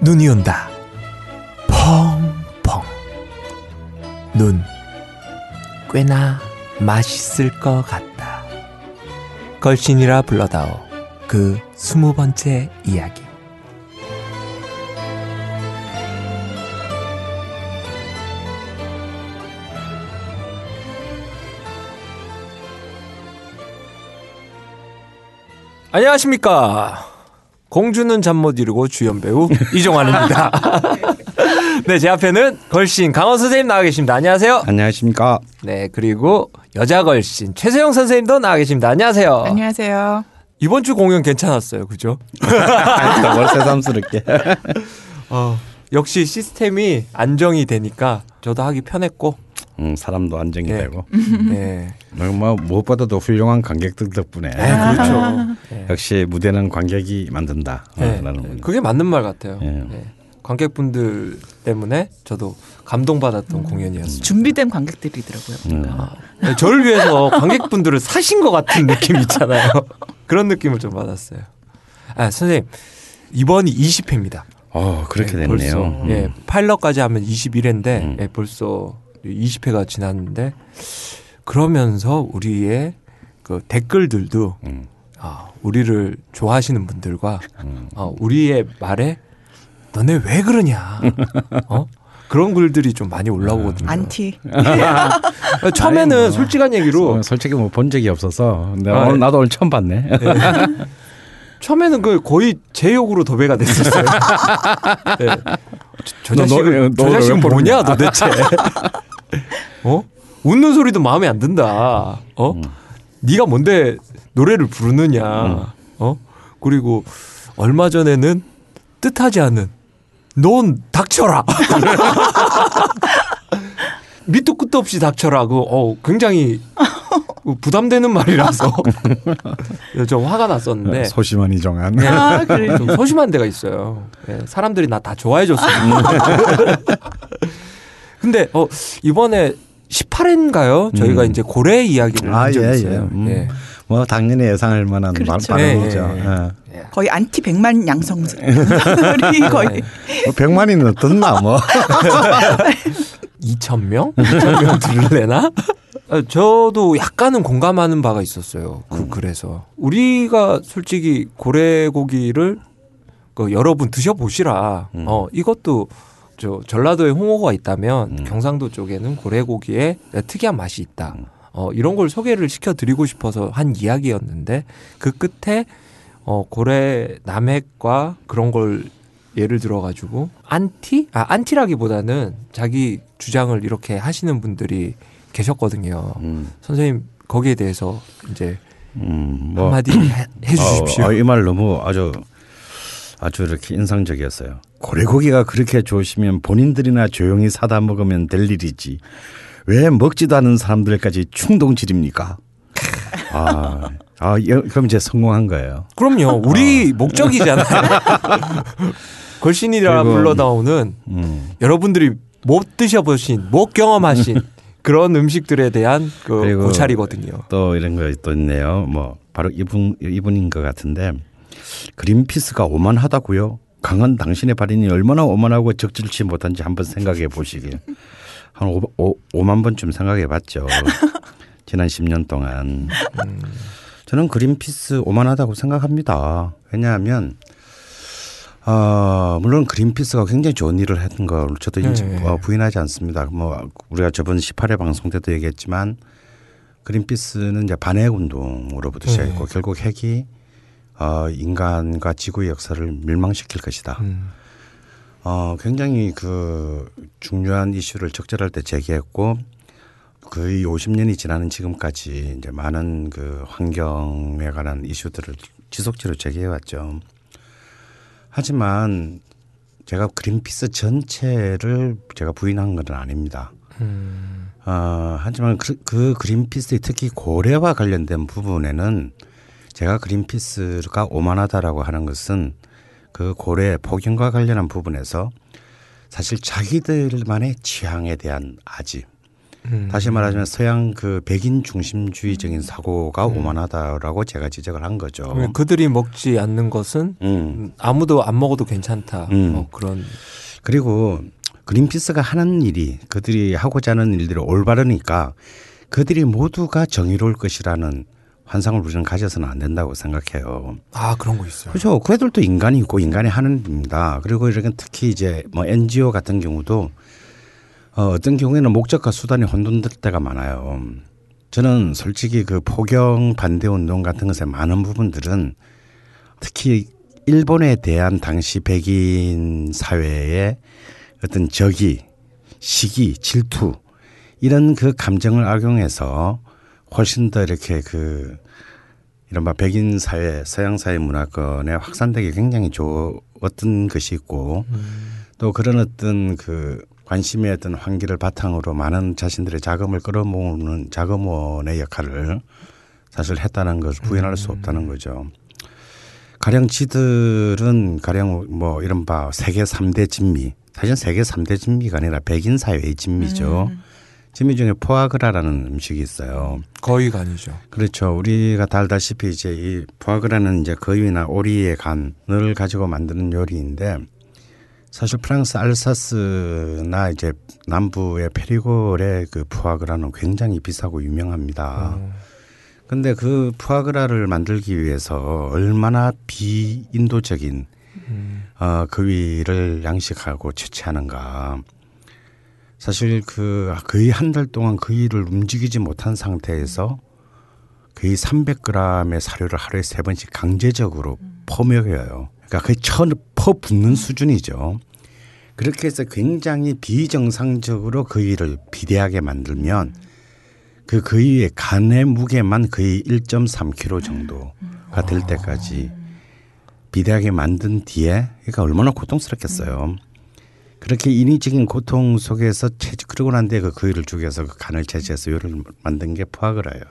눈이 온다. 펑펑. 눈. 꽤나 맛있을 것 같다. 걸신이라 불러다오. 그 스무 번째 이야기. 안녕하십니까. 공주는 잠 못 이루고 주연 배우 이종환입니다. 네, 제 앞에는 걸신 강원 선생님 나와 계십니다. 안녕하세요. 안녕하십니까. 네, 그리고 여자 걸신 최세영 선생님도 나와 계십니다. 안녕하세요. 안녕하세요. 이번 주 공연 괜찮았어요. 그죠? 뭘 새삼스럽게. 어, 역시 시스템이 안정이 되니까 저도 하기 편했고. 음, 사람도 안정이 네. 되고. 네. 뭐 무엇보다도 훌륭한 관객들 덕분에 네, 그렇죠. 네. 역시 무대는 관객이 만든다. 네, 라는 그게 맞는 말 같아요. 예. 네. 관객분들 때문에 저도 감동받았던 공연이었습니다. 준비된 관객들이더라고요. 음. 네, 저를 위해서 관객분들을 사신 것 같은 느낌 있잖아요. 그런 느낌을 좀 받았어요. 아, 선생님, 이번이 20회입니다. 어, 그렇게 됐네요. 벌써, 음. 예, 파일럿까지 하면 21회인데, 음. 예, 벌써 20회가 지났는데, 그러면서 우리의 그 댓글들도, 음. 아, 우리를 좋아하시는 분들과, 음. 어, 우리의 말에, 너네 왜 그러냐, 어? 그런 글들이 좀 많이 올라오거든요. 안티. 처음에는 아니, 뭐. 솔직한 얘기로 어, 솔직히 뭐 본 적이 없어서 내가 아, 오늘 네. 나도 오늘 처음 봤네. 처음에는 그 거의 제 욕으로 도배가 됐었어요. 네. 저, 저 너, 자식은 너, 저 너를 자식은 왜 뭐냐? 도대체? 어? 웃는 소리도 마음에 안 든다. 어? 음. 네가 뭔데 노래를 부르느냐? 어? 그리고 얼마 전에는 뜻하지 않은 넌 닥쳐라. 밑도 끝도 없이 닥쳐라고 어 굉장히 부담되는 말이라서 좀 화가 났었는데 소심한 이정한. 네. 아, 그래. 좀 소심한 데가 있어요. 예, 사람들이 나 다 좋아해 줬어요. 근데 어 이번에 18회인가요? 저희가 음. 이제 고래 이야기를 아, 한 적이 예, 있어요. 예. 음. 예. 뭐 당연히 예상할 만한 그렇죠. 말, 발언이죠. 예, 예, 예. 예. 거의 안티 백만 양성설이 거의 뭐 100만이는 듣나 뭐. 2천 명? 2천 명 들을래나? 아, 저도 약간은 공감하는 바가 있었어요. 그 음. 그래서 우리가 솔직히 고래 고기를 그 여러분 드셔보시라. 음. 어 이것도 저 전라도에 홍어가 있다면 음. 경상도 쪽에는 고래고기에 특이한 맛이 있다. 음. 어 이런 걸 소개를 시켜드리고 싶어서 한 이야기였는데 그 끝에 어 고래 남핵과 그런 걸 예를 들어가지고 안티? 아 안티라기보다는 자기 주장을 이렇게 하시는 분들이 계셨거든요. 음, 선생님 거기에 대해서 이제 음, 뭐. 한마디 해, 해 주십시오. 어, 이말 너무 아주 아주 이렇게 인상적이었어요. 고래고기가 그렇게 좋으시면 본인들이나 조용히 사다 먹으면 될 일이지. 왜 먹지도 않은 사람들까지 충동질입니까? 아, 아 여- 그럼 이제 성공한 거예요. 그럼요. 우리 목적이잖아요. 걸신이라 그리고- 불러 나오는 음. 여러분들이 못 드셔보신, 못 경험하신 그런 음식들에 대한 그 고찰이거든요. 또 이런 거 또 있네요. 뭐 바로 이분 이분인 것 같은데 그린피스가 오만하다고요. 강한 당신의 발인이 얼마나 오만하고 적절치 못한지 한번 생각해 보시길. 한 오, 오, 5만 번쯤 생각해 봤죠. 지난 10년 동안. 저는 그린피스 오만하다고 생각합니다. 왜냐하면 어, 물론 그린피스가 굉장히 좋은 일을 했던 걸 저도 인지, 네. 어, 부인하지 않습니다. 뭐 우리가 저번 18회 방송 때도 얘기했지만 그린피스는 이제 반핵 운동으로부터 네. 시작했고 결국 핵이 어, 인간과 지구의 역사를 멸망시킬 것이다. 음. 어, 굉장히 그 중요한 이슈를 적절할 때 제기했고 거의 50년이 지나는 지금까지 이제 많은 그 환경에 관한 이슈들을 지속적으로 제기해 왔죠. 하지만 제가 그린피스 전체를 제가 부인한 건 아닙니다. 음. 어, 하지만 그, 그 그린피스의 특히 고래와 관련된 부분에는 제가 그린피스가 오만하다라고 하는 것은 그 고래 폭염과 관련한 부분에서 사실 자기들만의 취향에 대한 아집 음. 다시 말하자면 서양 그 백인 중심주의적인 사고가 음. 오만하다라고 제가 지적을 한 거죠. 그들이 먹지 않는 것은 음. 음, 아무도 안 먹어도 괜찮다. 음. 뭐 그런 그리고 그린피스가 하는 일이 그들이 하고자 하는 일들이 올바르니까 그들이 모두가 정의로울 것이라는 환상을 우리는 가져서는 안 된다고 생각해요. 아 그런 거 있어요. 그렇죠. 그 애들도 인간이 있고 인간이 하는 일입니다. 그리고 이렇게 특히 이제 뭐 NGO 같은 경우도 어, 어떤 경우에는 목적과 수단이 혼돈될 때가 많아요. 저는 솔직히 그 포경 반대 운동 같은 것의 많은 부분들은 특히 일본에 대한 당시 백인 사회의 어떤 적이 시기, 질투 이런 그 감정을 악용해서 훨씬 더 이렇게 그 이른바 백인 사회, 서양 사회 문화권에 확산되기 굉장히 좋았던 것이 있고 또 그런 어떤 그 관심의 어떤 환기를 바탕으로 많은 자신들의 자금을 끌어모으는 자금원의 역할을 사실 했다는 것을 부인할 수 없다는 거죠. 가령 지들은 가령 뭐 이른바 세계 삼대 진미 사실 세계 삼대 진미가 아니라 백인 사회의 진미죠. 진미 중에 포아그라라는 음식이 있어요. 거위 간이죠. 그렇죠. 우리가 다 알다시피 이제 이 포아그라는 이제 거위나 오리의 간을 가지고 만드는 요리인데 사실 프랑스 알사스나 이제 남부의 페리골의 그 푸아그라는 굉장히 비싸고 유명합니다. 어. 근데 그 푸아그라를 만들기 위해서 얼마나 비인도적인 음. 어, 거위를 양식하고 채취하는가. 사실 그 거의 한 달 동안 거위를 움직이지 못한 상태에서 거의 300g의 사료를 하루에 세 번씩 강제적으로 퍼먹여요. 그러니까 거의 천 퍼붓는 수준이죠. 그렇게 해서 굉장히 비정상적으로 거위를 비대하게 만들면 그 거위의 간의 무게만 거의 1.3kg 정도가 될 때까지 비대하게 만든 뒤에 그러니까 얼마나 고통스럽겠어요. 그렇게 인위적인 고통 속에서 채취 그러고 난 뒤에 그 거위를 죽여서 그 간을 채취해서 요리를 만든 게 푸아그라예요.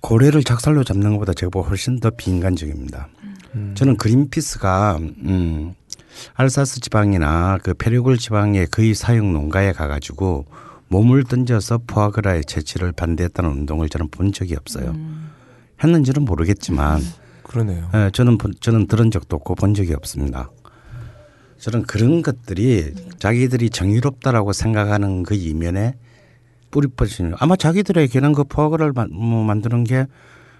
고래를 작살로 잡는 것보다 제가 훨씬 더 비인간적입니다. 저는 그린피스가 음 알사스 지방이나 그 페리골 지방의 거의 사육 농가에 가가지고 몸을 던져서 푸아그라의 채취를 반대했다는 운동을 저는 본 적이 없어요. 했는지는 모르겠지만 그러네요. 예, 저는 본- 저는 들은 적도 없고 본 적이 없습니다. 저는 그런 것들이 자기들이 정의롭다라고 생각하는 그 이면에 뿌리 퍼지는 아마 자기들에게는 그 포악을 뭐 만드는 게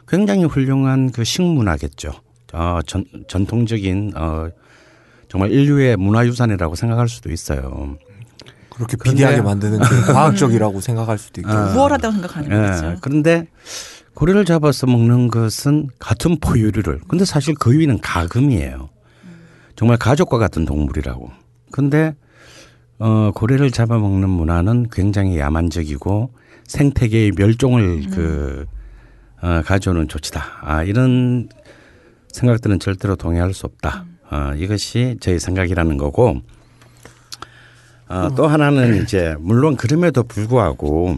굉장히 훌륭한 그 식문화겠죠. 어, 전, 전통적인 어, 정말 인류의 문화유산이라고 생각할 수도 있어요. 그렇게 비대하게 만드는 게 과학적이라고 생각할 수도 있고. 아. 우월하다고 생각하는 예. 거죠. 그런데 고래를 잡아서 먹는 것은 같은 포유류를. 근데 사실 거위는 가금이에요. 정말 가족과 같은 동물이라고. 근데 어 고래를 잡아먹는 문화는 굉장히 야만적이고 생태계의 멸종을 그 어, 가져오는 조치다. 아 이런 생각들은 절대로 동의할 수 없다. 어, 이것이 저희 생각이라는 거고. 어, 또 하나는 이제 물론 그럼에도 불구하고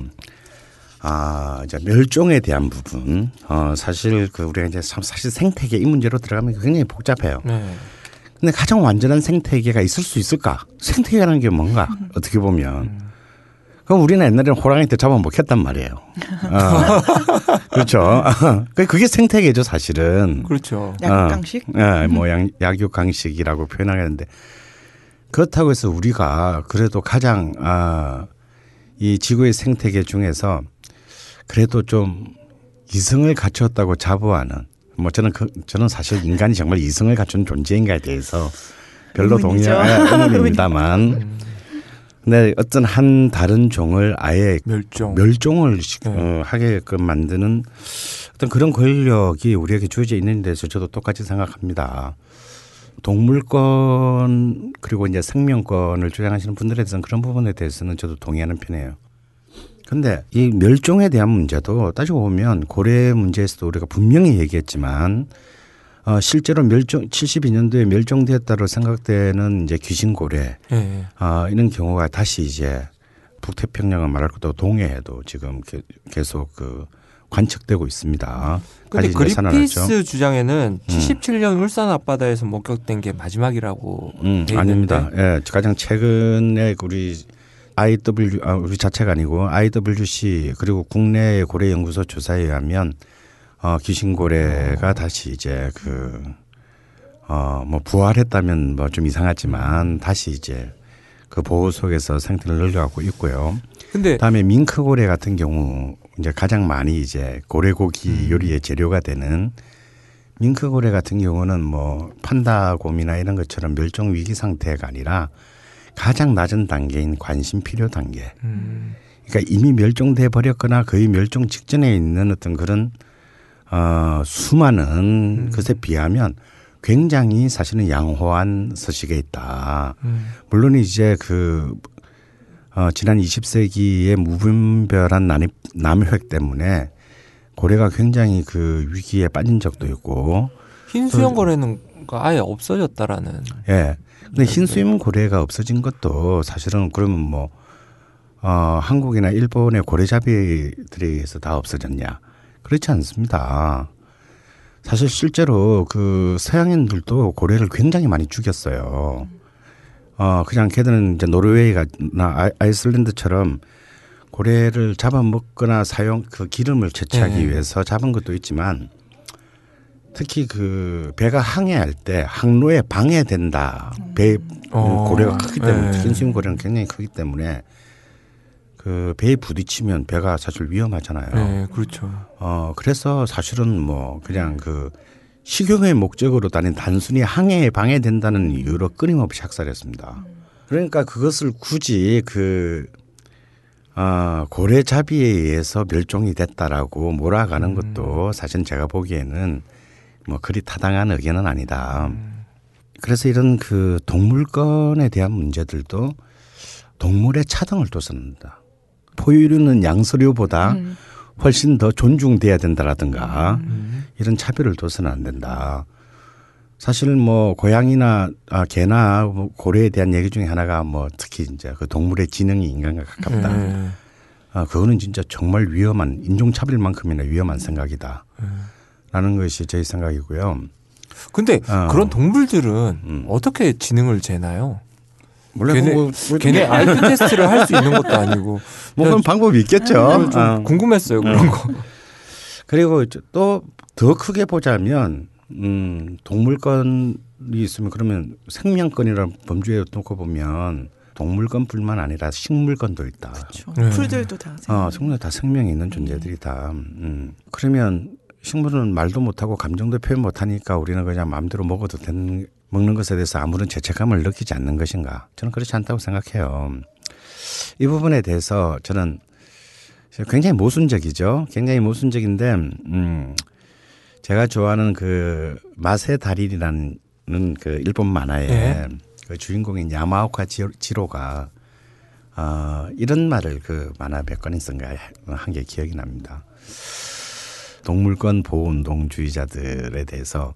아, 이제 멸종에 대한 부분. 어, 사실 그 우리가 이제 참 사실 생태계 이 문제로 들어가면 굉장히 복잡해요. 네. 근데 가장 완전한 생태계가 있을 수 있을까? 생태계라는 게 뭔가 어떻게 보면. 그럼 우리는 옛날에는 호랑이 때 잡아 먹혔단 말이에요. 어. 그렇죠. 그- 그게 생태계죠, 사실은. 그렇죠. 약강식? 예, 뭐 양, 약육강식이라고 표현하겠는데 그렇다고 해서 우리가 그래도 가장 아, 이 지구의 생태계 중에서 그래도 좀 이성을 갖췄다고 자부하는 뭐 저는 그 저는 사실 인간이 정말 이성을 갖춘 존재인가에 대해서 별로. 동의하 의문입니다만 근데 어떤 한 다른 종을 아예 멸종. 멸종을 시- 네. 어, 하게끔 만드는 어떤 그런 권력이 우리에게 주어져 있는 데서 저도 똑같이 생각합니다. 동물권 그리고 이제 생명권을 주장하시는 분들에 대해서는 그런 부분에 대해서는 저도 동의하는 편이에요. 근데 이 멸종에 대한 문제도 따지고 보면 고래 문제에서도 우리가 분명히 얘기했지만 어, 실제로 멸종 72년도에 멸종되었다고 생각되는 이제 귀신고래 예, 예. 아, 이런 경우가 다시 이제 북태평양을 말할 것도 동해에도 지금 게- 계속 그 관측되고 있습니다. 근데. 그린피스 주장에는 77년 울산 앞바다에서 목격된 게 마지막이라고 음, 아닙니다. 예, 가장 최근에 우리 IW 아, 우리 자체가 아니고 IWC 그리고 국내 고래 연구소 조사에 의하면 어, 귀신고래가 다시 이제 그 어, 뭐 부활했다면 뭐 좀 이상하지만 다시 이제 그 보호 속에서 생태를 늘려가고 있고요. 근데 그다음에 밍크고래 같은 경우 이제 가장 많이 이제 고래고기 음. 요리의 재료가 되는 밍크고래 같은 경우는 뭐 판다곰이나 이런 것처럼 멸종 위기 상태가 아니라 가장 낮은 단계인 관심 필요 단계. 음, 그러니까 이미 멸종돼 버렸거나 거의 멸종 직전에 있는 어떤 그런 어 수많은 음. 것에 비하면 굉장히 사실은 양호한 서식에 있다. 음, 물론 이제 그 어, 지난 20세기의 무분별한 난입, 남획 때문에 고래가 굉장히 그 위기에 빠진 적도 있고, 흰 수염 거래는 아예 없어졌다라는. 예. 근데 흰수염 고래가 없어진 것도 사실은 그러면 뭐, 어, 한국이나 일본의 고래잡이들에 의해서 다 없어졌냐? 그렇지 않습니다. 사실 실제로 그 서양인들도 고래를 굉장히 많이 죽였어요. 어, 그냥 걔들은 이제 노르웨이나 아이- 아이슬란드처럼 고래를 잡아먹거나 사용 그 기름을 채취하기 네. 위해서 잡은 것도 있지만 특히 그 배가 항해할 때 항로에 방해된다. 배 어, 고래가 크기 때문에 네. 흰심 고래는 굉장히 크기 때문에 그 배에 부딪히면 배가 사실 위험하잖아요. 네, 그렇죠. 어 그래서 사실은 뭐 그냥 그 식용의 목적으로 다닌 단순히 항해에 방해된다는 이유로 끊임없이 학살했습니다. 그러니까 그것을 굳이 그 아, 고래 잡이에 의해서 멸종이 됐다라고 몰아가는 것도 사실 제가 보기에는 뭐 그리 타당한 의견은 아니다. 그래서 이런 그 동물권에 대한 문제들도 동물의 차등을 둬서는다. 포유류는 양서류보다 음. 훨씬 더 존중돼야 된다라든가 음. 이런 차별을 둬서는 안 된다. 사실 뭐 고양이나 아, 개나 뭐 고래에 대한 얘기 중에 하나가 뭐 특히 이제 그 동물의 지능이 인간과 가깝다. 네. 아, 그거는 진짜 정말 위험한 인종차별만큼이나 위험한 생각이다. 라는 것이 제 생각이고요. 근데 어. 그런 동물들은 음. 어떻게 지능을 재나요? 원래 걔네- 뭐, 뭐, 걔네 IQ 테스트를 할 수 있는 것도 아니고. 뭐 그런 방법이 있겠죠. 좀 어. 궁금했어요 그런 거. 그리고 또 더 크게 보자면 음, 동물권이 있으면 그러면 생명권이라는 범주에 놓고 보면 동물권뿐만 아니라 식물권도 있다. 그렇죠. 네. 풀들도 다. 어, 생물 다 생명이 있는 존재들이다. 음. 그러면 식물은 말도 못하고 감정도 표현 못하니까 우리는 그냥 마음대로 먹어도 되는 먹는 것에 대해서 아무런 죄책감을 느끼지 않는 것인가? 저는 그렇지 않다고 생각해요. 이 부분에 대해서 저는 굉장히 모순적이죠. 굉장히 모순적인데, 음, 제가 좋아하는 그 마세 달인이라는 그 일본 만화에 네. 그 주인공인 야마오카 지로- 지로가 어, 이런 말을 그 만화 몇 권인가 한 게 기억이 납니다. 동물권 보호 운동주의자들에 대해서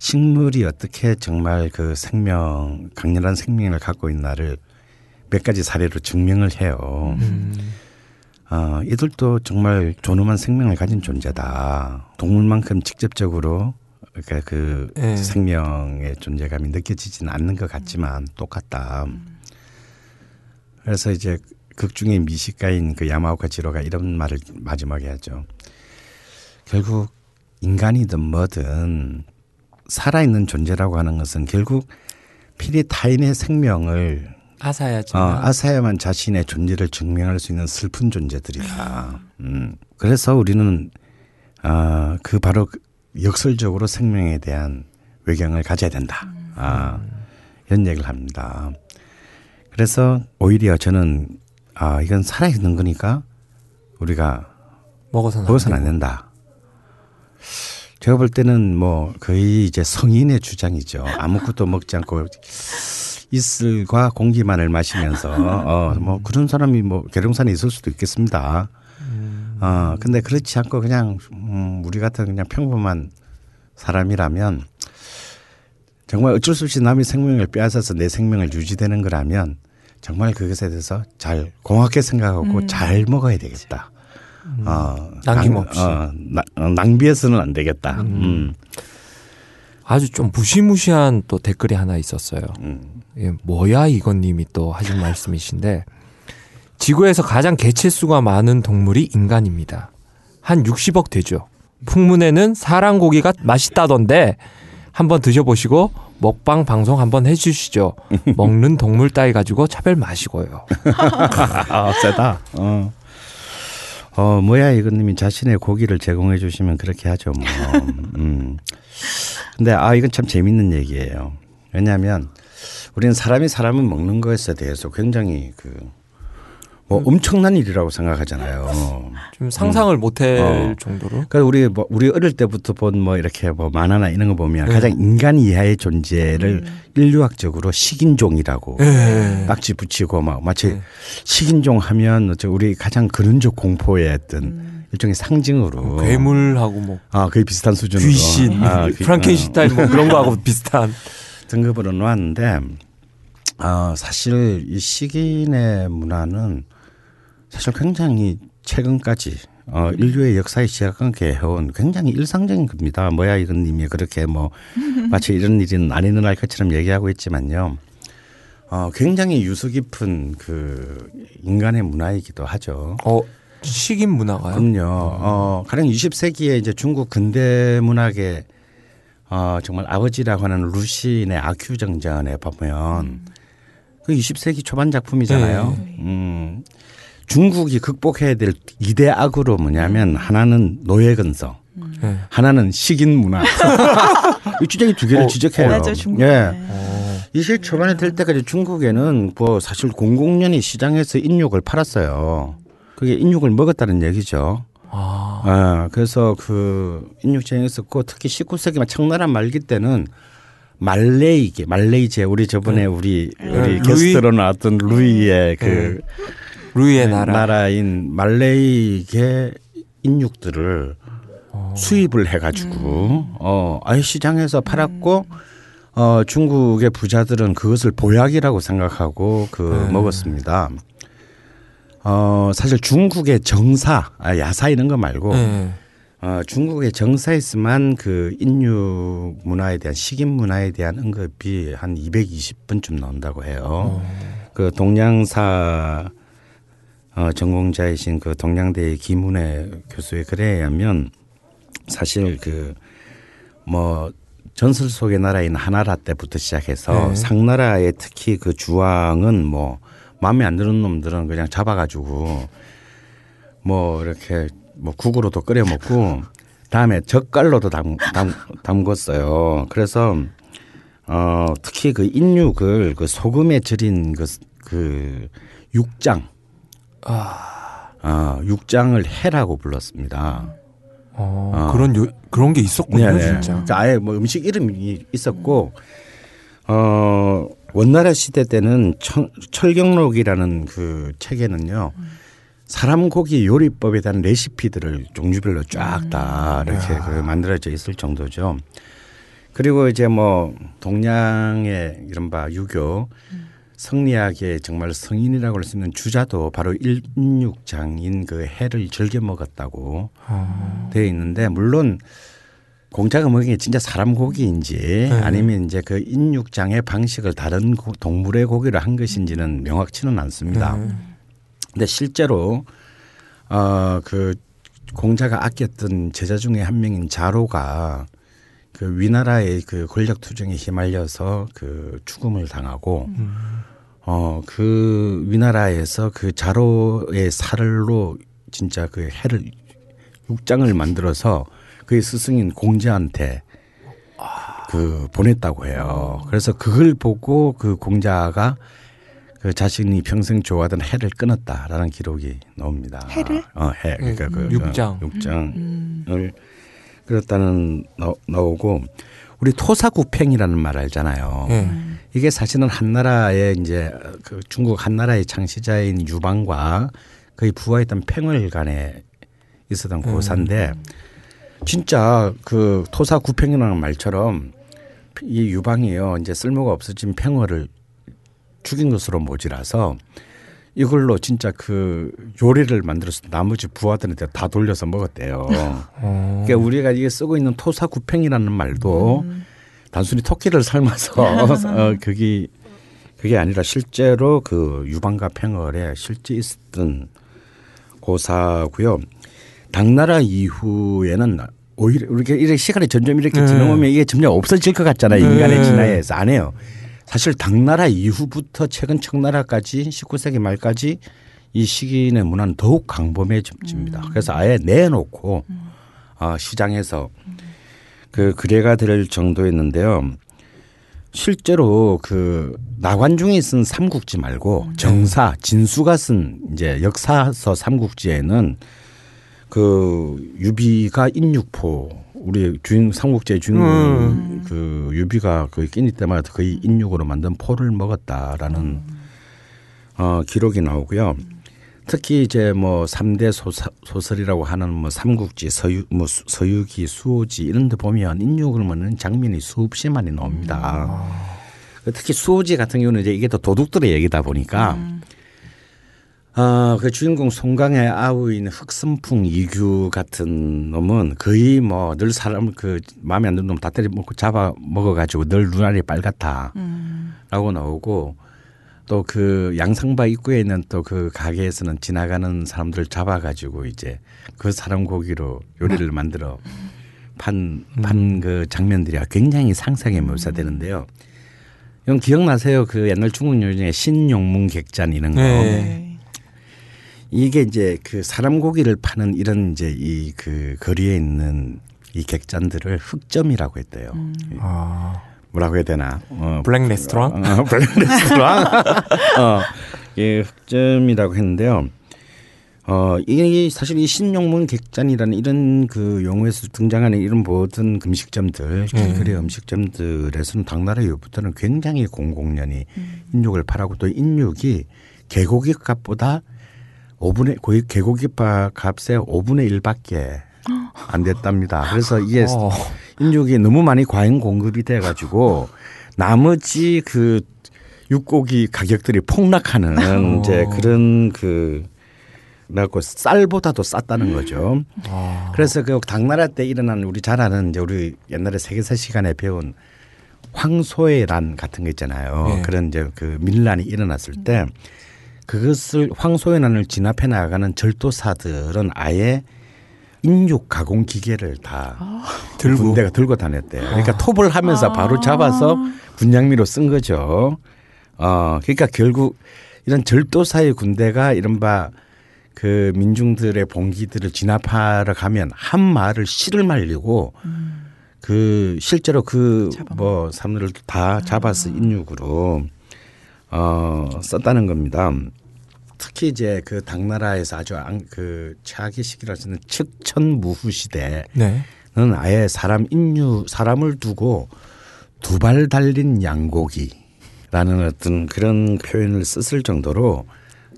식물이 어떻게 정말 그 생명 강렬한 생명을 갖고 있나를 몇 가지 사례로 증명을 해요. 음. 어, 이들도 정말 존엄한 생명을 가진 존재다. 동물만큼 직접적으로 그러니까 그 네. 생명의 존재감이 느껴지지는 않는 것 같지만 똑같다. 그래서 이제 극 중에 미식가인 그 야마오카 지로가 이런 말을 마지막에 하죠. 결국 인간이든 뭐든 살아있는 존재라고 하는 것은 결국 필히 타인의 생명을 어, 아사야지만. 아사야만 자신의 존재를 증명할 수 있는 슬픈 존재들이다. 음. 그래서 우리는 아, 그 바로 그 역설적으로 생명에 대한 외경을 가져야 된다. 아, 이런 얘기를 합니다. 그래서 오히려 저는 아, 이건 살아있는 거니까 우리가 먹어서는 안 먹어서는 안 되고. 된다. 제가 볼 때는 뭐 거의 이제 성인의 주장이죠. 아무것도 먹지 않고 이슬과 공기만을 마시면서 어 뭐 그런 사람이 뭐 계룡산에 있을 수도 있겠습니다. 어 근데 그렇지 않고 그냥 음 우리 같은 그냥 평범한 사람이라면 정말 어쩔 수 없이 남의 생명을 빼앗아서 내 생명을 유지되는 거라면 정말 그것에 대해서 잘 공학게 생각하고 잘 먹어야 되겠다. 어, 남김없이. 낭, 어, 나- 어, 낭비해서는 안 되겠다. 음. 아주 좀 무시무시한 또 댓글이 하나 있었어요. 음. 예, 뭐야 이건님이 또 하신 말씀이신데 지구에서 가장 개체수가 많은 동물이 인간입니다. 한 60억 되죠. 풍문에는 사람 고기가 맛있다던데 한번 드셔보시고 먹방 방송 한번 해주시죠. 먹는 동물 따위 가지고 차별 마시고요. 아, 세다. 어. 어, 뭐야, 이거님이 자신의 고기를 제공해 주시면 그렇게 하죠, 뭐. 음. 근데, 아, 이건 참 재밌는 얘기예요. 왜냐하면, 우리는 사람이 사람을 먹는 것에 대해서 굉장히 그, 뭐 엄청난 일이라고 생각하잖아요. 좀 상상을 못할 어. 정도로. 그러니까 우리 뭐 우리 어릴 때부터 본 뭐 이렇게 뭐 만화나 이런 거 보면 네. 가장 인간 이하의 존재를 인류학적으로 식인종이라고 예. 딱지 붙이고 막 마치 네. 식인종 하면 저 우리 가장 근원적 공포의 어떤 일종의 상징으로 괴물하고 뭐 아 거의 비슷한 수준으로 귀신, 아, 귀- 프랑켄슈타인 뭐 그런 거하고 비슷한. 어, 등급으로 놓았는데 어, 사실 이 식인의 문화는 사실 굉장히 최근까지 어, 인류의 역사에 시작하게 해온 굉장히 일상적인 겁니다. 뭐야 이건 님이 그렇게 뭐 마치 이런 일은 안 일어날 것처럼 얘기하고 있지만요. 어, 굉장히 유서 깊은 그 인간의 문화이기도 하죠. 어 식인 문화가요? 그럼요. 어, 가령 20세기에 이제 중국 근대 문학의 어, 정말 아버지라고 하는 루신의 아큐정전에 보면 그 20세기 초반 작품이잖아요. 음, 중국이 극복해야 될 이대 악으로 뭐냐면 하나는 노예 근성, 예. 하나는 식인 문화. 이 주장이 두 개를 어, 지적해요. 맞아 중국. 예. 어. 20 초반에 될 때까지 중국에는 뭐 사실 공공연히 시장에서 인육을 팔았어요. 그게 인육을 먹었다는 얘기죠. 아. 아, 그래서 그 인육쟁이 있었고 특히 19세기만 청나라 말기 때는 말레이계, 말레이제 우리 저번에 우리 우리 루이? 게스트로 나왔던 루이의 그 루이의 나라. 인 말레이계 인육들을 어. 수입을 해가지고 어 아예 시장에서 팔았고 어 중국의 부자들은 그것을 보약이라고 생각하고 그 네. 먹었습니다. 어 사실 중국의 정사, 아, 야사 이런 거 말고 예. 어, 중국의 정사에서만 그 인류 문화에 대한 식인 문화에 대한 언급이 한 220분쯤 나온다고 해요. 그 동양사 어, 전공자이신 그 동양대 김은혜 교수의 글에 의하면 사실 그 뭐 전설 속의 나라인 하나라 때부터 시작해서 네. 상나라의 특히 그 주왕은 뭐 마음에 안 드는 놈들은 그냥 잡아가지고 뭐 이렇게 뭐 국으로도 끓여 먹고 다음에 젓갈로도 담, 담, 담궜어요. 그래서 어 특히 그 인육을 그 소금에 절인 그, 그 육장 아. 어, 육장을 해라고 불렀습니다. 어, 어. 그런 요, 그런 게 있었군요, 진짜. 그러니까 아예 뭐 음식 이름이 있었고 어 원나라 시대 때는 철, 철경록이라는 그 책에는요. 사람 고기 요리법에 대한 레시피들을 종류별로 쫙 다 이렇게 그 만들어져 있을 정도죠. 그리고 이제 뭐 동양의 이른바 유교 성리학의 정말 성인이라고 할 수 있는 주자도 바로 일육장인 그 해를 즐겨 먹었다고 어. 되어 있는데 물론 공자가 먹은 게 진짜 사람 고기인지 아니면 이제 그 인육장의 방식을 다른 고- 동물의 고기로 한 것인지는 명확치는 않습니다. 네. 근데 실제로 어그 공자가 아꼈던 제자 중에 한 명인 자로가 그 위나라의 그 권력 투쟁에 휘말려서 그 죽음을 당하고 어 그 위나라에서 그 자로의 살로 진짜 그 해를 육장을 만들어서 그의 스승인 공자한테 그 보냈다고 해요. 그래서 그걸 보고 그 공자가 그 자신이 평생 좋아하던 해를 끊었다라는 기록이 나옵니다. 해를? 어, 해. 그러니까 그 육장. 어, 육장을 그랬다는 나, 나오고 우리 토사구팽이라는 말 알잖아요. 예. 이게 사실은 한나라의 이제 그 중국 한나라의 창시자인 유방과 그의 부하였던 팽을 간에 있었던 고사인데 진짜 그 토사 구팽이라는 말처럼 이 유방이요 이제 쓸모가 없어진 팽어를 죽인 것으로 모지라서 이걸로 진짜 그 요리를 만들어서 나머지 부하들한테 다 돌려서 먹었대요. 어. 그러니까 우리가 이게 쓰고 있는 토사구팽이라는 말도 단순히 토끼를 삶아서 어, 거기 그 그게 아니라 실제로 그 유방과 팽월에 실제 있었던 고사고요. 당나라 이후에는 오히려 이렇게 이렇게 시간이 점점 이렇게 네. 지나오면 이게 점점 없어질 것 같잖아요. 네. 인간의 진화에서 안 해요. 사실 당나라 이후부터 최근 청나라까지 19세기 말까지 이 시기의 문화는 더욱 강범해집니다. 그래서 아예 내놓고 어, 시장에서 그 거래가 될 정도였는데요. 실제로 그 나관중이 쓴 삼국지 말고 정사 진수가 쓴 이제 역사서 삼국지에는 그 유비가 인육포 우리 주인 삼국지의 주인공 그 유비가 그 끼니 때마다 거의 인육으로 만든 포를 먹었다라는 어 기록이 나오고요. 특히 이제 뭐 3대 소사, 소설이라고 하는 뭐 삼국지, 서유, 뭐 수- 서유기, 수호지 이런 데 보면 인육을 먹는 장면이 수없이 많이 나옵니다. 특히 수호지 같은 경우는 이제 이게 또 도둑들의 얘기다 보니까 어, 그 주인공 송강의 아우인 흑선풍 이규 같은 놈은 거의 뭐 늘 사람 그 마음에 안 드는 놈 다 때려 먹고 잡아 먹어가지고 늘 눈알이 빨갛다. 라고 나오고 또 그 양상바 입구에 있는 또 그 가게에서는 지나가는 사람들 잡아가지고 이제 그 사람 고기로 요리를 만들어 판 판그 장면들이 굉장히 상상에 묘사되는데요. 이건 기억나세요? 그 옛날 중국 요리 중에 신용문 객잔 이런 거. 네. 네. 이게 이제 그 사람 고기를 파는 이런 이제 이 그 거리에 있는 이 객잔들을 흑점이라고 했대요. 아, 뭐라고 해야 되나? 어, 블랙 레스토랑? 어, 블랙 레스토랑. 어, 예, 흑점이라고 했는데요. 어, 이게 사실 이 신용문 객잔이라는 이런 그 용어에서 등장하는 이런 모든 음식점들, 길거리 음식점들에서는 당나라 이후부터는 굉장히 공공연히 인육을 팔고 또 인육이 개고기 값보다 5분의 거의 개고기 바- 값의 5분의 1밖에 안 됐답니다. 그래서 이게 어. 인육이 너무 많이 과잉 공급이 돼 가지고 나머지 그 육고기 가격들이 폭락하는 이제 그런 그 뭐라고 쌀보다도 쌌다는 거죠. 아. 그래서 그 당나라 때 일어난 우리 잘 아는 이제 우리 옛날에 세계사 시간에 배운 황소해란 같은 거 있잖아요. 예. 그런 이제 그 밀란이 일어났을 때 그것을 황소해난을 진압해 나가는 절도사들은 아예 인육 가공 기계를 다 들고. 군대가 들고 다녔대요. 그러니까 톱을 하면서 바로 잡아서 군량미로 쓴 거죠. 어, 그러니까 결국 이런 절도사의 군대가 이른바 그 민중들의 봉기들을 진압하러 가면 한 마을을 씨를 말리고 그 실제로 그 뭐 사람들을 다 잡아서 인육으로 어 썼다는 겁니다. 특히 이제 그 당나라에서 아주 안- 그 최악의 시기라고 하는 측천 무후 시대는 네. 아예 사람 인류 사람을 두고 두 발 달린 양고기라는 어떤 그런 표현을 썼을 정도로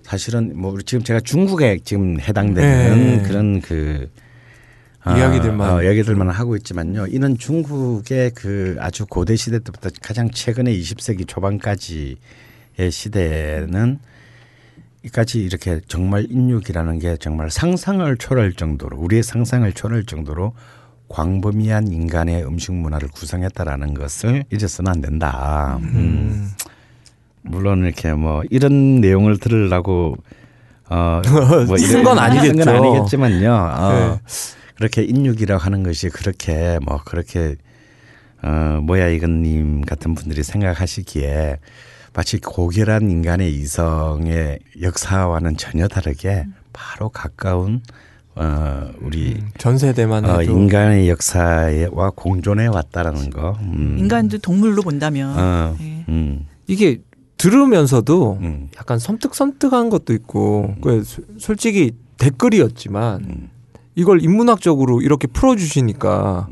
사실은 뭐 지금 제가 중국에 지금 해당되는 네. 그런 그 아, 이야기들만. 어, 이야기들만 하고 있지만요. 이는 중국의 그 아주 고대 시대 때부터 가장 최근에 20세기 초반까지의 시대에는 이 까지 이렇게 정말 인육이라는 게 정말 상상을 초월할 정도로 우리의 상상을 초월할 정도로 광범위한 인간의 음식 문화를 구성했다라는 것을 잊어서는 안 된다. 음. 물론 이렇게 뭐 이런 내용을 들으려고 어, 쓴건 아니겠죠. 쓴건 아니겠지만요. 어, 네. 그렇게 인육이라고 하는 것이 그렇게 뭐 그렇게 어, 뭐야 이건님 같은 분들이 생각하시기에 마치 고결한 인간의 이성의 역사와는 전혀 다르게 바로 가까운 어, 우리 전 세대만 어, 해도 인간의 역사와 공존해 왔다라는 거. 음. 인간도 동물로 본다면 어, 예. 음, 이게 들으면서도 음. 약간 섬뜩섬뜩한 것도 있고 그 소- 솔직히 댓글이었지만 음. 이걸 인문학적으로 이렇게 풀어주시니까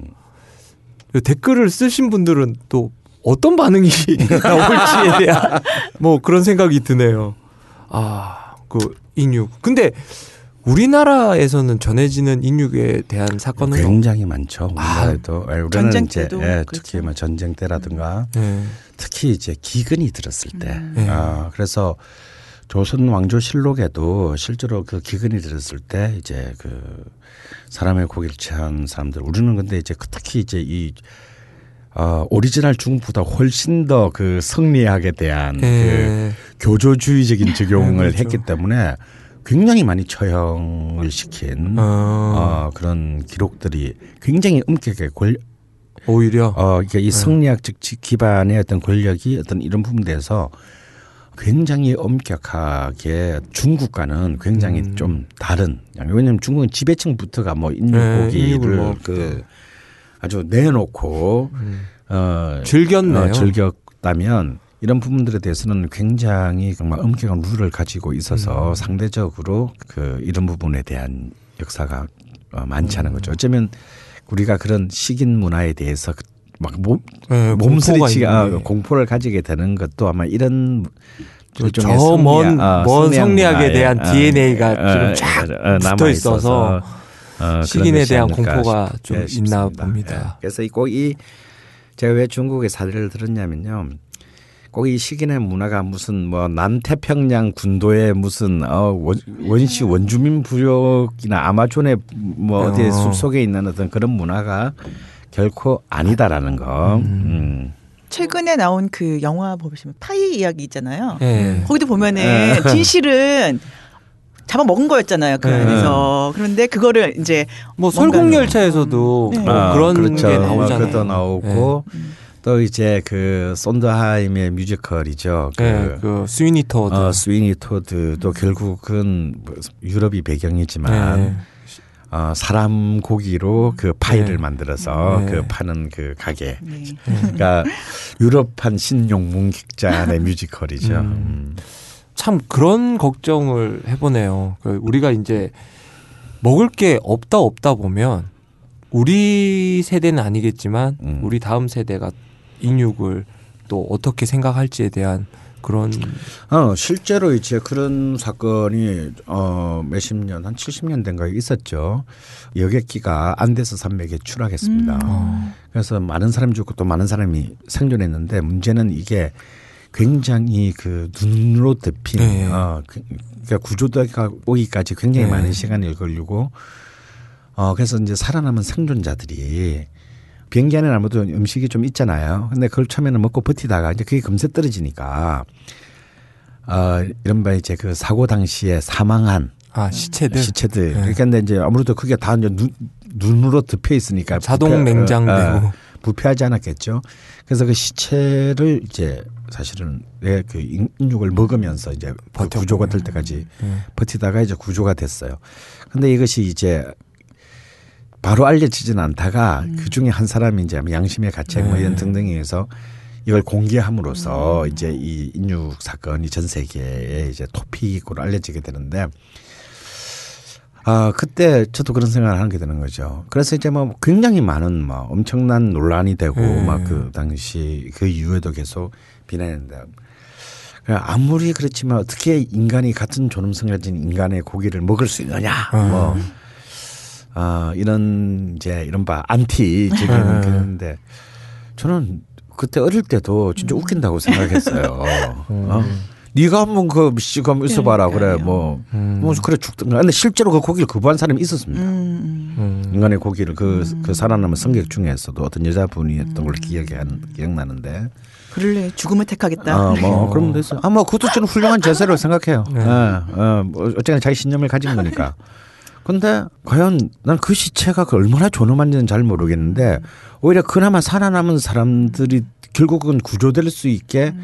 그 댓글을 쓰신 분들은 또 어떤 반응이 나올지에 대한 뭐 그런 생각이 드네요. 아, 그 인육. 근데 우리나라에서는 전해지는 인육에 대한 사건은 굉장히 많죠. 우리나라에도 예, 우리는 전쟁 이제 때도 예, 그렇죠. 특히 뭐 전쟁 때라든가 네. 특히 이제 기근이 들었을 때, 네. 아, 그래서 조선 왕조실록에도 실제로 그 기근이 들었을 때 이제 그 사람의 고기를 취한 사람들 우리는 근데 이제 그 특히 이제 이 어, 오리지널 중국보다 훨씬 더 그 성리학에 대한 예. 그 교조주의적인 적용을 그렇죠. 했기 때문에 굉장히 많이 처형을 시킨 어, 어, 그런 기록들이 굉장히 엄격하게 권, 오히려 어, 네. 이 성리학적 지- 기반의 어떤 권력이 어떤 이런 부분에서 굉장히 엄격하게 중국과는 굉장히 음. 좀 다른. 왜냐하면 중국은 지배층부터가 뭐 네, 인육을 인육고기를 뭐그 아주 내놓고 음. 어, 즐겼네요. 어, 즐겼다면 이런 부분들에 대해서는 굉장히 정말 엄격한 룰을 가지고 있어서 음. 상대적으로 그 이런 부분에 대한 역사가 어, 많지 음. 않은 거죠. 어쩌면 우리가 그런 식인 문화에 대해서 그막 몸, 예, 공포가 몸서리치가 게. 공포를 가지게 되는 것도 아마 이런 일종의 저 먼- 성리학, 어, 성리학 성리학에 대한 어, DNA가 어, 지금 쫙 어, 어, 붙어 있어서 어, 식인에 것이 대한 공포가 싶- 좀 예, 있나 싶습니다. 봅니다. 예. 그래서 이꼭이 제가 왜 중국의 사례를 들었냐면요. 꼭 이 식인의 문화가 무슨 뭐 남태평양 군도의 무슨 어 원- 원시 원주민 부족이나 아마존의 뭐 어. 어디에 숲 속에 있는 어떤 그런 문화가 결코 아니다라는 거. 음. 최근에 나온 그 영화 보시면 파이 이야기 있잖아요. 예. 거기도 보면은 진실은 잡아 먹은 거였잖아요 그 네. 안에서 그런데 그거를 이제 뭐 설국열차에서도 네. 뭐 아, 그런 그렇죠. 게뭐 나오잖아요. 그것도 나오고 또 이제 그 손더하임의 뮤지컬이죠. 그, 예, 그 스위니 토드. 어, 스위니 토드도 결국은 뭐 유럽이 배경이지만 예. 어, 사람 고기로 그 파이를 네. 만들어서 네. 그 파는 그 가게. 네. 그러니까 유럽판 신용문객잔의 뮤지컬이죠. 음. 음. 참 그런 걱정을 해보네요. 그 우리가 이제 먹을 게 없다 없다 보면 우리 세대는 아니겠지만 음. 우리 다음 세대가 인육을 또 어떻게 생각할지에 대한 그런 어, 실제로 이제 그런 사건이 어, 몇십 년, 한 70년 된가에 있었죠. 여객기가 안데스 산맥에 추락했습니다. 음. 어, 그래서 많은 사람이 죽고 또 많은 사람이 생존했는데 문제는 이게 굉장히 그 눈으로 덮인 네. 어, 그- 그러니까 구조대가 오기까지 굉장히 네. 많은 시간이 걸리고 어 그래서 이제 살아남은 생존자들이 비행기 안에 아무도 음식이 좀 있잖아요. 근데 그걸 처음에는 먹고 버티다가 이제 그게 금세 떨어지니까 어 이른바 이제 그 사고 당시에 사망한 아 시체들 시체들. 네. 그러니까 이제 아무래도 그게 다 이제 눈, 눈으로 덮여 있으니까 자동 부패- 냉장되고 어, 어, 부패하지 않았겠죠. 그래서 그 시체를 이제 사실은 내그 인육을 먹으면서 이제 그. 구조가 될 때까지 네. 버티다가 이제 구조가 됐어요. 근데 이것이 이제 바로 알려지진 않다가 그 중에 한 사람이 이제 양심의 가책 뭐 이런 네. 등등에서 이걸 공개함으로써 이제 이 인육 사건이 전 세계에 이제 토픽으로 알려지게 되는데 아 그때 저도 그런 생각을 하게 되는 거죠. 그래서 이제 뭐 굉장히 많은 뭐 엄청난 논란이 되고 네. 막그 당시 그 이후에도 계속 비난했는데 그냥 아무리 그렇지만 어떻게 인간이 같은 존엄성을 가진 인간의 고기를 먹을 수 있느냐 뭐 아, 이런 이제 이런 바 안티 지금 음. 그런데 저는 그때 어릴 때도 진짜 웃긴다고 생각했어요. 어? 네가 한번 그 미시감 있어봐라 그래. 뭐, 음. 뭐 그래 죽든가. 근데 실제로 그 고기를 거부한 사람이 있었습니다. 음, 음. 인간의 고기를 그, 그 살아남은 성객 중에서도 어떤 여자분이 했던 걸 기억하는 기억나는데. 그럴래 죽음을 택하겠다. 아, 뭐 그러면 됐어요. 아, 뭐 그것도 저는 훌륭한 제세로 생각해요. 예, 어, 뭐 어쨌거나 자기 신념을 가진 거니까. 근데 과연 난 그 시체가 그 얼마나 존엄한지는 잘 모르겠는데 오히려 그나마 살아남은 사람들이 결국은 구조될 수 있게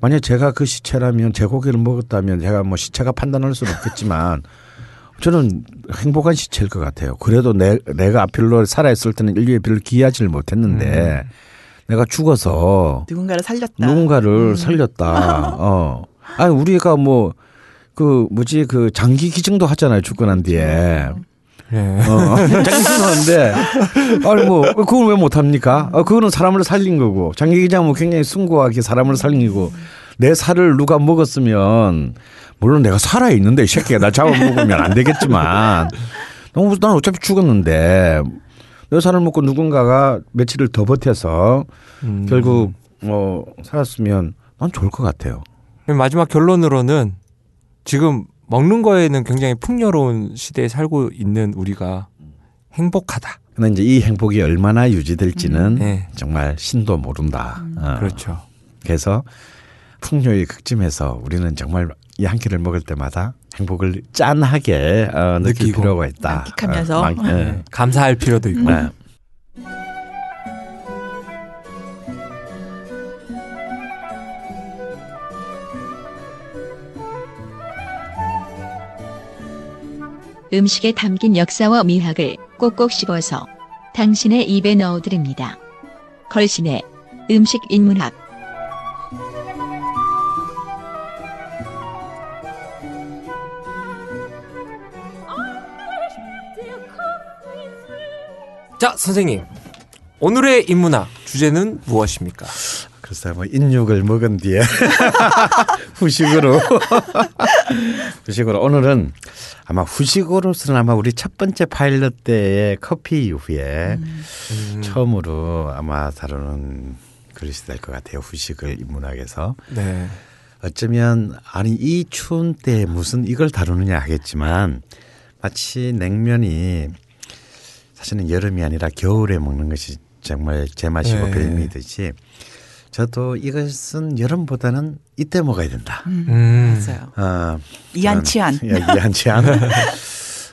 만약 제가 그 시체라면 제 고기를 먹었다면 제가 뭐 시체가 판단할 수는 없겠지만 저는 행복한 시체일 것 같아요. 그래도 내, 내가 별로 살아있을 때는 인류에 별로 기여하지를 못했는데 내가 죽어서 누군가를 살렸다. 누군가를 살렸다. 어. 아니 우리가 뭐 그 뭐지 그 장기 기증도 하잖아요 죽고 난 뒤에. 예. 어, 장기 기증하는데 아니 뭐 그걸 왜 못합니까? 어, 그거는 사람을 살린 거고 장기 기증은 굉장히 숭고하게 사람을 살린 거고 내 살을 누가 먹었으면 물론 내가 살아 있는데 이 새끼가 나 잡아먹으면 안 되겠지만 너무 난 어차피 죽었는데 내 살을 먹고 누군가가 며칠을 더 버텨서 음. 결국 뭐 살았으면 난 좋을 것 같아요. 마지막 결론으로는 지금 먹는 거에는 굉장히 풍요로운 시대에 살고 있는 우리가 행복하다. 근데 이제 이 행복이 얼마나 유지될지는 네. 정말 신도 모른다. 어. 그렇죠. 그래서 풍요의 극점에서 우리는 정말 이 한 끼를 먹을 때마다 행복을 짠하게 어, 느낄. 필요가 있다. 만끽하면서. 어, 만- 예. 네. 감사할 필요도 있고. 네. 음식에 담긴 역사와 미학을 꼭꼭 씹어서 당신의 입에 넣어드립니다. 걸신의 음식 인문학 자, 선생님. 오늘의 인문학 주제는 무엇입니까? 글쎄 뭐 인육을 먹은 뒤에 후식으로 후식으로 오늘은 아마 후식으로서는 아마 우리 첫 번째 파일럿 때의 커피 이후에 음. 처음으로 아마 다루는 그릇이 될 것 같아요. 후식을 인문학에서 네. 어쩌면 아니 이 추운 때 무슨 이걸 다루느냐 하겠지만 마치 냉면이 사실은 여름이 아니라 겨울에 먹는 것이 정말 제맛이고 네. 별미듯이 저도 이것은 여름보다는 이때 먹어야 된다. 음. 맞아요. 어, 이한치한. 예, 이한치한.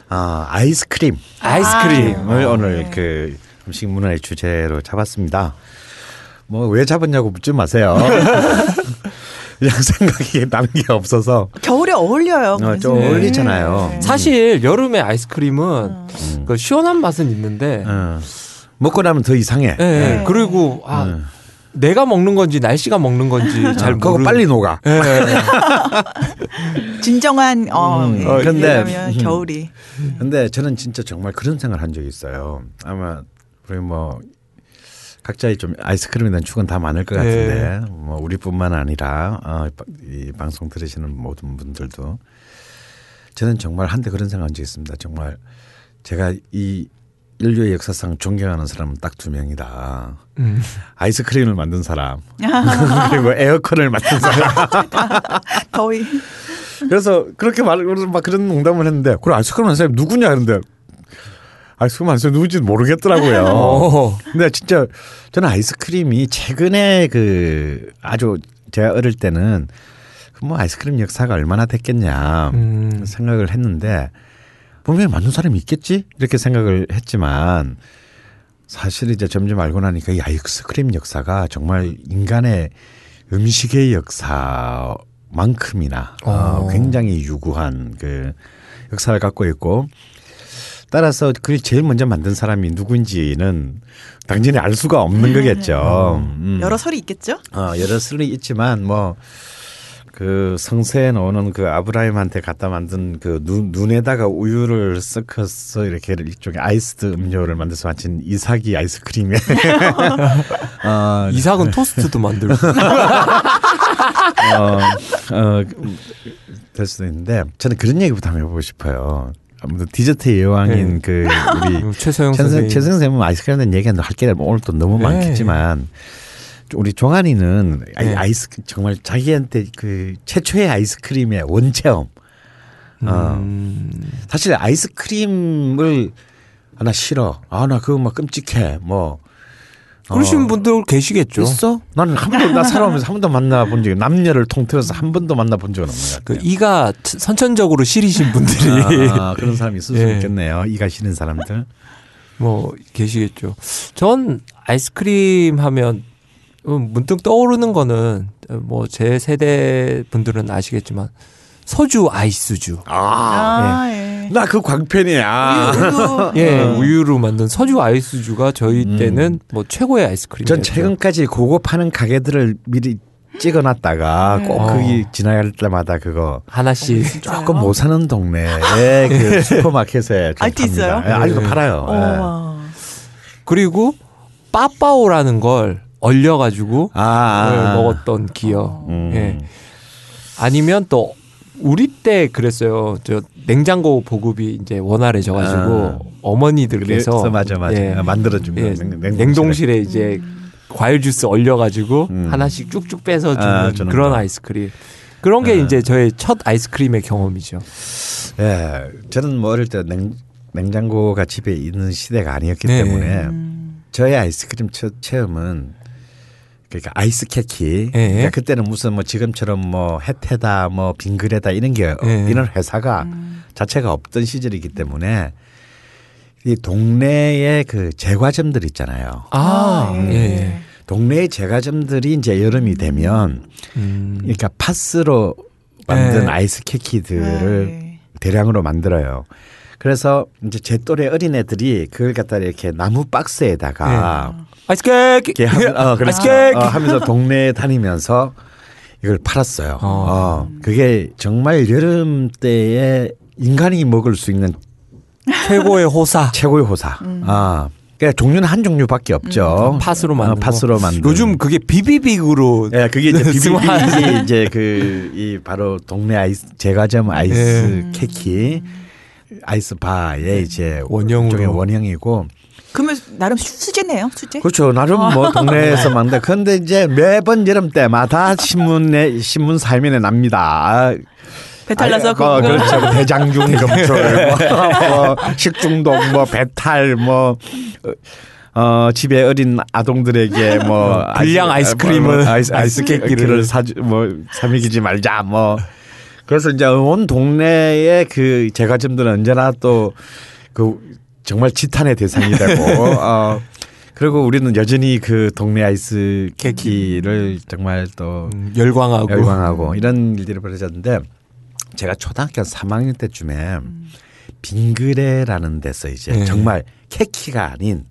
어, 아이스크림. 아이스크림을 을 오늘 그 음식 문화의 주제로 잡았습니다. 뭐 왜 잡았냐고 묻지 마세요. 그냥 생각이 나는 게 없어서 겨울에 어울려요. 어, 좀 그래서. 어울리잖아요. 네. 사실 여름에 아이스크림은 음. 그 시원한 맛은 있는데 어. 먹고 나면 더 이상해. 예, 예. 네. 그리고 아 음. 내가 먹는 건지 날씨가 먹는 건지 잘 어, 그거 모르는 빨리 녹아. 예, 예. 진정한 어, 음, 예, 어, 근데- 음. 겨울이 근데 저는 진짜 정말 그런 생각을 한 적이 있어요. 아마 우리 뭐 각자의 좀 아이스크림에 대한 추억은 다 많을 것 같은데 뭐 우리뿐만 아니라 어, 이 방송 들으시는 모든 분들도 저는 정말 한때 그런 생각한 적이 있습니다. 정말 제가 이 인류의 역사상 존경하는 사람은 딱 두 명이다. 음. 아이스크림을 만든 사람 그리고 에어컨을 만든 사람. 더위 그래서 그렇게 말, 그래서 막 그런 농담을 했는데, 그래 아이스크림 한 사람이 누구냐 그런데 아이스크림 한 사람이 누군지 모르겠더라고요. 어. 근데 진짜 저는 아이스크림이 최근에 그 아주 제가 어릴 때는 그뭐 아이스크림 역사가 얼마나 됐겠냐 음. 생각을 했는데 분명히 만든 사람이 있겠지 이렇게 생각을 했지만 사실 이제 점점 알고 나니까 이 아이스크림 역사가 정말 인간의 음식의 역사만큼이나 어, 어. 굉장히 유구한 그 역사를 갖고 있고 따라서 그걸 제일 먼저 만든 사람이 누구인지는 당연히 알 수가 없는 거겠죠. 음. 여러 설이 있겠죠? 어, 여러 설이 있지만 뭐 그 성서에 나오는 그 아브라함한테 갖다 만든 그 눈, 눈에다가 우유를 섞어서 이렇게 일종의 아이스드 음료를 만들어서 마친 이삭이 아이스크림에 어, 이삭은 토스트도 만들고 어, 어, 될 수도 있는데 저는 그런 얘기부터 한번 해보고 싶어요. 아무튼 디저트의 여왕인 네. 그 우리 최선, 선생님 최선 선생님은 아이스크림에 대한 얘기는 할게 오늘 또 너무 네. 많겠지만 우리 아이- 네. 아이스 정말 자기한테 그 최초의 아이스크림의 원체험. 어. 음. 사실 아이스크림을 아, 나 싫어. 아 나 그거 막 끔찍해. 뭐 그러신 어, 분들 계시겠죠. 있어? 나는 한 번도 나 살아오면서 한 번도 만나본 적이 남녀를 통틀어서 한 번도 만나본 적은 없는 것그 같아요. 이가 트- 선천적으로 시리신 분들이 아, 그런 사람이 있을 수 예. 있겠네요. 이가 싫은 사람들. 뭐 계시겠죠. 전 아이스크림 하면 음, 문득 떠오르는 거는 뭐 제 세대 분들은 아시겠지만 소주 아이스주. 아, 예. 나그 광팬이야. 우유도 예, 우유로 만든 소주 아이스주가 저희 음. 때는 뭐 최고의 아이스크림. 전 최근까지 그거 파는 가게들을 미리 찍어놨다가 네. 꼭 어. 거기 지나갈 때마다 그거 하나씩 조금 못 사는 동네에 그 슈퍼마켓에 좀 아직도 팝니다. 있어요? 예, 아직도 네. 팔아요. 어, 예. 와. 그리고 빠빠오라는 걸 얼려가지고 아, 아, 네, 아. 먹었던 기억. 음. 예. 아니면 또 우리 때 그랬어요. 저 냉장고 보급이 이제 원활해져가지고 아. 어머니들께서 맞아 맞아 예, 만들어준 거 예, 냉동실에. 냉동실에 이제 과일 주스 얼려가지고 음. 하나씩 쭉쭉 빼서 주는 아, 그런 거. 아이스크림. 그런 게 아. 이제 저의 첫 아이스크림의 경험이죠. 예, 저는 뭐 어릴 때 냉, 냉장고가 집에 있는 시대가 아니었기 네. 때문에 음. 저의 아이스크림 처, 체험은 그러니까 아이스 케키. 예. 그러니까 그때는 무슨 뭐 지금처럼 뭐 혜태다 뭐 빙그레다 이런 게 예. 이런 회사가 자체가 없던 시절이기 때문에 이 동네에 그 제과점들 있잖아요. 아, 아, 예. 예. 예. 동네의 제과점들이 이제 여름이 되면 음. 그러니까 파스로 만든 네. 아이스 케키들을 네. 대량으로 만들어요. 그래서 이제 제 또래 어린애들이 그걸 갖다 이렇게 나무 박스에다가 아이스 케이크. 이렇게 어, 그래서, 아이스 케이크. 어, 하면서 동네에 다니면서 이걸 팔았어요. 어. 어, 그게 정말 여름 때에 인간이 먹을 수 있는 최고의 호사. 최고의 호사. 아, 그러니까 종류는 한 종류밖에 없죠. 팥으로 어, 만든 거. 팥으로 만든. 요즘 그게 비비빅으로 예, 그게 이제. 비비빅이 이제 그 이 바로 동네 아이스 제과점 아이스 예. 케키 아이스 바의 이제 원형으로. 원형이고 그러면 나름 수- 수제네요, 수제. 그렇죠. 나름 뭐 동네에서 만든. 근데 이제 매번 여름 때마다 신문에 신문 사면에 납니다. 배탈 나서 아, 어, 그거. 그렇죠. 뭐 대장균 검출, 뭐, 뭐 식중독, 뭐 배탈, 뭐 어, 집에 어린 아동들에게 뭐 불량 아이스- 아이스크림을, 뭐, 아이스, 아이스 케이크를. 사주 뭐 사먹이지 말자 뭐 그래서 이제 온 동네의 그 제과점들은 언제나 또그 정말 지탄의 대상이 되고 어 그리고 우리는 여전히 그 동네 아이스 케이크를 정말 또 음, 열광하고. 열광하고 이런 일들이 벌어졌는데 제가 초등학교 한 3학년 때쯤에 빙그레라는 데서 이제 네. 정말 케키가 아닌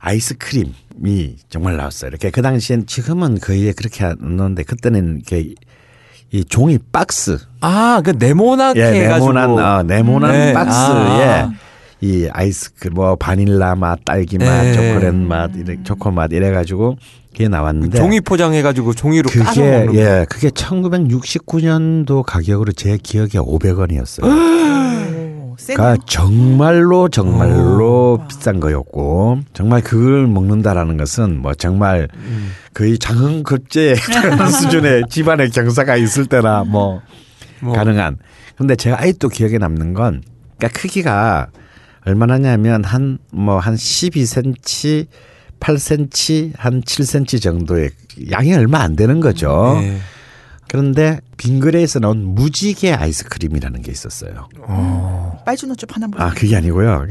아이스크림이 정말 나왔어요. 이렇게 그 당시엔 지금은 거의 그렇게 안 넣는데 그때는 이렇게 이 종이 박스 아, 그 네모나게 예. 네모난 어, 네모난 네. 박스에 아. 이 아이스크림 뭐 바닐라 맛, 딸기 맛, 네. 초콜릿 맛, 이래 초코 맛 이래 가지고 그게 나왔는데 종이 포장해 가지고 종이로 까서 그게 먹는 거. 예, 그게 1969년도 가격으로 제 기억에 500원이었어요. 오, 세네요. 그러니까 정말로 정말로 비싼 거였고 정말 그걸 먹는다라는 것은 뭐 정말 음. 거의 장흥급제에 달하는 수준의 집안의 경사가 있을 때나 뭐, 뭐. 가능한. 근데 제가 아직도 기억에 남는 건 그러니까 크기가 얼마나냐면 한 뭐 한 12cm 8cm 한 7cm 정도의 양이 얼마 안 되는 거죠. 네. 그런데 빙그레에서 나온 무지개 아이스크림이라는 게 있었어요. 빨주노초 하나 먹아 그게 아니고요.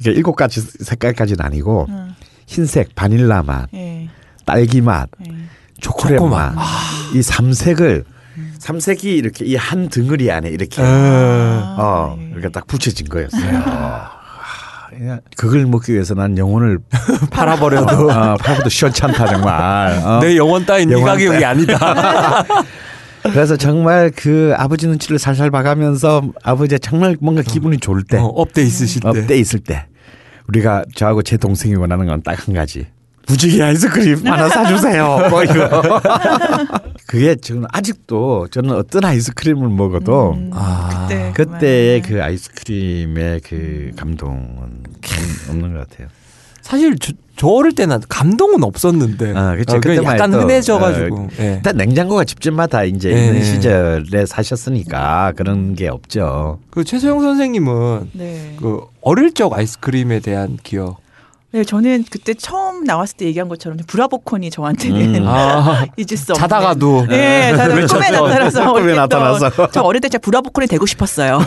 이게 일곱 가지 색깔까지는 아니고 음. 흰색 바닐라 맛, 예. 딸기 맛, 예. 초콜릿 초코 맛. 맛. 이 삼색을 삼색이 이렇게 이 한 덩어리 안에 이렇게 어. 어 예. 이렇게 딱 붙여진 거였어요. 아, 그걸 먹기 위해서 난 영혼을 팔아버려도 어, 팔아도 시원찮다 정말. 어. 내 영원 따윈 이 영원 가격이 아니다. 그래서 정말 그 아버지 눈치를 살살 봐가면서 아버지 정말 뭔가 기분이 좋을 때 어, up돼 있으실 때. up돼 있을 때 우리가 저하고 제 동생이 원하는 건 딱 한 가지. 무지개 아이스크림 하나 사주세요. 뭐 이거. 그게 저는 아직도 저는 어떤 아이스크림을 먹어도 아, 그때 그때의. 그 아이스크림의 그 감동은 없는 것 같아요. 사실 저, 저 어릴 때는 감동은 없었는데. 아, 그쵸. 어, 그때만 약간 해도, 흔해져가지고. 예. 일단 냉장고가 집집마다 이제 네. 있는 시절에 사셨으니까 그런 게 없죠. 그 최소영 선생님은 네. 그 어릴 적 아이스크림에 대한 기억. 네, 저는 그때 처음 나왔을 때 얘기한 것처럼 브라보콘이 저한테는 음. 아, 잊을 수 없는. 자다가도. 네, 자다가 그렇죠. 꿈에 나타나서 꿈에 나타나서. 또저 어릴 때 진짜 브라보콘이 되고 싶었어요.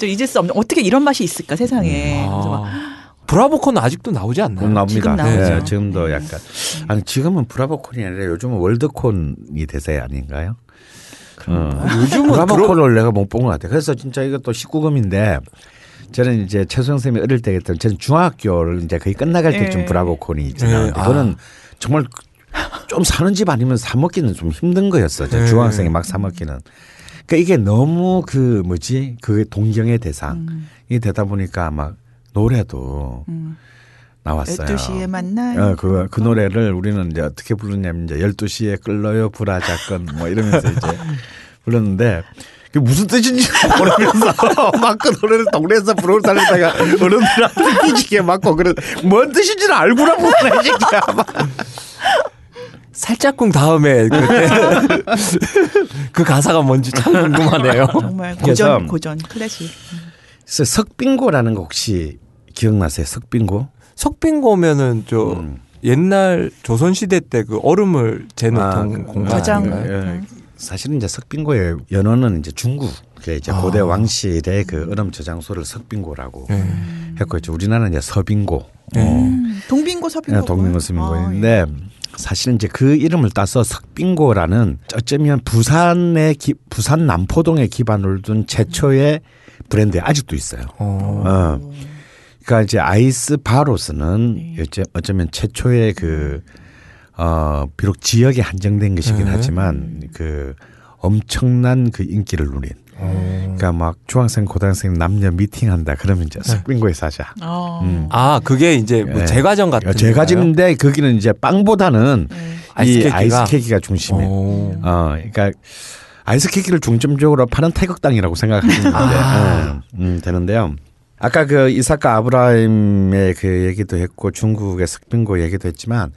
저 잊을 수 없는 어떻게 이런 맛이 있을까 세상에. 그래서 막 아, 브라보콘 아직도 나오지 않나요? 그럼 나옵니다. 지금 나오죠. 네, 지금도 약간 아니 지금은 브라보콘이 아니라 요즘은 월드콘이 대세 아닌가요? 어. 요즘은 그런 브라보콘을 내가 못 본 것 같아. 그래서 진짜 이것도 19금인데 저는 이제 최수영 선생님이 어릴 때 했던 저는 중학교를 이제 거의 끝나갈 때쯤 예. 브라보콘이 있잖아요. 예, 근데 아. 그거는 정말 좀 사는 집 아니면 사 먹기는 좀 힘든 거였어. 저 예. 중학생이 막 사 먹기는. 그러니까 이게 너무 그 뭐지 그 동경의 대상이 되다 보니까 막 노래도 음. 나왔어요. 12시에 만나요. 어, 그, 그 노래를 우리는 이제 어떻게 부르냐면 이제 12시에 끌러요 불화자건 뭐 이러면서 이제 불렀는데 그게 무슨 뜻인지 모르면서 막그 노래를 동네에서 부르고 다니다가 어른들한테 삐지게 맞고 그래 뭔 뜻인지는 알고나 이 새끼야 막. 살짝쿵 다음에 그때 그 가사가 뭔지 참 궁금하네요. 정말 그래서 고전 고전 클래식. 그래서 석빙고라는 거 혹시 기억나세요? 석빙고? 석빙고면은 저 음. 옛날 조선 시대 때 그 얼음을 재놓던 아, 공간 가장- 아닌가요? 예. 사실은 이제 석빙고의 연원은 이제 중국의 이제 아. 고대 왕실의 그 얼음 저장소를 석빙고라고 네. 했고 이제 우리나라는 이제 서빙고. 네. 어. 음, 동빙고 서빙고. 네, 동민고 아, 서빙고인데 사실 이제 그 이름을 따서 석빙고라는 어쩌면 부산의 기, 부산 남포동에 기반을 둔 최초의 브랜드 아직도 있어요. 어. 어. 그러니까 이제 아이스 바로스는 어째- 어쩌면 최초의 그, 어, 비록 지역에 한정된 것이긴 네. 하지만 그 엄청난 그 인기를 누린. 어. 그러니까 막 중학생, 고등학생 남녀 미팅한다. 그러면 이제 석빙고에서 하자. 어. 음. 아 그게 이제 뭐 네. 제과점 같은 건가요? 지는데 거기는 이제 빵보다는 네. 이 아이스케이크가? 중심에. 어. 어, 그러니까 아이스케이크를 중점적으로 파는 태극당이라고 생각하시면 아. 네, 음, 되는데요. 아까 그 이사카 아브라함의 그 얘기도 했고 중국의 석빙고 얘기도 했지만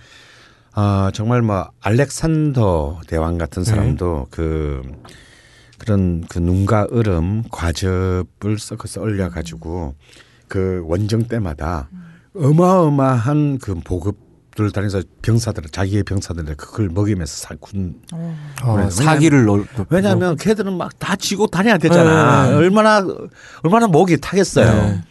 어, 정말 뭐 알렉산더 대왕 같은 사람도 그 그런 그 눈과 얼음 과즙을 섞어서 얼려 가지고 그 원정 때마다 어마어마한 그 보급들 다니면서 병사들 자기의 병사들 그걸 먹이면서 살군 어. 어, 그래요. 사기를 넣 왜냐하면 걔들은 막 다 지고 다녀야 되잖아. 네. 얼마나 얼마나 목이 타겠어요. 네.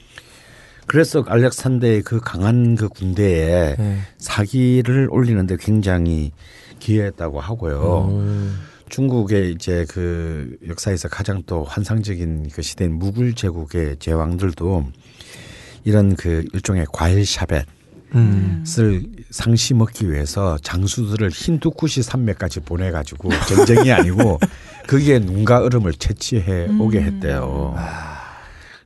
그래서 알렉산더의 그 강한 그 군대에 네. 사기를 올리는데 굉장히 기여했다고 하고요. 어. 중국의 이제 그 역사에서 가장 또 환상적인 그 시대인 무굴 제국의 제왕들도 이런 그 일종의 과일 샤벳 음. 을 상시 먹기 위해서 장수들을 힌두쿠시 산맥까지 보내가지고 전쟁이 아니고 거기에 눈과 얼음을 채취해 오게 했대요.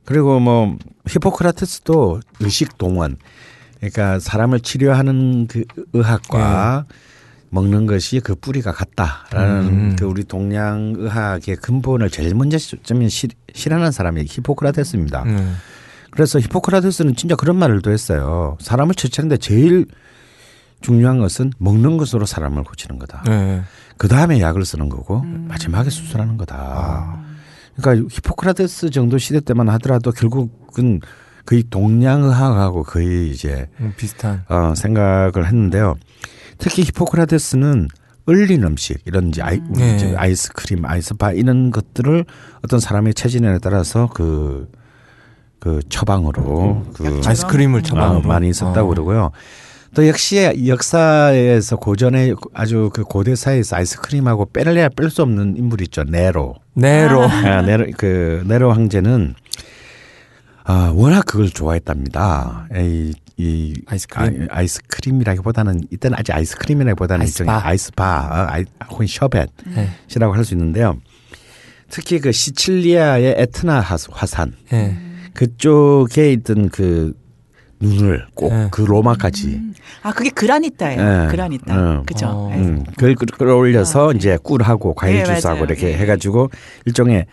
그리고 뭐 히포크라테스도 의식 동원, 그러니까 사람을 치료하는 그 의학과 먹는 것이 그 뿌리가 같다라는 음. 그 우리 동양 의학의 근본을 제일 먼저 좀 실- 실현한 사람이 히포크라테스입니다. 음. 그래서 히포크라테스는 진짜 그런 말을 또 했어요. 사람을 처치하는데 제일 중요한 것은 먹는 것으로 사람을 고치는 거다. 네. 그 다음에 약을 쓰는 거고 마지막에 수술하는 거다. 그러니까 히포크라테스 정도 시대 때만 하더라도 결국은 거의 동양의학하고 거의 이제 음, 비슷한. 어, 생각을 했는데요. 특히 히포크라테스는 얼린 음식 이런 이제 아이, 우리 네. 아이스크림, 아이스바 이런 것들을 어떤 사람의 체질에 따라서 그, 그 처방으로 그 아이스크림을 아, 처방으로 많이 있었다고 어. 그러고요. 또 역시 역사에서 고전에 아주 그 고대사에서 아이스크림하고 뺄래야 뺄 수 없는 인물이 있죠. 네로. 네로. 아, 네로 그 네로 황제는 아, 워낙 그걸 좋아했답니다. 이, 이 아이스크림? 아, 이스크림이라기보다는 이때는 아직 아이스크림이라기보다는 아이스바. 아이스바, 아, 아이, 혹은 셔벳이라고 네. 할수 있는데요. 특히 그 시칠리아의 에트나 화산 네. 그쪽에 있던 그 눈을 꼭 네. 그 로마까지 아 그게 granita예요. 네. granita. 음. 그죠. 어. 네. 음, 그걸 끌- 끌어올려서 이제 꿀하고 과일 네, 주스하고 맞아요. 이렇게 네. 해가지고 일종의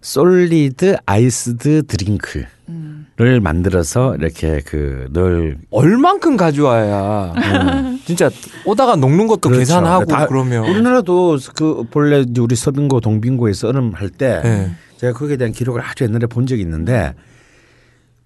solid iced drink를 음. 만들어서 이렇게 그 늘 얼만큼 가져와야 음, 진짜 오다가 녹는 것도 그렇죠. 계산하고 다- 그러면 우리나라도 그 본래 우리 서빙고 동빙고에서 얼음 할때 네. 제가 거기에 대한 기록을 아주 옛날에 본 적이 있는데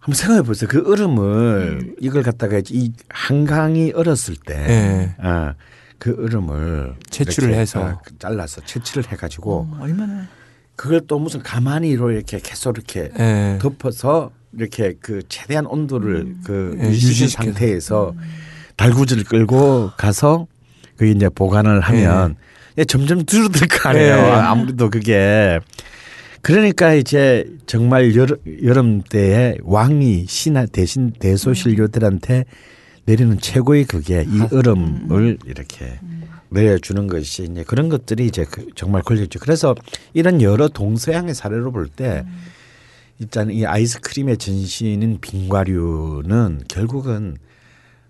한번 생각해 보세요. 그 얼음을 이걸 갖다가 이 한강이 얼었을 때 네. 어, 그 얼음을 채취를 해서. 어, 잘라서 채취를 해가지고 어, 얼마나 그걸 또 무슨 가만히로 이렇게 계속 이렇게 네. 덮어서 이렇게 그 최대한 온도를 그 네, 유지시킨 유지시켜서. 상태에서 달구지를 끌고 가서 그 이제 보관을 하면 예, 점점 줄어들 거 아니에요. 네. 아무래도 그게 그러니까 이제 정말 여름, 여름 때에 왕이 신하 대신 대소신료들한테 내리는 최고의 그게 이 얼음을 이렇게 내려주는 것이 이제 그런 것들이 이제 그 정말 걸렸죠. 그래서 이런 여러 동서양의 사례로 볼때 일단 이 아이스크림의 전신인 빙과류는 결국은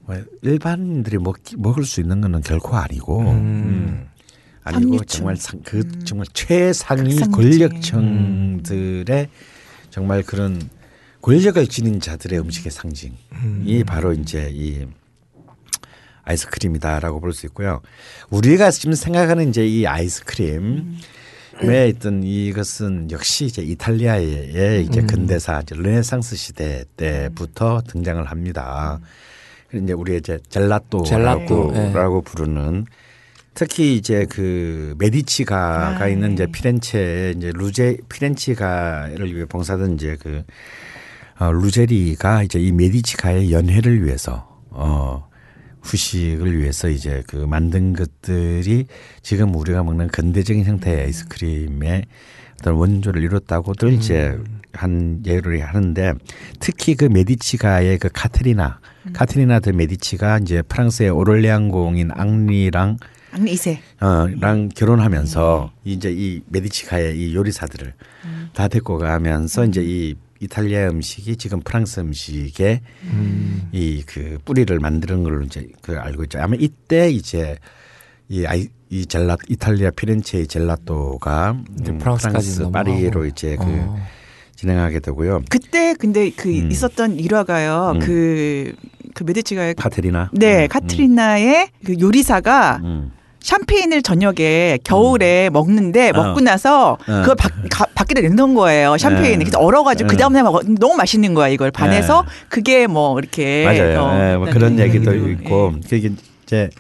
뭐 일반인들이 먹 먹을 수 있는 거는 결코 아니고 음. 아니고 상류층. 정말 상, 그 정말 최상위 각상층. 권력층들의 정말 그런 권력을 지닌 자들의 음식의 상징이 바로 이제 이 아이스크림이다라고 볼 수 있고요. 우리가 지금 생각하는 이제 이 아이스크림 왜 있던 이것은 역시 이제 이탈리아의 이제 음. 근대사 이제 르네상스 시대 때부터 등장을 합니다. 이제 우리 이제 젤라또라고 젤라또, 예. 라고 부르는 특히 이제 그 메디치가가 아, 있는 이제 네. 피렌체 이제 루제 피렌치가를 위해 봉사하던 이제 그 어, 루제리가 이제 이 메디치가의 연회를 위해서 어 후식을 위해서 이제 그 만든 것들이 지금 우리가 먹는 근대적인 형태의 아이스크림의 어떤 원조를 이뤘다고들 이제 한 예를 하는데 특히 그 메디치가의 그 카테리나 카테리나 드 메디치가 이제 프랑스의 오를레앙 공인 앙리랑 앙리 이세. 어랑 결혼하면서 이제 이 메디치가의 이 요리사들을 다 데리고 가면서 이제 이 이탈리아 음식이 지금 프랑스 음식의 음. 이그 뿌리를 만드는 걸로 이제 그 알고 있죠. 아마 이때 이제 이 아이 이 젤라 이탈리아 피렌체의 젤라또가 음, 프랑스까지 프랑스. 파리로 이제 그 어. 진행하게 되고요. 그때 근데 그 음. 있었던 일화가요. 음. 그, 그 메디치가의 카테리나. 네, 음, 카트리나의 그 요리사가 음. 샴페인을 저녁에 겨울에 먹는데 어. 먹고 나서 어. 그걸 밖, 가- 밖에 내놓은 거예요. 샴페인을. 네. 그래서 얼어가지고 그 네. 다음날 먹어 너무 맛있는 거야 이걸 반해서 네. 그게 뭐 이렇게 맞아요. 어, 예, 뭐 그런 네. 얘기도 예. 있고 그게 이제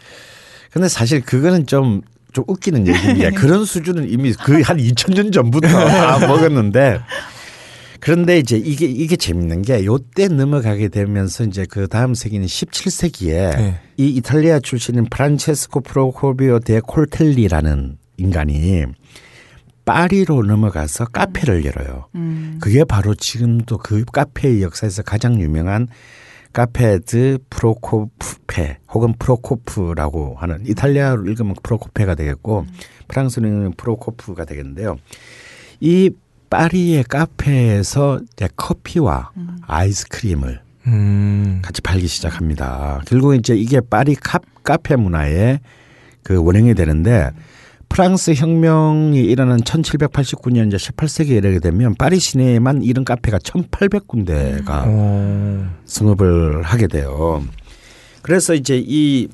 근데 사실 그거는 좀좀 웃기는 게 그런 수준은 이미 그한 2000년 전부터 다 먹었는데 그런데 이제 이게 이게 재밌는 게 요때 넘어가게 되면서 이제 그 다음 세기는 17세기에 네. 이 이탈리아 출신인 프란체스코 프로코비오 데 콜텔리라는 인간이 파리로 넘어가서 카페를 열어요. 음. 그게 바로 지금도 그 카페의 역사에서 가장 유명한 카페드 프로코페 혹은 프로코프라고 하는 이탈리아로 읽으면 프로코페가 되겠고 프랑스로 읽으면 프로코프가 되겠는데요. 이 파리의 카페에서 이제 커피와 아이스크림을 음. 같이 팔기 시작합니다. 결국 이제 이게 파리 카, 카페 문화의 그 원행이 되는데 프랑스 혁명이 일어난 1789년 이제 18세기에 이르게 되면 파리 시내에만 이런 카페가 1,800군데가 어. 성업을 하게 돼요. 그래서 이제 이,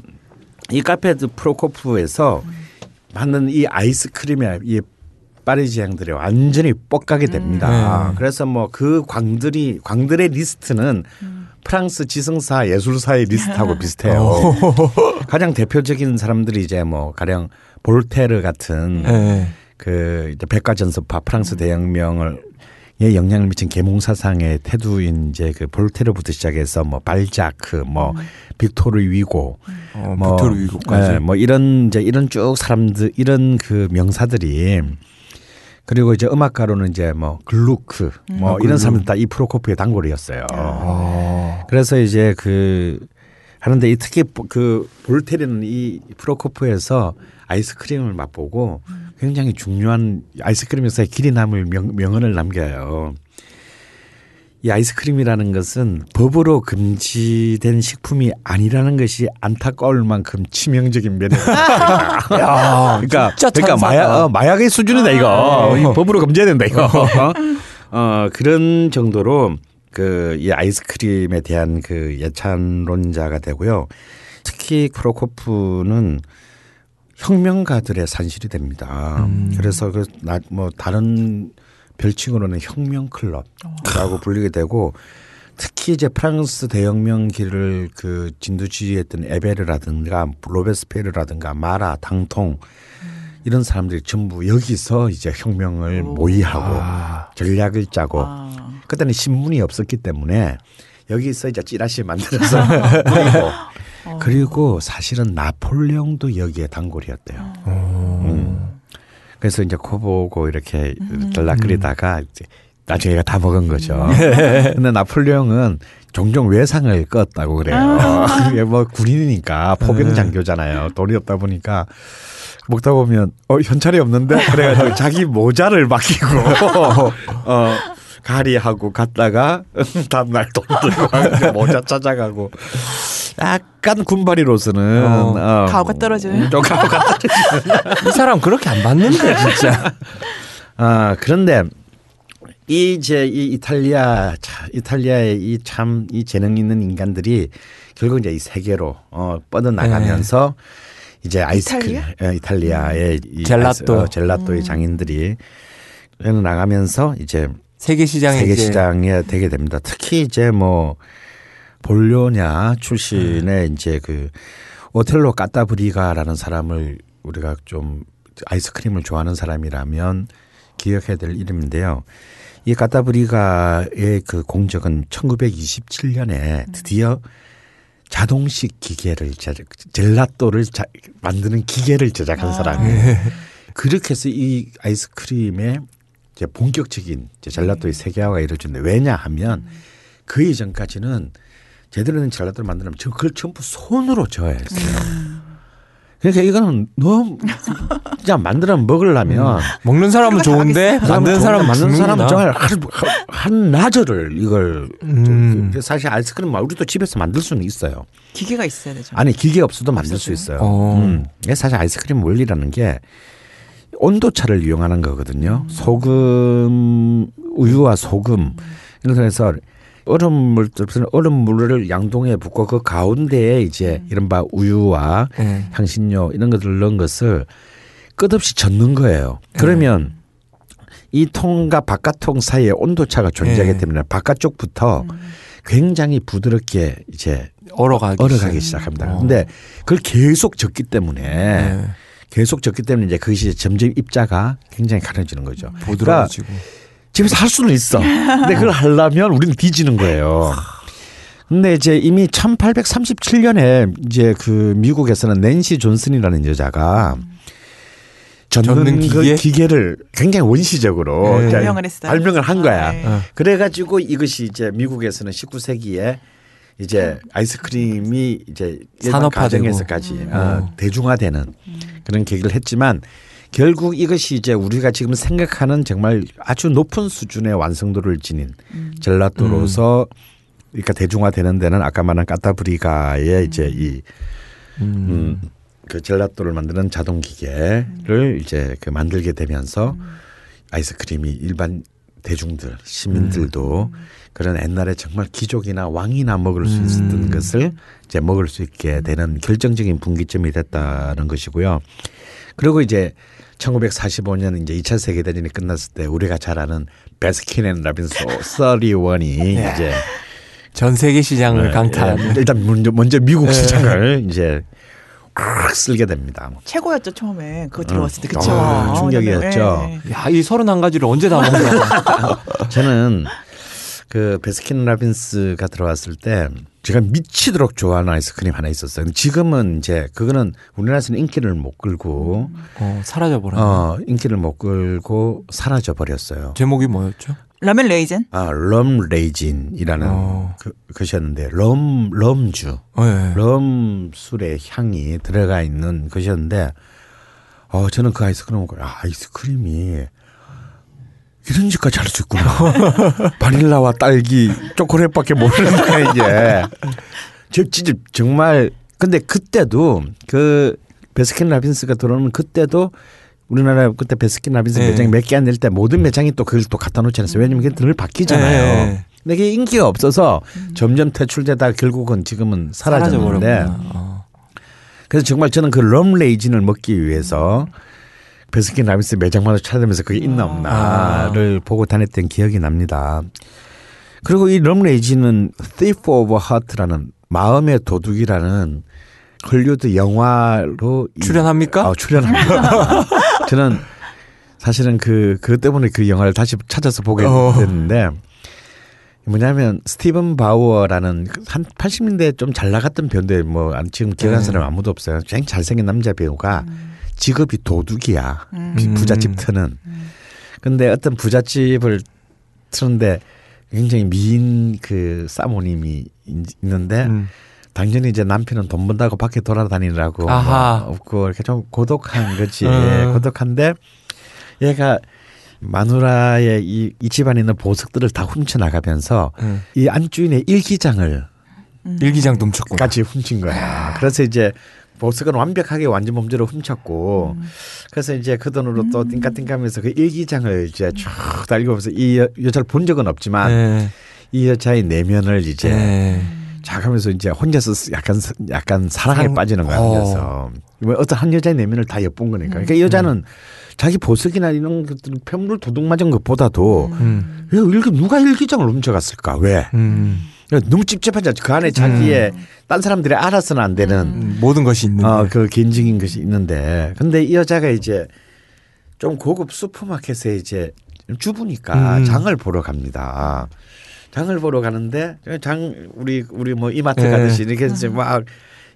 이 카페드 프로코프에서 만든 이 아이스크림의 이 Parisien들이 완전히 뻑가게 됩니다. 네. 그래서 뭐 그 광들이 광들의 리스트는 프랑스 지성사 예술사의 리스트하고 비슷해요. 가장 대표적인 사람들이 이제 뭐 가령 볼테르 같은 네. 그 이제 백과전서파 프랑스 대혁명을 에 영향을 미친 계몽 사상의 태두인 이제 그 볼테르부터 시작해서 뭐 발자크, 뭐 빅토르 위고, 어, 뭐, 빅토르 위고까지. 예, 뭐 이런 이제 이런 쭉 사람들 이런 그 명사들이 그리고 이제 음악가로는 이제 뭐 글루크, 뭐 아, 이런. 사람들 다 이 프로코프의 단골이었어요. 어. 그래서 이제 그 하는데 이 특히 그 볼테르는 이 프로코프에서 아이스크림을 맛보고 굉장히 중요한 아이스크림에서의 길이 남을 명, 명언을 남겨요. 이 아이스크림이라는 것은 법으로 금지된 식품이 아니라는 것이 안타까울 만큼 치명적인 면이 있다. 그러니까 그러니까. 마약 어, 마약의 수준이다 이거 아. 이 법으로 금지해야 된다 이거 어 그런 정도로 그 이 아이스크림에 대한 그 예찬론자가 되고요. 특히 크로코프는 혁명가들의 산실이 됩니다. 음. 그래서 그뭐 다른 별칭으로는 혁명 클럽이라고 불리게 되고 특히 이제 프랑스 대혁명 길을 그 진두지휘했던 에베르라든가 로베스페르라든가 마라, 당통 이런 사람들이 전부 여기서 이제 혁명을 오. 모의하고 아. 전략을 짜고 아. 그때는 신문이 없었기 때문에 여기서 이제 찌라시 만들어서 뿌리고 어. 그리고 사실은 나폴레옹도 여기에 단골이었대요. 어. 음. 그래서 이제 코 보고 이렇게 들락거리다가 이제 나중에 얘가 다 먹은 거죠. 근데 나폴레옹은 종종 외상을 껐다고 그래요. 이게 뭐 군인이니까 포병 장교잖아요. 돈이 없다 보니까 먹다 보면 어 현찰이 없는데 그래가지고 자기 모자를 맡기고 어 가리하고 갔다가 다음날 돈 들고 모자 찾아가고 약간 군바리로서는 어, 어, 가오가. 좀 가오가 떨어지는 이 사람 그렇게 안 받는데 진짜. 아 그런데 이 이제 이 이탈리아 차- 이탈리아의 이 참 이 재능 있는 인간들이 결국 이제 이 세계로 어 뻗어 나가면서 이제 아이스크림 이탈리아? 예, 이탈리아의 이 젤라또. 아이스- 어, 젤라또의 장인들이 나가면서 이제 세계 시장에 세계 시장에 되게 됩니다. 특히 이제 뭐 볼로냐 출신의 네. 이제 그 오텔로 까따브리가라는 사람을 우리가 좀 아이스크림을 좋아하는 사람이라면 기억해야 될 이름인데요. 이 까따브리가의 그 공적은 1927년에 드디어 자동식 기계를 제작, 젤라또를 자, 만드는 기계를 제작한 아. 사람이에요. 그렇게 해서 이 아이스크림의 이제 본격적인 이제 젤라또의 세계화가 이루어졌는데 왜냐하면 그 이전까지는 제대로 된 젤라또를 만들려면 저 그걸 전부 손으로 저어야 했어요. 그러니까 이거는 너무 진짜 만들어 먹으려면 먹는 사람은 좋은데 만드는 사람은 만드는 사람은. 정말 한, 한 나절을 이걸 음. 그 사실 아이스크림 우리도 집에서 만들 수는 있어요. 기계가 있어야 되죠. 아니 기계 없어도 만들 수 없어도요? 있어요. 어. 음. 사실 아이스크림 원리라는 게 온도차를 이용하는 거거든요. 소금 우유와 소금 이렇게 해서 얼음물 얼음물을 양동이에 붓고 그 가운데에 이제 이른바 우유와 예. 향신료 이런 것들을 넣은 것을 끝없이 젓는 거예요. 그러면 이 통과 바깥 통 사이에 온도차가 존재하기 네. 때문에 바깥쪽부터 굉장히 부드럽게 이제 얼어가기, 얼어가기 시작. 시작합니다. 어. 근데 그걸 계속 젓기 때문에 예. 계속 젓기 때문에 이제 그것이 점점 입자가 굉장히 가려지는 거죠. 그러니까 부드러워지고. 집에서 할 수는 있어. 근데 그걸 하려면 우리는 뒤지는 거예요. 근데 이제 이미 1837년에 이제 그 미국에서는 낸시 존슨이라는 여자가 젓는, 젓는 그 기계? 기계를 굉장히 원시적으로 네. 발명을 했어요. 발명을 한 거야. 아, 네. 어. 그래가지고 이것이 이제 미국에서는 19세기에 이제 아이스크림이 이제 일반 산업화되고. 가정에서까지 음. 어, 어. 대중화되는 그런 계기를 했지만 결국 이것이 이제 우리가 지금 생각하는 정말 아주 높은 수준의 완성도를 지닌 젤라또로서 그러니까 대중화되는 데는 아까 말한 까타브리가의 이제 이 음, 그 젤라또를 만드는 자동 기계를 이제 그 만들게 되면서 아이스크림이 일반 대중들 시민들도 그런 옛날에 정말 귀족이나 왕이나 먹을 수 있었던 음. 것을 이제 먹을 수 있게 되는 결정적인 분기점이 됐다는 것이고요. 그리고 이제 1945년 이제 2차 세계 대전이 끝났을 때 우리가 잘 아는 베스킨 앤 라빈스 31이 이제 전 세계 시장을 예, 강타한. 예, 일단 먼저, 먼저 미국 네. 시장을 이제 꽉 쓸게 됩니다. 최고였죠 처음에 그거 들어왔을 때 그쵸. 아, 충격이었죠. 네, 네. 야, 이 서른 한 가지를 언제 다 먹냐. 저는 그 베스킨 라빈스가 들어왔을 때 제가 미치도록 좋아하는 아이스크림 하나 있었어요. 근데 지금은 이제 그거는 우리나라에서는 인기를 못 끌고 어, 사라져 버렸네. 어 인기를 못 끌고 사라져 버렸어요. 제목이 뭐였죠? rum raisin. 아, rum raisin이라는 어. 그, 것이었는데 럼 럼주 어, 예. 럼 술의 향이 들어가 있는 것이었는데 어 저는 그 아이스크림 먹고 아, 아이스크림이 이런 짓까지 할 수 있구나. 바닐라와 딸기, 초콜릿밖에 모르는데 이게. 저 진짜 정말 근데 그때도 그 베스킨 라빈스가 들어오는 그때도 우리나라 그때 베스킨 라빈스 네. 매장이 몇개안될때 모든 매장이 또 그걸 또 갖다 놓지 않았어요. 왜냐면 그게 늘 바뀌잖아요. 네. 근데 이게 인기가 없어서 점점 퇴출되다 결국은 지금은 사라졌는데. 어. 그래서 정말 저는 그 rum raisin을 먹기 위해서 베스킨 라빈스 매장마다 찾아다니면서 그게 있나 없나를 보고 다녔던 기억이 납니다. 그리고 이 럼레이진은 Thief of Heart라는 마음의 도둑이라는 헐리우드 영화로 이- 출연합니까? 아, 출연합니다. 저는 사실은 그 그것 때문에 그 영화를 다시 찾아서 보게 어. 됐는데 뭐냐면 스티븐 바우어라는 한 80년대 좀 잘 나갔던 배우인데 뭐 안- 지금 기억하는 네. 사람 아무도 없어요. 굉장히 잘생긴 남자 배우가 직업이 도둑이야. 음. 부잣집 트는. 근데 어떤 부잣집을 트는데 굉장히 미인 그 사모님이 있- 있는데 음. 당연히 이제 남편은 돈 번다고 밖에 돌아다니느라고 아하. 뭐 없고 이렇게 좀 고독한 거지. 음. 고독한데 얘가 마누라의 이, 이 집안에 있는 보석들을 다 훔쳐 나가면서 음. 이 안주인의 일기장을 일기장 훔쳤구나. 같이 훔친 거야. 그래서 이제 보석은 완벽하게 완전 범죄로 훔쳤고 그래서 이제 그 돈으로 또 띵까띵까하면서 그 일기장을 이제 쭉 달고면서 이 여, 여자를 본 적은 없지만 네. 이 여자의 내면을 이제 네. 자가면서 이제 혼자서 약간 사- 약간 사랑에 상- 빠지는 거야 어. 혼자서 뭐 어떤 한 여자의 내면을 다 엿본 거니까 그러니까 이 여자는 자기 보석이나 이런 것들 편물 도둑 맞은 것보다도 음. 왜 일기 누가 일기장을 훔쳐갔을까 왜 음. 너무 찝찝하지 않죠 그 안에 자기의 딴 사람들이 알아서는 안 되는 음, 모든 것이 있는데. 어, 그 개인적인 것이 있는데 근데 이 여자가 이제 좀 고급 슈퍼마켓에 이제 주부니까 음. 장을 보러 갑니다. 장을 보러 가는데 장 우리 우리 뭐 이마트 네. 가듯이 이렇게 이제 막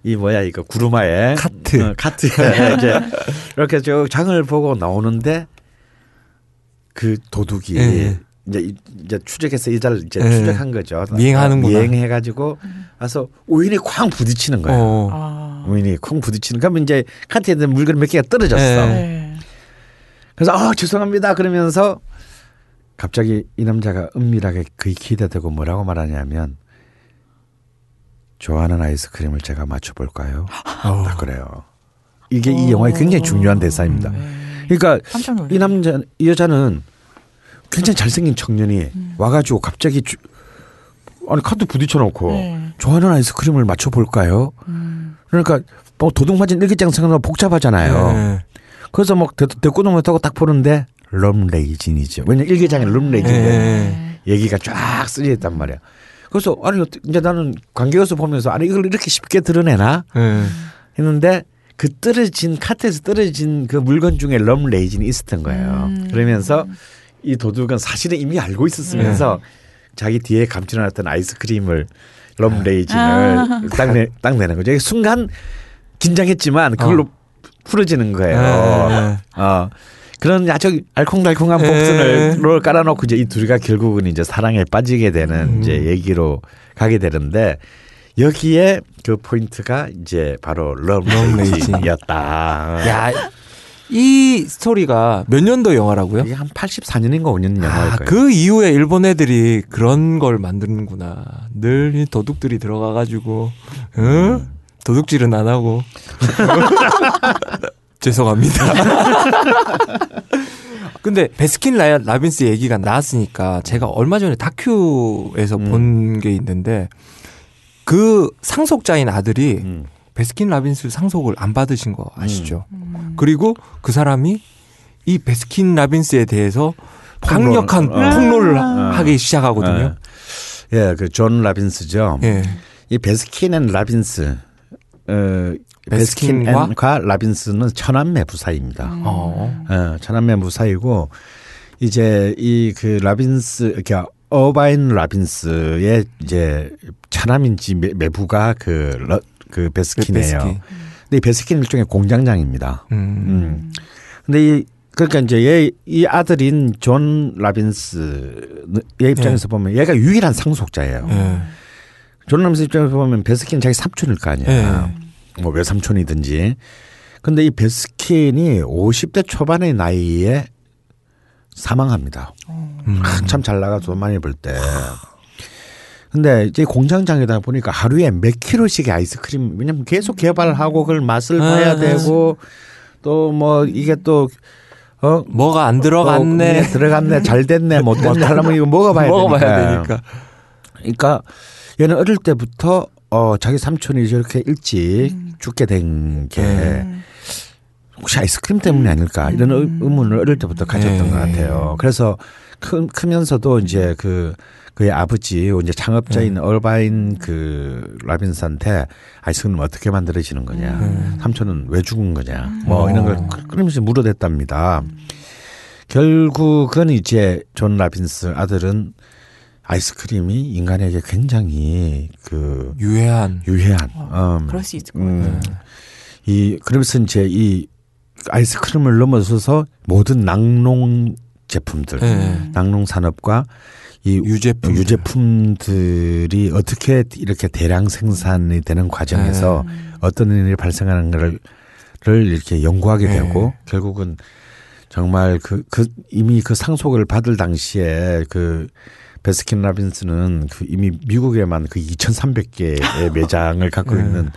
이 뭐야 이거 구루마에 카트. 어, 카트에 이제 이렇게 저 장을 보고 나오는데 그 도둑이 네. 이제 이- 이제 추적해서 이자를 이제 네. 추적한 거죠. 미행하는구나. 미행해 가지고 와서 오인에 쾅 부딪히는 거예요. 어. 아. 오인이 쿵 부딪히는 그러면 이제 카트에 있는 물건 몇 개가 떨어졌어. 네. 네. 그래서 아 죄송합니다 그러면서 갑자기 이 남자가 은밀하게 그의 기대되고 뭐라고 말하냐면 좋아하는 아이스크림을 제가 맞춰볼까요? 어. 딱 그래요. 이게 이 영화의 굉장히 중요한 대사입니다. 그러니까 깜짝 놀랐네. 이 남자 이 여자는 굉장히 잘생긴 청년이 와가지고 갑자기 주- 아니 카드 부딪혀놓고 네. 좋아하는 아이스크림을 맞춰볼까요? 음. 그러니까 뭐 도둑 맞은 일기장 생각하면 복잡하잖아요. 네. 그래서 막 대- 대꾸도 못하고 딱 보는데 럼레이진이죠. 왜냐 면 일기장에 럼레이진 네. 얘기가 쫙 쓰여 있단 말이야. 그래서 아니 이제 나는 관객에서 보면서 아니 이걸 이렇게 쉽게 드러내나 네. 했는데 그 떨어진 카트에서 떨어진 그 물건 중에 럼레이진이 있었던 거예요. 음. 그러면서 이 도둑은 사실은 이미 알고 있었으면서 자기 뒤에 감춰놨던 아이스크림을 럼레이진을 아. 딱, 내, 딱 내는 거죠. 순간 긴장했지만 그걸로 풀어지는 거예요. 네. 어. 그런 아주 알콩달콩한 네. 복선을 깔아놓고 이제 이 둘이가 결국은 이제 사랑에 빠지게 되는 음. 이제 얘기로 가게 되는데 여기에 그 포인트가 이제 바로 럼레이진이었다. 야, 이 스토리가 몇 년도 영화라고요? 이게 한 84년인가 5년 영화일 아, 거예요. 그 이후에 일본 애들이 그런 걸 만드는구나. 늘 이 도둑들이 들어가가지고, 응? 도둑질은 안 하고. 죄송합니다. 근데 베스킨 라빈스 얘기가 나왔으니까 제가 얼마 전에 다큐에서 음. 본게 있는데 그 상속자인 아들이 음. 베스킨 라빈스 상속을 안 받으신 거 아시죠? 음. 그리고 그 사람이 이 베스킨 라빈스에 대해서 폭로를- 강력한 어. 폭로를 아. 하기 시작하거든요. 예, 그 존 라빈스죠. 예. 이 베스킨 앤 라빈스 어 베스킨 베스킨과? 라빈스는 처남 매부 사입니다. 어. 어, 처남 매부 사이고 이제 이 그 라빈스 그러니까 어바인 라빈스의 이제 차남인지 매- 매부가 그, 러, 그 베스킨이에요. 베스킨. 근데 이 베스킨 일종의 공장장입니다. 음. 음. 근데 이 그러니까 이제 얘 이 아들인 존 라빈스의 입장에서 보면 얘가 유일한 상속자예요. 예. 존 라빈스 입장에서 보면 베스킨 자기 삼촌일 거 아니야. 예. 뭐 외삼촌이든지. 근데 이 베스킨이 50대 초반의 나이에 사망합니다. 음. 한참 잘 나가서 돈 많이 벌 때. 근데 이제 공장장이다 보니까 하루에 몇 킬로씩의 아이스크림 왜냐면 계속 개발하고 그걸 맛을 봐야 아, 되고 또 뭐 이게 또 어, 뭐가 안 어, 들어갔네. 네, 들어갔네 잘 됐네 못 됐네 하려면 이거 먹어봐야 먹어봐야 되니까. 되니까. 그러니까 얘는 어릴 때부터 어 자기 삼촌이 저렇게 일찍 죽게 된게 음. 혹시 아이스크림 때문이 아닐까 이런 의- 의문을 어릴 때부터 가졌던 네. 것 같아요. 그래서 크, 크면서도 이제 그 그의 아버지 이제 창업자인 얼바인 그 라빈스한테 아이스크림 어떻게 만들어지는 거냐, 음. 삼촌은 왜 죽은 거냐, 뭐 어. 이런 걸 그러면서 물어댔답니다. 결국은 이제 존 라빈스 아들은 아이스크림이 인간에게 굉장히 그 유해한. 유해한, 어, 음, 그럴 수 있을 것 같아요. 음, 이 그러면서 이제 이 아이스크림을 넘어서서 모든 낙농 제품들, 예. 낙농 산업과 이 유제품. 유제품들이 어떻게 이렇게 대량 생산이 되는 과정에서 어떤 일이 발생하는 것을 를 이렇게 연구하게 네. 되고 결국은 정말 그, 그 이미 그 상속을 받을 당시에 그 베스킨 라빈스는 그 이미 미국에만 그 2,300개의 매장을 갖고 네. 있는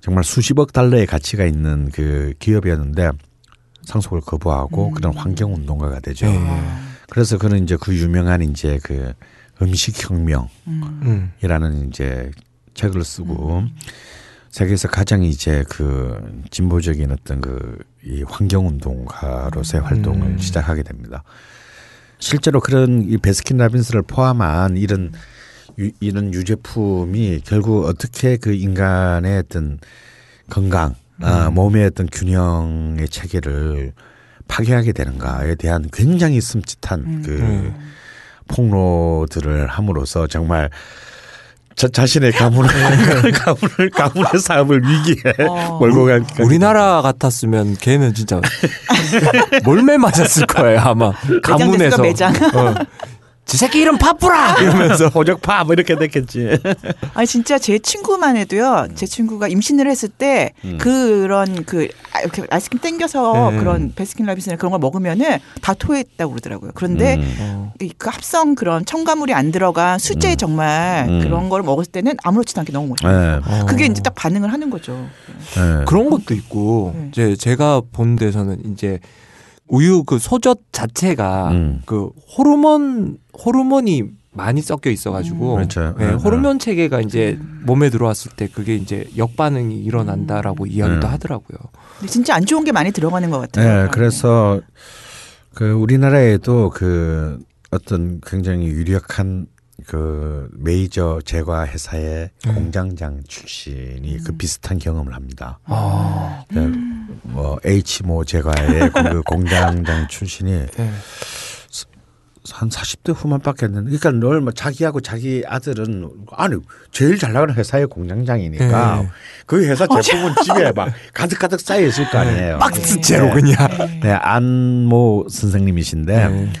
정말 수십억 달러의 가치가 있는 그 기업이었는데 상속을 거부하고 그런 환경 운동가가 되죠. 예. 그래서 그는 이제 그 유명한 이제 그 음식 혁명이라는 음. 이제 책을 쓰고 세계에서 가장 이제 그 진보적인 어떤 그 이 환경 운동가로서의 활동을 음. 시작하게 됩니다. 실제로 그런 이 베스킨 라빈스를 포함한 이런 유, 이런 유제품이 결국 어떻게 그 인간의 어떤 건강, 아, 몸의 어떤 균형의 체계를 파괴하게 되는가에 대한 굉장히 슴짓한 그 음. 폭로들을 함으로써 정말 저 자신의 가문을 가문을 가문의 사업을 위기에 어. 몰고 갈 우리나라 같았으면 걔는 진짜 몰매 맞았을 거예요 아마 가문에서 매장. 어. 지 새끼 이름 파뿌라 이러면서 호적파 뭐 이렇게 됐겠지. 아니 진짜 제 친구만 해도요. 제 친구가 임신을 했을 때 음. 그런 그 아, 이렇게 아이스크림 땡겨서 네. 그런 베스킨 라빈스나 그런 걸 먹으면은 다 토했다고 그러더라고요. 그런데 음. 어. 이- 그 합성 그런 첨가물이 안 들어간 수제 정말 음. 그런 걸 먹었을 때는 아무렇지도 않게 너무 멋있어요. 네. 그게 어. 이제 딱 반응을 하는 거죠. 네. 그런 것도 있고 네. 이제 제가 본 데서는 이제 우유 그 소젖 자체가 음. 그 호르몬 호르몬이 많이 섞여 있어가지고 그렇죠. 네, 네, 호르몬 체계가 이제 몸에 들어왔을 때 그게 이제 역반응이 일어난다라고 이야기도 네. 하더라고요. 근데 진짜 안 좋은 게 많이 들어가는 것 같아요. 네, 그래서 그 우리나라에도 그 어떤 굉장히 유력한 그 메이저 제과 회사의 음. 공장장 출신이 그 비슷한 경험을 합니다. 아, 네, 뭐 H모 제과의 그 공장장 출신이 네. 한 40대 후반밖에 안 됐는데 그러니까 늘 뭐 자기하고 자기 아들은 아니 제일 잘 나가는 회사의 공장장이니까 네. 그 회사 제품은 집에 막 가득가득 쌓여 있을 거 아니에요. 박스째로 네. 그냥. 네, 안모 선생님이신데 네.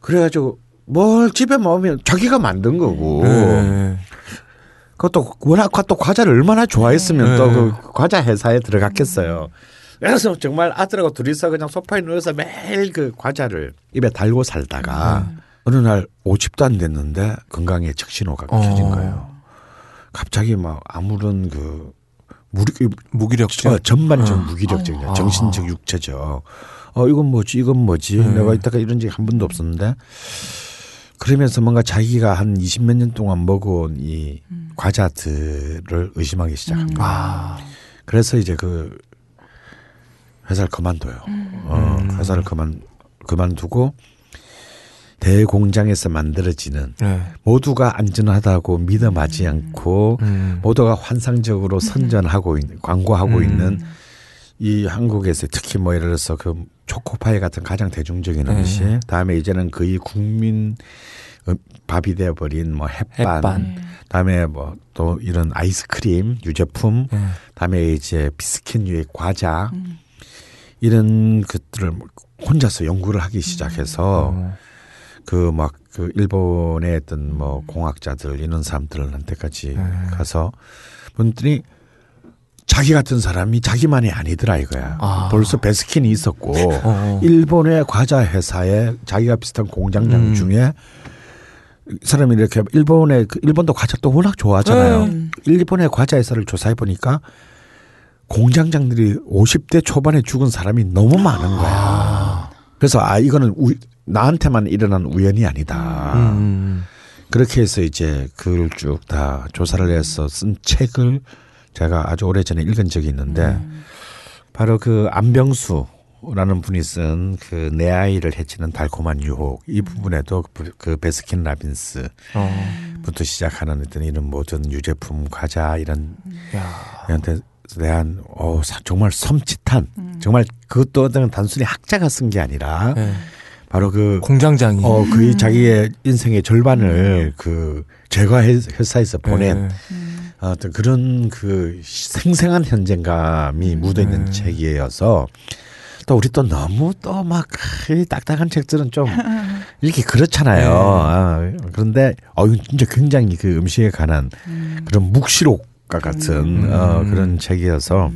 그래가지고 뭘 집에 먹으면 자기가 만든 거고 네. 그것도 워낙 또 과자를 얼마나 좋아했으면 네. 또그 과자 회사에 들어갔겠어요. 그래서 정말 아들하고 둘이서 그냥 소파에 누워서 매일 그 과자를 입에 달고 살다가 어느 날 50도 안 됐는데 건강에 적신호가 어. 켜진 거예요. 갑자기 막 아무런 그 무리 무기력증. 어, 전반적 어. 무기력증이야. 아. 정신적 육체적. 어 이건 뭐지 이건 뭐지 네. 내가 이따가 이런 적이 한 번도 없었는데 그러면서 뭔가 자기가 한 20몇 년 동안 먹어온 이 과자들을 의심하기 시작한 거야. 아, 그래서 이제 그 회사를 그만둬요. 어, 음. 회사를 그만 그만두고 대공장에서 만들어지는 네. 모두가 안전하다고 믿어마지 않고 음. 모두가 환상적으로 선전하고 있는 광고하고 음. 있는 이 한국에서 특히 뭐 예를 들어서 그 초코파이 같은 가장 대중적인 네. 음식 다음에 이제는 거의 국민 음, 밥이 되어버린 뭐 햇반, 햇반. 다음에 뭐 또 이런 아이스크림 유제품 네. 다음에 이제 비스킷류의 과자 이런 것들을 뭐 혼자서 연구를 하기 시작해서 어. 그막그 일본의 어떤 뭐 공학자들 이런 사람들한테까지 네. 가서 분들이 자기 같은 사람이 자기만이 아니더라 이거야. 아. 벌써 베스킨이 있었고 어. 일본의 과자 회사에 자기가 비슷한 공장장 음. 중에 사람이 이렇게 일본의 그 일본도 과자 또 워낙 좋아하잖아요. 네. 일본의 과자 회사를 조사해 보니까 공장장들이 50대 초반에 죽은 사람이 너무 많은 거야. 아. 그래서 아 이거는 우, 나한테만 일어난 우연이 아니다. 음. 그렇게 해서 이제 그걸 쭉 다 조사를 해서 쓴 책을 제가 아주 오래전에 읽은 적이 있는데 바로 그 안병수 라는 분이 쓴 그 내 아이를 해치는 달콤한 유혹 이 부분에도 그- 그 베스킨 라빈스부터 어. 시작하는 어떤 이런 모든 유제품 과자 이런 야. 한테 대한 어 사- 정말 섬찟한 정말 그것도 어떤 단순히 학자가 쓴 게 아니라 네. 바로 그 공장장이. 어, 거의 자기의 인생의 절반을 그 제과 회- 회사에서 보낸 네. 어떤 그런 그 생생한 현장감이 묻어 있는 네. 책이어서 또 우리 또 너무 또 막 딱딱한 책들은 좀 읽기 그렇잖아요. 네. 아, 그런데 어 이건 진짜 굉장히 그 음식에 관한 그런 묵시록과 같은 음. 어, 그런 책이어서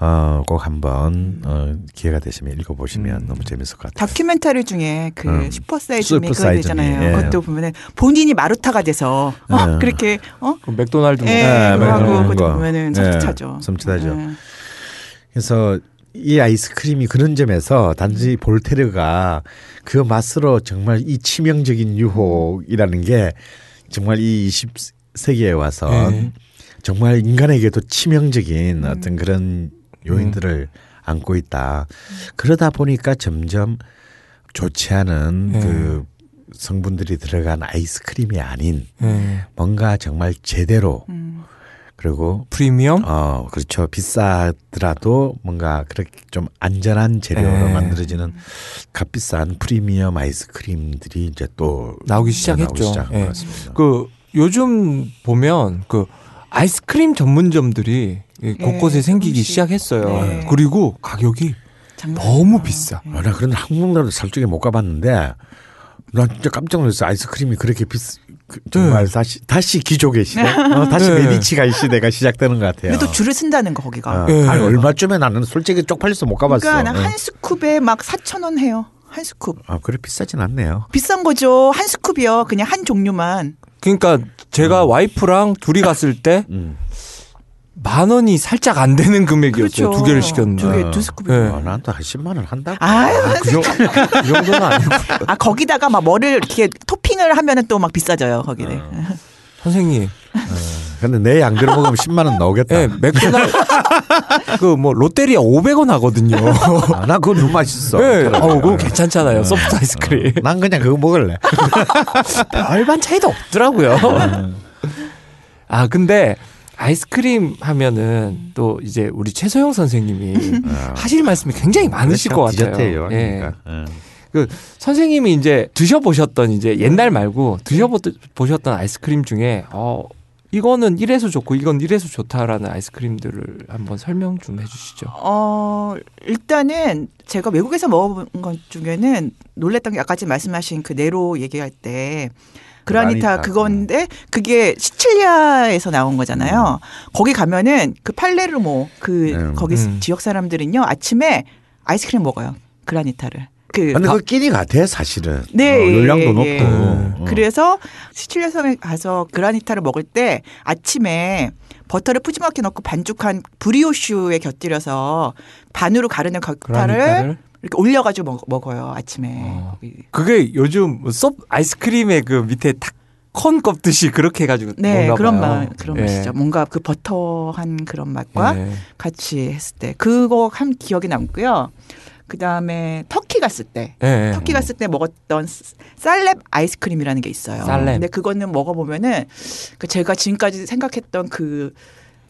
어, 꼭 한번 어, 기회가 되시면 읽어보시면 음. 너무 재밌을 것 같아요. 다큐멘터리 중에 그 음. Super Size Me Super 그거 사이즈 있잖아요. Me, 예. 그것도 보면은 본인이 마루타가 돼서 어, 네. 그렇게 어그 맥도날드 예, 네, 그거 하고 그것도 거. 보면은 예, 섬찟하죠. 섬찟하죠. 예. 그래서 이 아이스크림이 그런 점에서 단지 볼테르가 그 맛으로 정말 이 치명적인 유혹이라는 게 정말 이 20, 세계에 와서 네. 정말 인간에게도 치명적인 음. 어떤 그런 요인들을 안고 있다. 그러다 보니까 점점 좋지 않은 네. 그 성분들이 들어간 아이스크림이 아닌 예. 뭔가 정말 제대로 음. 그리고 프리미엄? 어 그렇죠 비싸더라도 뭔가 그렇게 좀 안전한 재료로 네. 만들어지는 값비싼 프리미엄 아이스크림들이 이제 또 나오기 시작했죠. 나오기 시작한 예. 것 같습니다. 그 요즘 보면 그 아이스크림 전문점들이 이 곳곳에 생기기 조금씩. 시작했어요. 네. 그리고 가격이 너무. 비싸. 네. 아, 나 그런 한국 나라도 살쪽에 못 가봤는데 나 진짜 깜짝 놀랐어 아이스크림이 그렇게 비싸 그 정말 다시 다시 기족의 시대 어, 다시 네. 메디치가의 시대가 시작되는 것 같아요. 근데 또 줄을 쓴다는 거 거기가. 어, 네. 아니, 얼마쯤에 나는 솔직히 쪽팔려서 못 가봤어. 그러니까 어. 한 스쿱에 막 4천 원 해요. 한 스쿱. 아 그래 비싸진 않네요. 비싼 거죠. 한 스쿱이요. 그냥 한 종류만. 그러니까 제가 와이프랑 둘이 갔을 때 음. 만 원이 살짝 안 되는 금액이었어요. 두 개를 시켰는데. 두 개, 어. 두 스쿱이. 네. 어, 난또 한 10만 원 한다고. 아유, 그, 정, 그 정도는 아니고. 아 거기다가 막 뭐를 이렇게 토핑을 하면은 또 막 비싸져요 거기는. 선생님, 근데 내 양대로 먹으면 10만 원 나오겠다. 예, 맥도날 그뭐 롯데리아 500원 하거든요. 아, 난 그거 너무 맛있어. 예, 차라리. 어, 그거 괜찮잖아요. 소프트 아이스크림. 어, 난 그냥 그거 먹을래. 별반 차이도 없더라고요. 음. 아, 근데 아이스크림 하면은 또 이제 우리 최소영 선생님이 하실 말씀이 굉장히 많으실 것 같아요. 어. 디저트예요. 예. 그러니까. 예. 그 선생님이 이제 드셔보셨던 이제 옛날 말고 드셔보셨던 아이스크림 중에 어 이거는 이래서 좋고 이건 이래서 좋다라는 아이스크림들을 한번 설명 좀 해주시죠. 어 일단은 제가 외국에서 먹어본 것 중에는 놀랬던 게 아까 전에 말씀하신 그 네로 얘기할 때 그라니타 그라니타. 그건데 그게 시칠리아에서 나온 거잖아요. 거기 가면은 그 팔레르모 그 음. 거기 음. 지역 사람들은요 아침에 아이스크림 먹어요 그라니타를. 그 근데 그 끼니 같아 사실은. 네, 어, 열량도 예, 높고. 예. 어. 그래서 시칠리아 섬에 가서 그라니타를 먹을 때 아침에 버터를 푸짐하게 넣고 반죽한 브리오슈에 곁들여서 반으로 가르는 그라니타를 이렇게 올려가지고 먹, 먹어요 아침에. 어. 그게 요즘 뭐섭 아이스크림의 그 밑에 탁컨 껍듯이 그렇게 해가지고 네 그런. 맛 그런 예. 맛이죠. 뭔가 그 버터한 그런 맛과 예. 같이 했을 때 그거 한 기억이 남고요. 그 다음에 터키 갔을 때 예, 예. 터키 갔을 때 먹었던 쌀렙 아이스크림이라는 게 있어요. 쌀렙. 근데 그거는 먹어보면은 그 제가 지금까지 생각했던 그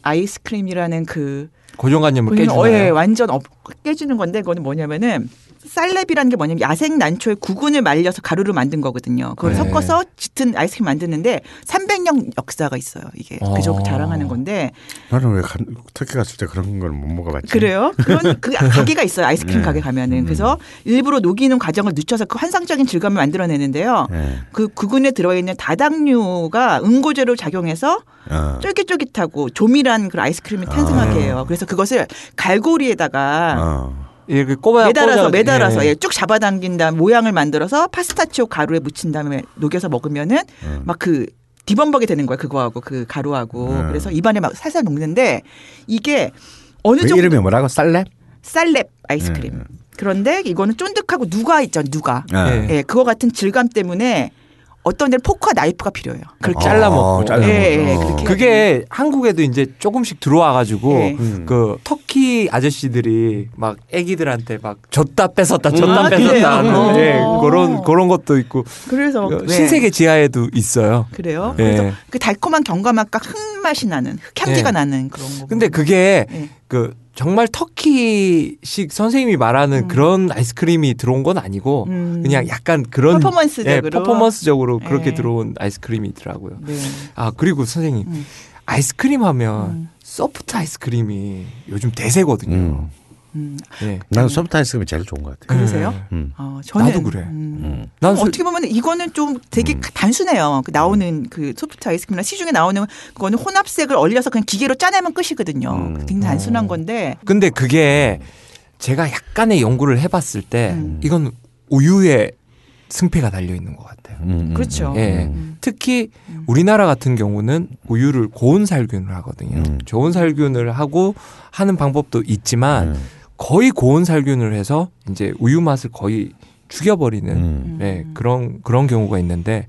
아이스크림이라는 그 고정관념을 깨주나요? 어, 예, 완전 업, 깨지는 건데 그거는 뭐냐면은 쌀렙이라는 게 뭐냐면 야생 난초의 구근을 말려서 가루를 만든 거거든요. 그걸 네. 섞어서 짙은 아이스크림 만드는데 300년 역사가 있어요. 이게 어. 그저 자랑하는 건데 나는 왜 가, 터키 갔을 때 그런 걸 못 먹어봤지? 그래요? 그런 그 가게가 있어요. 아이스크림 네. 가게 가면은 음. 그래서 일부러 녹이는 과정을 늦춰서 그 환상적인 질감을 만들어내는데요. 예. 그 구근에 들어있는 다당류가 응고제로 작용해서 어. 쫄깃쫄깃하고 조밀한 그런 아이스크림을 탄생하게 해요. 그래서 그것을 갈고리에다가 어. 이렇게 꼽아 매달아서 꽂아- 매달아서 예. 예, 쭉 잡아당긴 다음 모양을 만들어서 파스타치오 가루에 묻힌 다음에 녹여서 먹으면은 음. 막그 디범벅이 되는 거예요. 그거하고 그 가루하고 음. 그래서 입안에 막 살살 녹는데 이게 어느 그 정도 이름이 뭐라고? 쌀렙? 쌀렙 아이스크림. 음. 그런데 이거는 쫀득하고 누가 있죠, 누가. 아. 네. 예, 그거 같은 질감 때문에 어떤 데는 포크와 나이프가 필요해요. 그렇게 잘라 먹고. 잘라 예, 예, 먹고. 그렇게 그게 한국에도 이제 조금씩 들어와 가지고 예. 음. 그 터키 아저씨들이 막 애기들한테 막 줬다 뺏었다 줬다 아, 뺏었다? 하는 어. 예, 그런 그런 것도 있고 그래서 그 네. 신세계 지하에도 있어요. 그래요. 예. 그래서 그 달콤한 견과맛과 흙 맛이 나는 흙향기가 예. 나는 그런 거. 근데 그게 예. 그 정말 터키식 선생님이 말하는 음. 그런 아이스크림이 들어온 건 아니고 음. 그냥 약간 그런 퍼포먼스적으로. 예, 퍼포먼스적으로 그렇게 예. 들어온 아이스크림이더라고요. 네. 아 그리고 선생님 음. 아이스크림 하면 음. 소프트 아이스크림이 요즘 대세거든요. 음. 음. 예. 나는 소프트 아이스크림이 제일 좋은 것 같아. 그러세요? 예. 음. 어, 저는 나도 그래. 음. 음. 난 솔- 어떻게 보면 이거는 좀 되게 음. 단순해요. 그 나오는 그 소프트 아이스크림이나 시중에 나오는 그거는 혼합색을 얼려서 그냥 기계로 짜내면 끝이거든요. 음. 굉장히 단순한 건데 근데 그게 제가 약간의 연구를 해봤을 때 음. 이건 우유에 승패가 달려 있는 것 같아요. 음, 음, 그렇죠. 음. 예. 음. 특히 음. 우리나라 같은 경우는 우유를 고온 살균을 하거든요. 음. 저온 살균을 하고 하는 방법도 있지만 음. 거의 고온 살균을 해서 이제 우유 맛을 거의 죽여버리는 음. 네, 그런 그런 경우가 있는데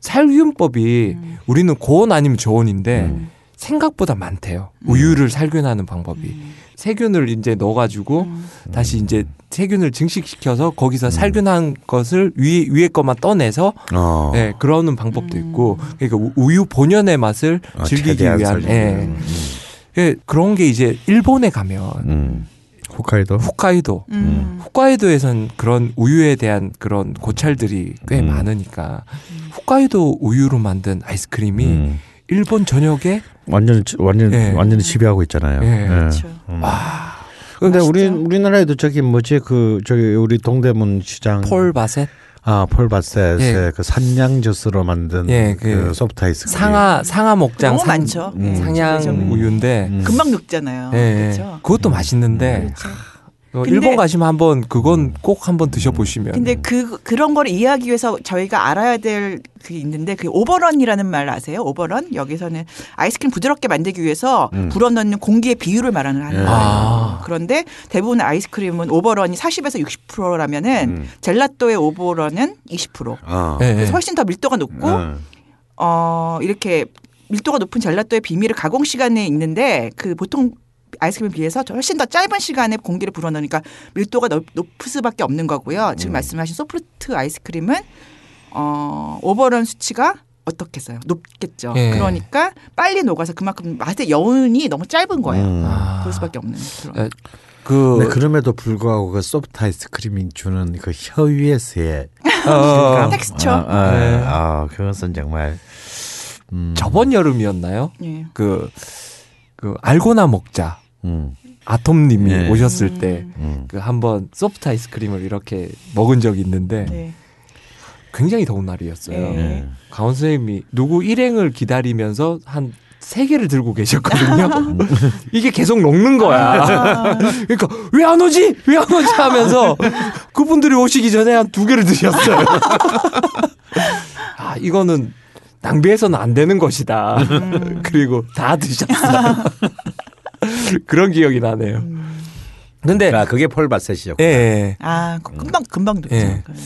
살균법이 음. 우리는 고온 아니면 저온인데 음. 생각보다 많대요. 우유를 살균하는 방법이. 음. 세균을 이제 넣어가지고 음. 다시 이제 세균을 증식시켜서 거기서 살균한 것을 위에 위에 것만 떠내서 어. 네, 그러는 방법도 음. 있고 그러니까 우- 우유 본연의 맛을 아, 즐기기 위한. 예. 음. 예, 그런 게 이제 일본에 가면 음. 홋카이도. 홋카이도 음. 홋카이도에선 그런 우유에 대한 그런 고찰들이 꽤 음. 많으니까 홋카이도 우유로 만든 아이스크림이 음. 일본 전역에 완전 완전 예. 완전히 지배하고 있잖아요. 예. 예. 그렇죠. 음. 와 근데 우리. 우리나라에도 저기 뭐지 그 저기 우리 동대문 시장 폴 바셋 아 폴 바셋의 예. 그 산양 주스로 만든 예, 그, 그 소프트 아이스크림. 상하 상하 목장 너무 상- 많죠. 음. 음. 우유인데 음. 금방 녹잖아요. 예, 예. 그렇죠. 그것도 맛있는데 그렇죠. 어, 근데- 일본 가시면 한번 그건 꼭 한번 드셔보시면 근데 그 그런 거를 이해하기 위해서 저희가 알아야 될 그게 있는데 그 오버런이라는 말 아세요? 오버런 여기서는 아이스크림 부드럽게 만들기 위해서 음. 불어넣는 공기의 비율을 말하는 하는 예. 거예요. 아. 그런데 대부분 아이스크림은 오버런이 40에서 60%라면은 음. 젤라또의 오버런은 20%. 아. 예, 예. 그래서 훨씬 더 밀도가 높고 음. 어 이렇게 밀도가 높은 젤라또의 비밀을 가공 시간에 있는데 그 보통 아이스크림에 비해서 훨씬 더 짧은 시간에 공기를 불어넣으니까 밀도가 높, 높을 수밖에 없는 거고요. 지금 음. 말씀하신 소프트 아이스크림은 어 오버런 수치가 어떻겠어요? 높겠죠. 예. 그러니까 빨리 녹아서 그만큼 맛의 여운이 너무 짧은 거예요. 음. 아. 그럴 수밖에 없는 그런. 예. 그 근데 그럼에도 불구하고 그 소프트 아이스크림이 주는 그 혀 위에서의 어, 텍스처. 아, 아, 네. 아, 그것은 정말 음, 저번 여름이었나요? 예. 그, 그 알고나 먹자 음, 아톰님이 네. 오셨을 음. 때 음. 그 한번 소프트 아이스크림을 이렇게 먹은 적이 있는데 네. 굉장히 더운 날이었어요. 네. 예. 강원 선생님이 누구 일행을 기다리면서 한 세 개를 들고 계셨거든요. 이게 계속 녹는 거야. 아, 그러니까 왜 안 오지? 왜 안 오지? 하면서 그분들이 오시기 전에 한 두 개를 드셨어요. 아 이거는 낭비해서는 안 되는 것이다. 음. 그리고 다 드셨어요. 그런 기억이 나네요. 음. 근데 아, 그게 폴 바셋이었고. 예, 예. 아, 그 금방 금방 녹죠. 예. 그래.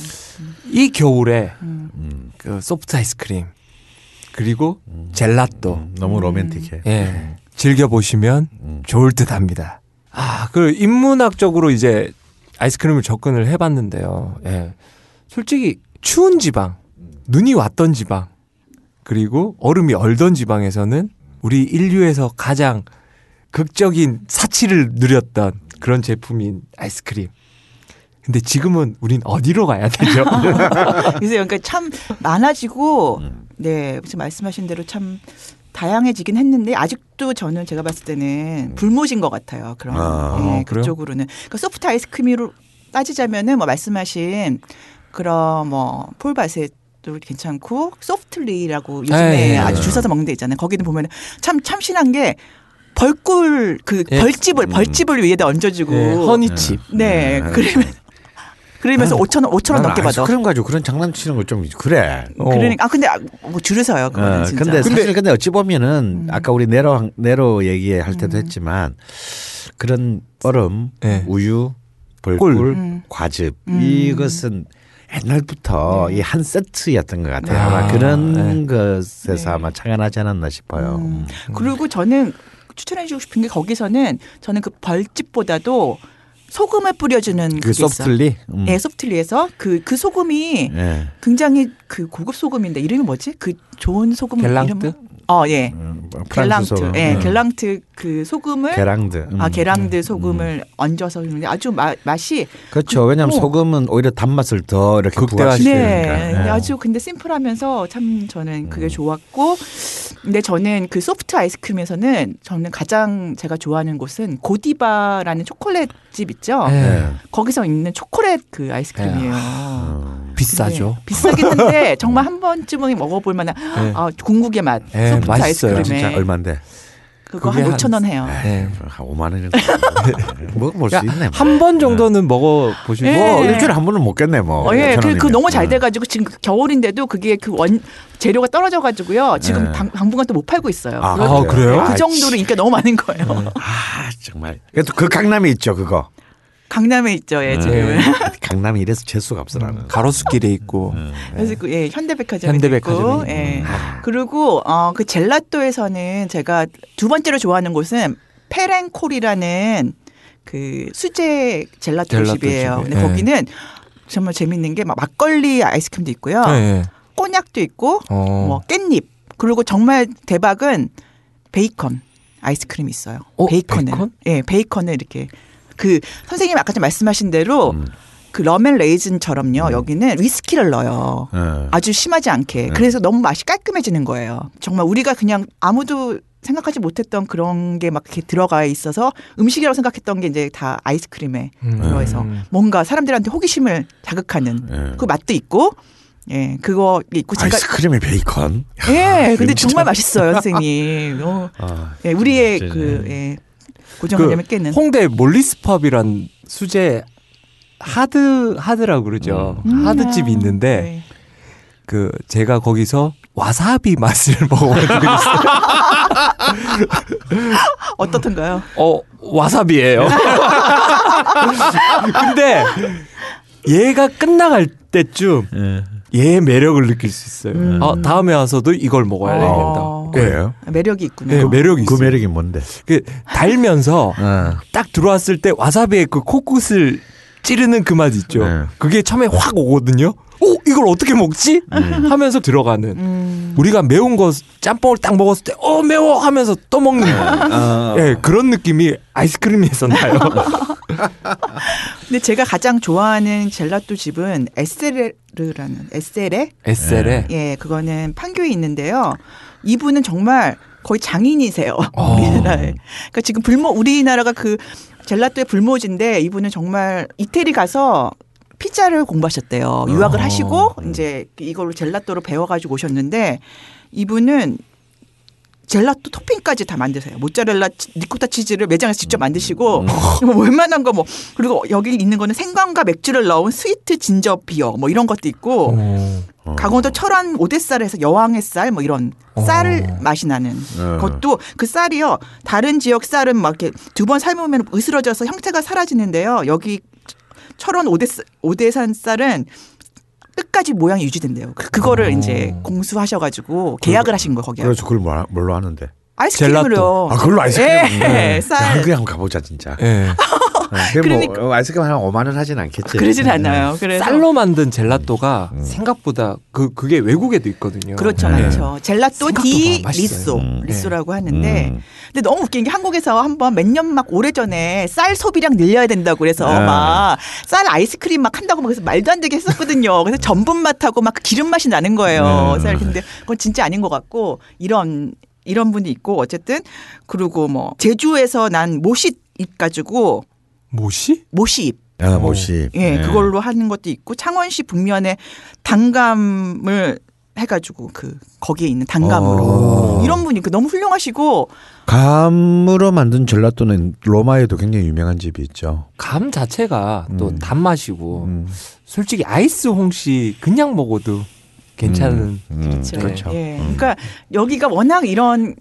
이 겨울에 음. 음, 그 소프트 아이스크림 그리고 젤라또 음, 너무 로맨틱해. 예 즐겨 보시면 음. 좋을 듯합니다. 아 그 인문학적으로 이제 아이스크림을 접근을 해봤는데요. 예 솔직히 추운 지방, 눈이 왔던 지방 그리고 얼음이 얼던 지방에서는 우리 인류에서 가장 극적인 사치를 누렸던 그런 제품인 아이스크림. 근데 지금은 우린 어디로 가야 되죠? 그래서 그러니까 참 많아지고 음. 네 지금 말씀하신 대로 참 다양해지긴 했는데 아직도 저는 제가 봤을 때는 불모진 것 같아요. 그런 아, 네, 그래요? 그쪽으로는 그러니까 소프트 아이스크림으로 따지자면은 뭐 말씀하신 그런 뭐 폴바셋 도 괜찮고 소프트리라고 요즘에 네. 아주 줄 서서 먹는 데 있잖아요. 거기는 보면 참 참신한 게 벌꿀 그 예. 벌집을 음. 벌집을 위에다 얹어주고 예, 허니칩. 네 음. 그러면 그러면서 5천 원 5천 원 넘게 받아. 아이스크림 가지고 그런 장난치는 거좀 그래. 어. 그러니까 아 근데 아, 뭐 줄을 서요. 그거는 어, 진짜. 근데 사실 근데 어찌 보면은 음. 아까 우리 네로 네로 얘기할 때도 했지만 그런 얼음, 네. 우유, 벌꿀, 음. 과즙 음. 이것은 옛날부터 이한 세트였던 것 같아요. 네. 아마 아, 그런 것에서 네. 아마 착안하지 않았나 싶어요. 음. 그리고 저는 추천해주고 싶은 게 거기서는 저는 그 벌집보다도 소금을 뿌려주는 그. 소프트리, 음. 네, 소프트리에서 그 그 소금이 예. 굉장히 그 고급 소금인데 이름이 뭐지? 그 좋은 소금 겔랑트? 이름? 어, 예. 음, 프랑스 겔랑트. 소금. 예, 음. 겔랑트 그 소금을 게랑드. 음. 아 게랑드 소금을 얹어서 주는데 아주 마, 맛이 그렇죠. 왜냐하면 어. 소금은 오히려 단맛을 더 이렇게 극대화시키니까. 부각시키니까. 네, 근데 아주 근데 심플하면서 참 저는 그게 좋았고, 근데 저는 그 소프트 아이스크림에서는 저는 가장 제가 좋아하는 곳은 고디바라는 초콜릿 집 있죠. 예. 네. 거기서 있는 초콜릿 그 아이스크림이에요. 음. 비싸죠. 네, 비싸긴 한데 정말 한 번쯤은 먹어볼 만한 네. 아, 궁극의 맛 네, 소프트 맛있어요. 아이스크림에 진짜 얼마인데? 그거 한 한- 5천 원 해요. 네. 한 5만 원 정도. 먹어볼 수 있네. 뭐. 한번 정도는 먹어 보시고 예. 뭐 일주일에 한 번은 먹겠네 뭐. 어, 예, 그, 5,000원이면. 그 너무 잘 음. 돼가지고 지금 겨울인데도 그게 그 원 재료가 떨어져가지고요. 지금 네. 당, 당분간 또 못 팔고 있어요. 아, 그래요? 그 아, 정도로 인기가 너무 많은 거예요. 아 정말. 그래도 그 강남에 있죠 그거. 강남에 있죠, 예, 네. 지금은. 강남이 이래서 재수가 없어 나는. 가로수길에 있고 음. 그래서 그, 예, 현대백화점에 현대백화점이 있고, 예. 있고. 그리고 어, 그 젤라또에서는 제가 두 번째로 좋아하는 곳은 펠앤콜이라는 그 수제 젤라또 젤라또 집이에요. 집이, 근데 예. 거기는 정말 재밌는 게 막 막걸리 아이스크림도 있고요. 네. 꼬냑도 있고 어. 뭐 깻잎 그리고 정말 대박은 베이컨 아이스크림이 있어요. 어, 베이컨을 베이컨? 예 베이컨을 이렇게 그 선생님 아까 전 말씀하신 대로 음. 그 러멜 레이즌처럼요 여기는 위스키를 넣어요. 예. 아주 심하지 않게 네. 그래서 너무 맛이 깔끔해지는 거예요. 정말 우리가 그냥 아무도 생각하지 못했던 그런 게 막 이렇게 들어가 있어서 음식이라고 생각했던 게 이제 다 아이스크림에 음. 들어해서 뭔가 사람들한테 호기심을 자극하는 예. 그 맛도 있고 예 그거 있고 제가 아이스크림에 베이컨. 예, 근데 진짜. 정말 맛있어요, 선생님. 어, 아, 예, 우리의 진짜. 그 예, 고정관념을 깨는. 홍대 몰리스펍이란 수제 하드 하드라고 그러죠. 음. 하드집이 있는데 네. 그 제가 거기서 와사비 맛을 먹어본 적이 있어요. 어떻던가요? 어 와사비예요. 근데 얘가 끝나갈 때쯤 예. 얘의 매력을 느낄 수 있어요. 음. 아, 다음에 와서도 이걸 먹어야 어. 되겠다. 그래요? 매력이 있군요. 네, 매력이 그 있어요. 매력이 뭔데? 그 달면서 어. 딱 들어왔을 때 와사비의 그 코끝을 찌르는 그 맛 있죠. 네. 그게 처음에 확 오거든요. 오 이걸 어떻게 먹지? 하면서 들어가는. 음, 우리가 매운 거 짬뽕을 딱 먹었을 때 어 매워 하면서 또 먹는 거. 어. 예, 그런 느낌이 아이스크림에서 나요. 근데 제가 가장 좋아하는 젤라또 집은 에세레르라는 에세레. 에셀에 예, 그거는 판교에 있는데요. 이분은 정말 거의 장인이세요. 어. 우리나라에. 그러니까 지금 불모 우리나라가 그 젤라또의 불모지인데 이분은 정말 이태리 가서 피자를 공부하셨대요. 유학을 어. 하시고 이제 이걸로 젤라또를 배워가지고 오셨는데 이분은 젤라또 토핑까지 다 만드세요. 모짜렐라 치- 리코타 치즈를 매장에서 직접 만드시고 뭐 웬만한 거 뭐 그리고 여기 있는 거는 생강과 맥주를 넣은 sweet ginger beer 뭐 이런 것도 있고 어. 강원도 철원 오대쌀에서 여왕의 쌀 뭐 이런 어. 쌀 맛이 나는 어. 것도 그 쌀이요 다른 지역 쌀은 막 이렇게 두 번 삶으면 으스러져서 형태가 사라지는데요 여기 철원 오대 오대산 쌀은 끝까지 모양이 유지된대요. 그- 그거를 어. 이제 공수하셔가지고 계약을 하신 거 거기에 그래서 그걸 뭐, 뭘로 하는데? 아이스크림으로요. 젤라또. 아, 그걸로 아이스크림. 예. 쌀. 야, 한국에 한번 가보자 진짜. 예. 그래 그러니까- 뭐 아이스크림 한 5만 원 하진 않겠지. 그러진 않아요. 그래서 쌀로 만든 젤라또가 생각보다 그 그게 외국에도 있거든요. 그렇죠, 예. 많죠. 젤라또 생각보다 di. riso, 음. riso라고 하는데, 음. 근데 너무 웃긴 게 한국에서 한번 몇 년 막 오래 전에 쌀 소비량 늘려야 된다고 그래서 네. 막쌀 아이스크림 막 한다고 막 그래서 말도 안 되게 했었거든요. 그래서 전분 맛하고 막 기름 맛이 나는 거예요. 네. 쌀 근데 그건 진짜 아닌 것 같고 이런 이런 분이 있고 어쨌든 그리고 뭐 제주에서 난 모시 잎 가지고 모시? 모시 잎 아, 모시. 예, 그걸로 하는 것도 있고 창원시 북면에 단감을 해가지고 그 거기에 있는 단감으로 오. 이런 분이 그 너무 훌륭하시고 감으로 만든 젤라또는 로마에도 굉장히 유명한 집이 있죠. 감 자체가 또 음. 단맛이고 음. 솔직히 아이스 홍시 그냥 먹어도 괜찮은 음. 그렇죠. 그렇죠. 예, 음. 그러니까 여기가 워낙 이런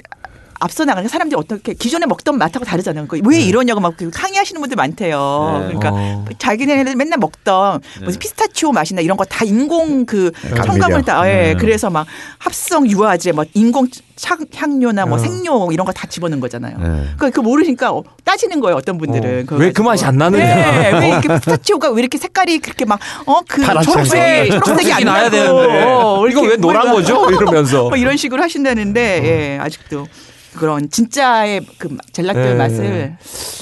앞서 나가는 사람들이 어떻게 기존에 먹던 맛하고 다르잖아요. 그러니까 왜 이러냐고 막그 항의하시는 분들 많대요. 네. 그러니까 어. 자기네는 맨날 먹던 무슨 피스타치오 맛이나 이런 거 다 인공 그. 첨가물 다 예. 음. 그래서 막 합성 유화제 뭐 인공 착- 향료나 뭐 어. 생료 이런 거 다 집어넣은 거잖아요. 네. 그, 그 모르니까 어, 따지는 거예요. 어떤 분들은. 어, 왜그 맛이 안 나느냐. 네, 왜 이렇게 피스타치오가 왜 이렇게 색깔이 그렇게 막 어그 파랗지 초록색 않게. 초록색이 안 나야 되는데 어, 이거 왜 노란 뭐 거죠? 이러면서 뭐 이런 식으로 하신다는데 예, 아직도 그런 진짜의 그 젤라또의 예. 맛을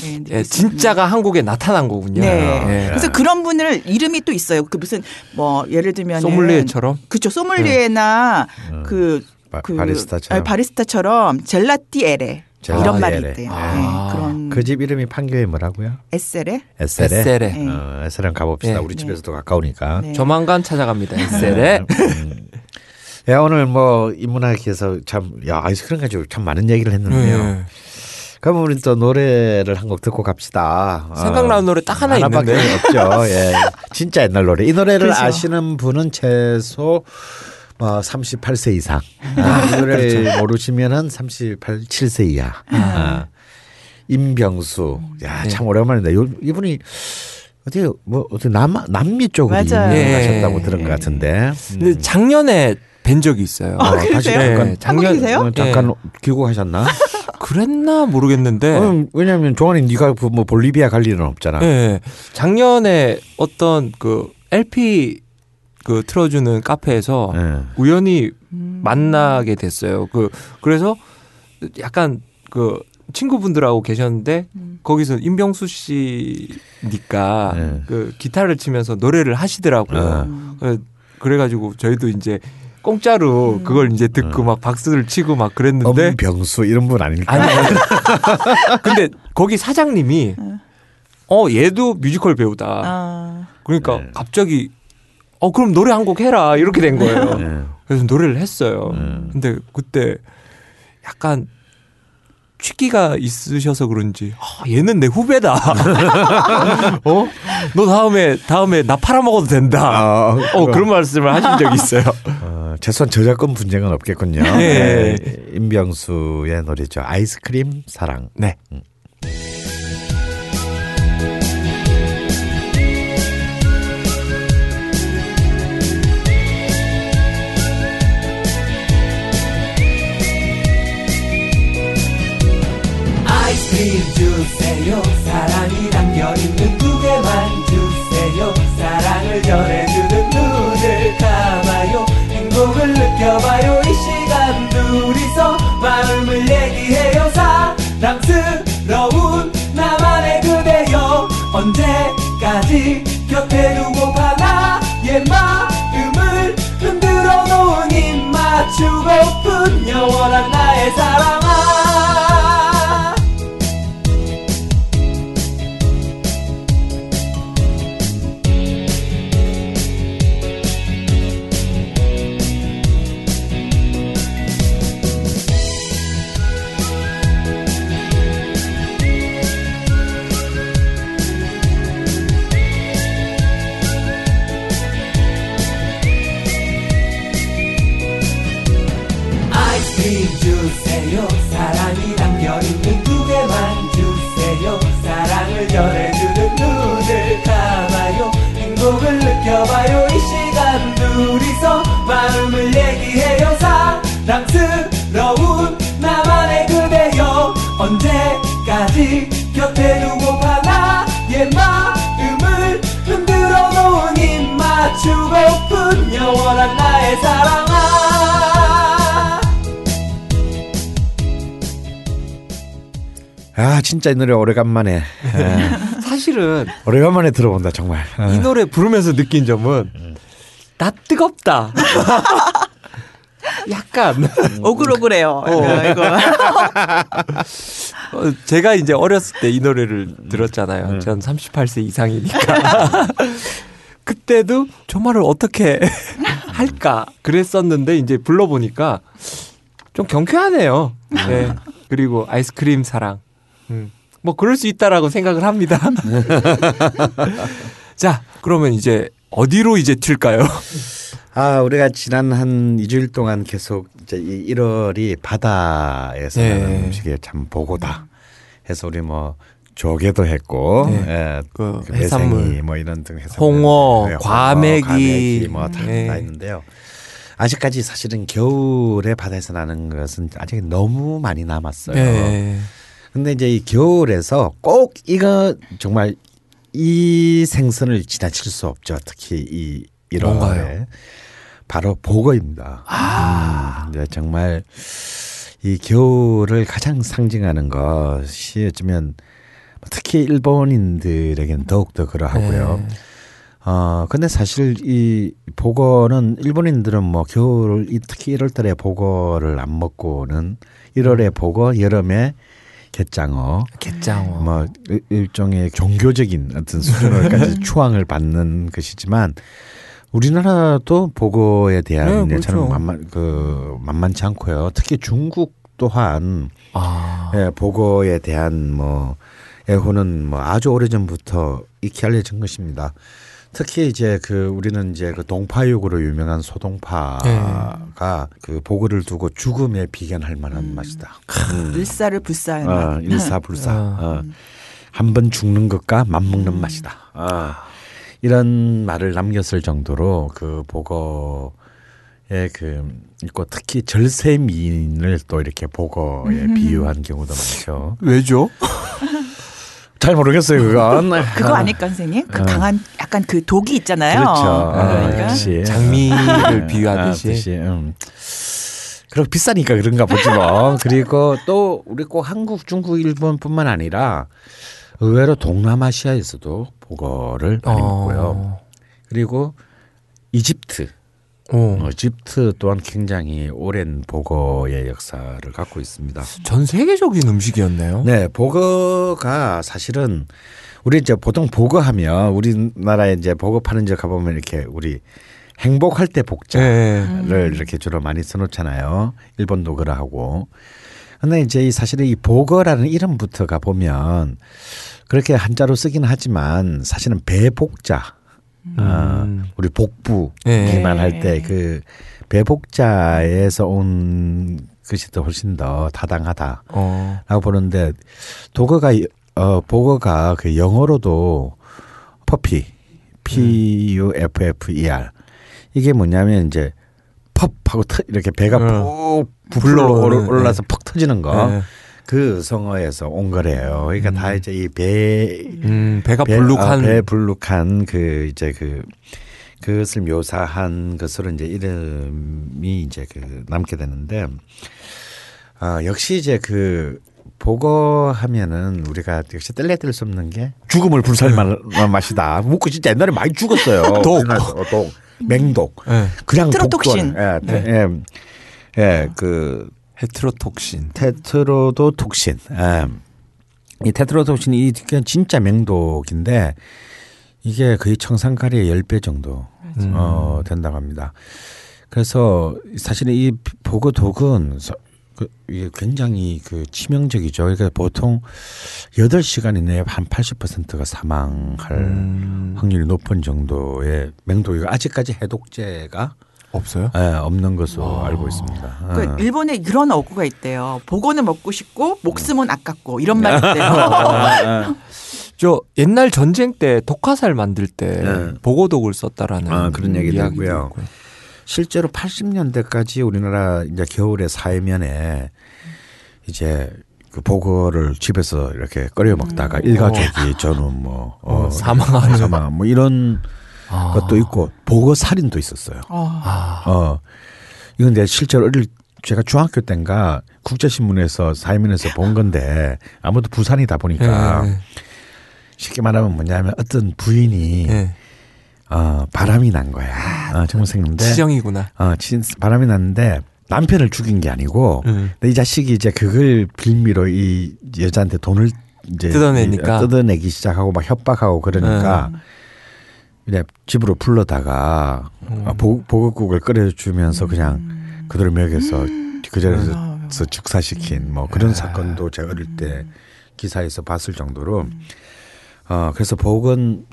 예, 예, 수 진짜가 한국에 나타난 거군요. 네. 예. 그래서 그런 분을 이름이 또 있어요. 그 무슨 뭐 예를 들면 소믈리에처럼 그쵸 소믈리에나 음. 그, 바- 그 바리스타처럼. 아, 바리스타처럼 젤라띠에레 이런 말이 젤라띠에레. 있대요. 아. 네, 그런 그 집 이름이 판교에 뭐라고요? 에세레. 에셀에 네. 어, 에셀에 가봅시다. 네. 우리 집에서도 가까우니까. 네. 조만간 찾아갑니다. 에셀에 음. 야 오늘 뭐 인문학에서 참 야 아이스크림 가지고 참 많은 얘기를 했는데요. 예. 그럼 우리 또 노래를 한 곡 듣고 갑시다. 생각나는 노래 딱 하나 있는데. 없죠. 예. 진짜 옛날 노래. 이 노래를 그렇죠. 아시는 분은 최소 어, 38세 이상. 아, 이 노래를 모르시면은 38, 7세 이하. 아. 임병수. 야, 네. 참 오랜만이다. 요, 이분이 어떻게 뭐 어떻게 남 남미 쪽으로. 이민하셨다고 예. 들은 것 같은데. 근데 작년에 뵌 적이 있어요. 아, 어, 다시 그러세요? 잠깐 네, 한국이세요? 어, 잠깐 귀국하셨나? 그랬나 모르겠는데. 어, 왜냐하면 종환이 네가 그뭐 볼리비아 갈 일은 없잖아. 예. 작년에 어떤 그 LP 그 틀어주는 카페에서 예. 우연히 음. 만나게 됐어요. 그 그래서 약간 그 친구분들하고 계셨는데 음. 거기서 임병수 씨니까 네. 그 기타를 치면서 노래를 하시더라고요. 음. 그- 그래가지고 저희도 이제 공짜로 음. 그걸 이제 듣고 막 박수를 치고 막 그랬는데 음. 엄병수 이런 분 아닐까? 아니, 아니. 근데 거기 사장님이 네. 어 얘도 뮤지컬 배우다. 아. 그러니까 네. 갑자기 어 그럼 노래 한 곡 해라 이렇게 된 거예요. 네. 그래서 노래를 했어요. 음. 근데 그때 약간 취기가 있으셔서 그런지 아, 얘는 내 후배다. 어? 너 다음에 다음에 나 팔아먹어도 된다. 아, 어 그런 말씀을 하신 적이 있어요. 어, 최소한 저작권 분쟁은 없겠군요. 네. 네. 임병수의 노래죠. 아이스크림 사랑. 네. 아이스크림 주세요 사랑이 담겨있는 두 개만 주세요 사랑을 전해주는 눈을 감아요 행복을 느껴봐요 이 시간. 둘이서 마음을 얘기해요 사랑스러운 나만의 그대여. 언제까지 곁에 두고파 나의 마음을 흔들어 놓은 입 맞추고픈 영원한 나의 사랑아 둘이서 마음을 얘기해요 사랑스러운 나만의 그대여 언제까지 곁에 두고 파 나의 마음을 흔들어 놓은 입 맞추고픈 영원한 나의 사랑아 아 진짜 이 노래 오래간만에 예. 사실은 오래간만에 들어본다 정말. 어. 이 노래 부르면서 느낀 점은 나 뜨겁다. 약간 오글오글해요. 어. 이거. 어, 제가 이제 어렸을 때 이 노래를 들었잖아요. 전 38세 이상이니까. 그때도 저 말을 어떻게 할까 그랬었는데 이제 불러보니까 좀 경쾌하네요. 네. 그리고 아이스크림 사랑. 음. 뭐 그럴 수 있다라고 생각을 합니다. 자, 그러면 이제 어디로 이제 튈까요? 아 우리가 지난 한 2주일 동안 계속 이제 이 1월이 바다에서 네. 나는 음식이 참 보고다. 해서 우리 뭐 조개도 했고, 네. 예, 그그 해산물. 뭐 이런 등 해산물, 홍어, 네, 과메기. 과메기 뭐다 네. 다 있는데요. 아직까지 사실은 겨울에 바다에서 나는 것은 아직 너무 많이 남았어요. 네. 근데 이제 이 겨울에서 꼭 이거 정말 이 생선을 지나칠 수 없죠. 특히 이 1월에 뭔가요? 바로 보거입니다. 아. 음, 정말 이 겨울을 가장 상징하는 것이 어쩌면 특히 일본인들에게는 더욱더 그러하고요. 네. 어 근데 사실 이 보거는 일본인들은 뭐 겨울 이 특히 1월 달에 보거를 안 먹고는 1월에 보거, 여름에 갯장어, 갯장어. 뭐 일- 일종의 종교적인 어떤 수준으로까지 추앙을 받는 것이지만 우리나라도 보고에 대한 네, 예찬은 그렇죠. 만만 그 만만치 않고요. 특히 중국 또한 아. 예, 보고에 대한 뭐 애호는 뭐 아주 오래 전부터 익히 알려진 것입니다. 특히 이제 그 우리는 이제 그 동파육으로 유명한 소동파가 그 보글을 두고 죽음에 비견할 만한 맛이다. 음. 일사를 불사할 어, 맛. 일사불사. 아. 어. 한번 죽는 것과 맞먹는 맛이다. 어. 이런 말을 남겼을 정도로 그 보거의 그 있고 특히 절세 미인을 또 이렇게 보거에 비유한 경우도 많죠. 왜죠? 잘 모르겠어요 그건. 그거 아닐까 선생님? 그 어. 강한 약간 그 독이 있잖아요. 그렇죠. 아, 그러니까. 역시 장미를 비유하듯이. 아, 음. 그리고 비싸니까 그런가 보지 뭐. 그리고 또 우리 꼭 한국, 중국, 일본뿐만 아니라 의외로 동남아시아에서도 보거를 많이 먹고요. 어. 그리고 이집트, 어. 어, 이집트 또한 굉장히 오랜 보거의 역사를 갖고 있습니다. 전 세계적인 음식이었네요. 네, 보거가 사실은 우리 이제 보통 보거하면 우리나라에 이제 보거 파는 데 가보면 이렇게 우리 행복할 때 복자를 네. 이렇게 주로 많이 써놓잖아요. 일본도 그러하고. 근데 이제 이 사실은 이 보거라는 이름부터가 보면 그렇게 한자로 쓰긴 하지만 사실은 배복자. 어, 음. 우리 복부 네. 기만 할 때 그 배복자에서 온 것이 더 훨씬 더 타당하다. 어. 라고 보는데 도거가 어 보거가 그 영어로도 퍼피 P U F F E R 이게 뭐냐면 이제 펍 하고 터, 이렇게 배가 음. 푹 부풀러 불러오는, 올라서 퍽 터지는 거. 네. 그 성어에서 온 거래요. 그러니까 다 이제 이배 음, 배가 배, 불룩한 아, 배 불룩한 그 이제 그 그것을 묘사한 것으로 이제 이름이 이제 그 남게 되는데 아 역시 이제 그 보거 하면은 우리가 역시 뗄래뗄 수 없는 게 죽음을 불살만한 맛이다. 묵고 진짜 옛날에 많이 죽었어요. 독. 어, 독, 맹독. 네. 그냥. 독도 예, 예, 예, 그 헤트로톡신. 테트로도톡신. 예. 이 테트로톡신이 이게 진짜 맹독인데 이게 거의 청산가리의 10배 정도 음. 어, 된다고 합니다. 그래서 사실은 이 보고 독은 서- 그 이게 굉장히 그 치명적이죠. 그러니까 보통 8시간 이내에 한 80%가 사망할 음. 확률이 높은 정도의 맹독이고 아직까지 해독제가 없어요? 예, 없는 것으로 알고 있습니다. 그 어. 일본에 그런 어구가 있대요. 보고는 먹고 싶고 목숨은 아깝고 이런 말이 있대요. 아, 저 옛날 전쟁 때 독화살 만들 때 네. 보고독을 썼다라는 아, 그런 얘기도 이야기도 있고요. 있고요. 실제로 80년대까지 우리나라 이제 겨울에 사회면에 이제 그 보고를 집에서 이렇게 끓여 먹다가 일가족이 저는 뭐 어, 어, 사망하는. 사망 뭐 이런 아. 것도 있고 보고 살인도 있었어요. 어. 아. 어 이건 내 실제로 어릴 제가 중학교 때인가 국제신문에서 사회면에서 본 건데 아무도 부산이다 보니까 네. 쉽게 말하면 뭐냐면 어떤 부인이 네. 어, 바람이 난 거야. 어, 정말 생각는데 치정이구나. 어, 진, 바람이 났는데 남편을 죽인 게 아니고 음. 근데 이 자식이 이제 그걸 빌미로 이 여자한테 돈을 이제 뜯어내니까. 이- 뜯어내기 시작하고 막 협박하고 그러니까 그냥 집으로 불러다가 어, 보, 보급국을 끓여주면서 그냥 그대로 먹여서 그 자리에서 즉사시킨 뭐 그런 사건도 제가 어릴 때 기사에서 봤을 정도로. 어 그래서 복은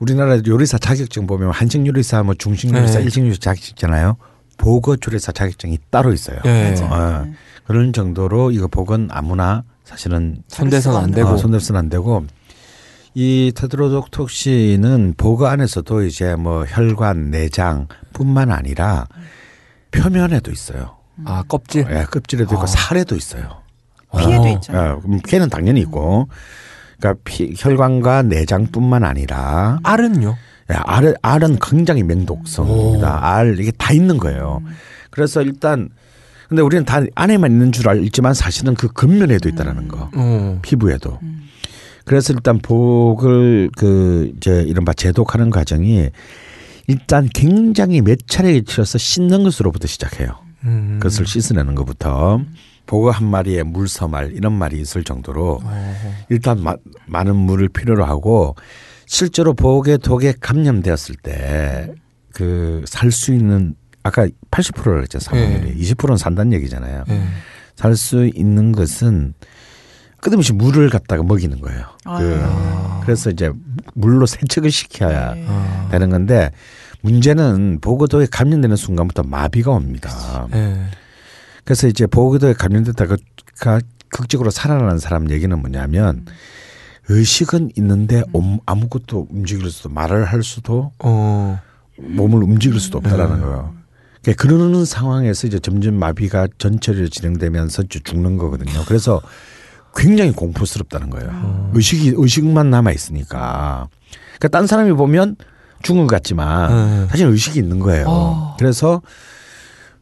우리나라 요리사 자격증 보면 한식 요리사 뭐 중식 요리사 네. 일식 요리사 자격증 있잖아요. 보거 조리사 자격증이 따로 있어요. 네. 어, 그런 정도로 이거 복은 아무나 사실은 손대선 안 되고. 어, 손대서는 안 되고 이 테드로독톡신은 보거 안에서도 이제 뭐 혈관, 내장뿐만 아니라 표면에도 있어요. 아 껍질. 예, 껍질에도 있고 아. 살에도 있어요. 피해도 어. 있잖아요. 예, 그럼 피는 당연히 있고, 그러니까 피, 혈관과 내장뿐만 아니라 알은요? 예, 알은 알은 굉장히 맹독성입니다. 알 이게 다 있는 거예요. 그래서 일단 근데 우리는 다 안에만 있는 줄 알지만 사실은 그 겉면에도 있다라는 거. 어. 피부에도. 그래서 일단 복을 그 이제 이른바 제독하는 과정이 일단 굉장히 몇 차례에 치러서 씻는 것으로부터 시작해요. 음. 그것을 씻어내는 것부터 보거 한 마리에 물서말 이런 말이 있을 정도로 어. 일단 마, 많은 물을 필요로 하고 실제로 복에 독에 감염되었을 때 그 살 수 있는 아까 80%를 했죠 사망률이 네. 20%는 산다는 얘기잖아요. 네. 살수 있는 것은 끊임없이 물을 갖다가 먹이는 거예요. 그 아. 그 래서 이제 물로 세척을 시켜야 네. 아. 되는 건데 문제는 보고도에 감염되는 순간부터 마비가 옵니다. 예. 그래서 이제 보고도에 감염됐다가 가- 극적으로 살아나는 사람 얘기는 뭐냐면 의식은 있는데 옴- 아무것도 움직일 수도 말을 할 수도 어. 몸을 움직일 수도 없다라는 음. 거예요. 그러니까 그러는 상황에서 이제 점점 마비가 전체로 진행되면서 죽는 거거든요. 그래서 굉장히 공포스럽다는 거예요. 의식이 의식만 남아 있으니까. 그러니까 딴 사람이 보면 죽은 것 같지만 음. 사실 의식이 있는 거예요. 어. 그래서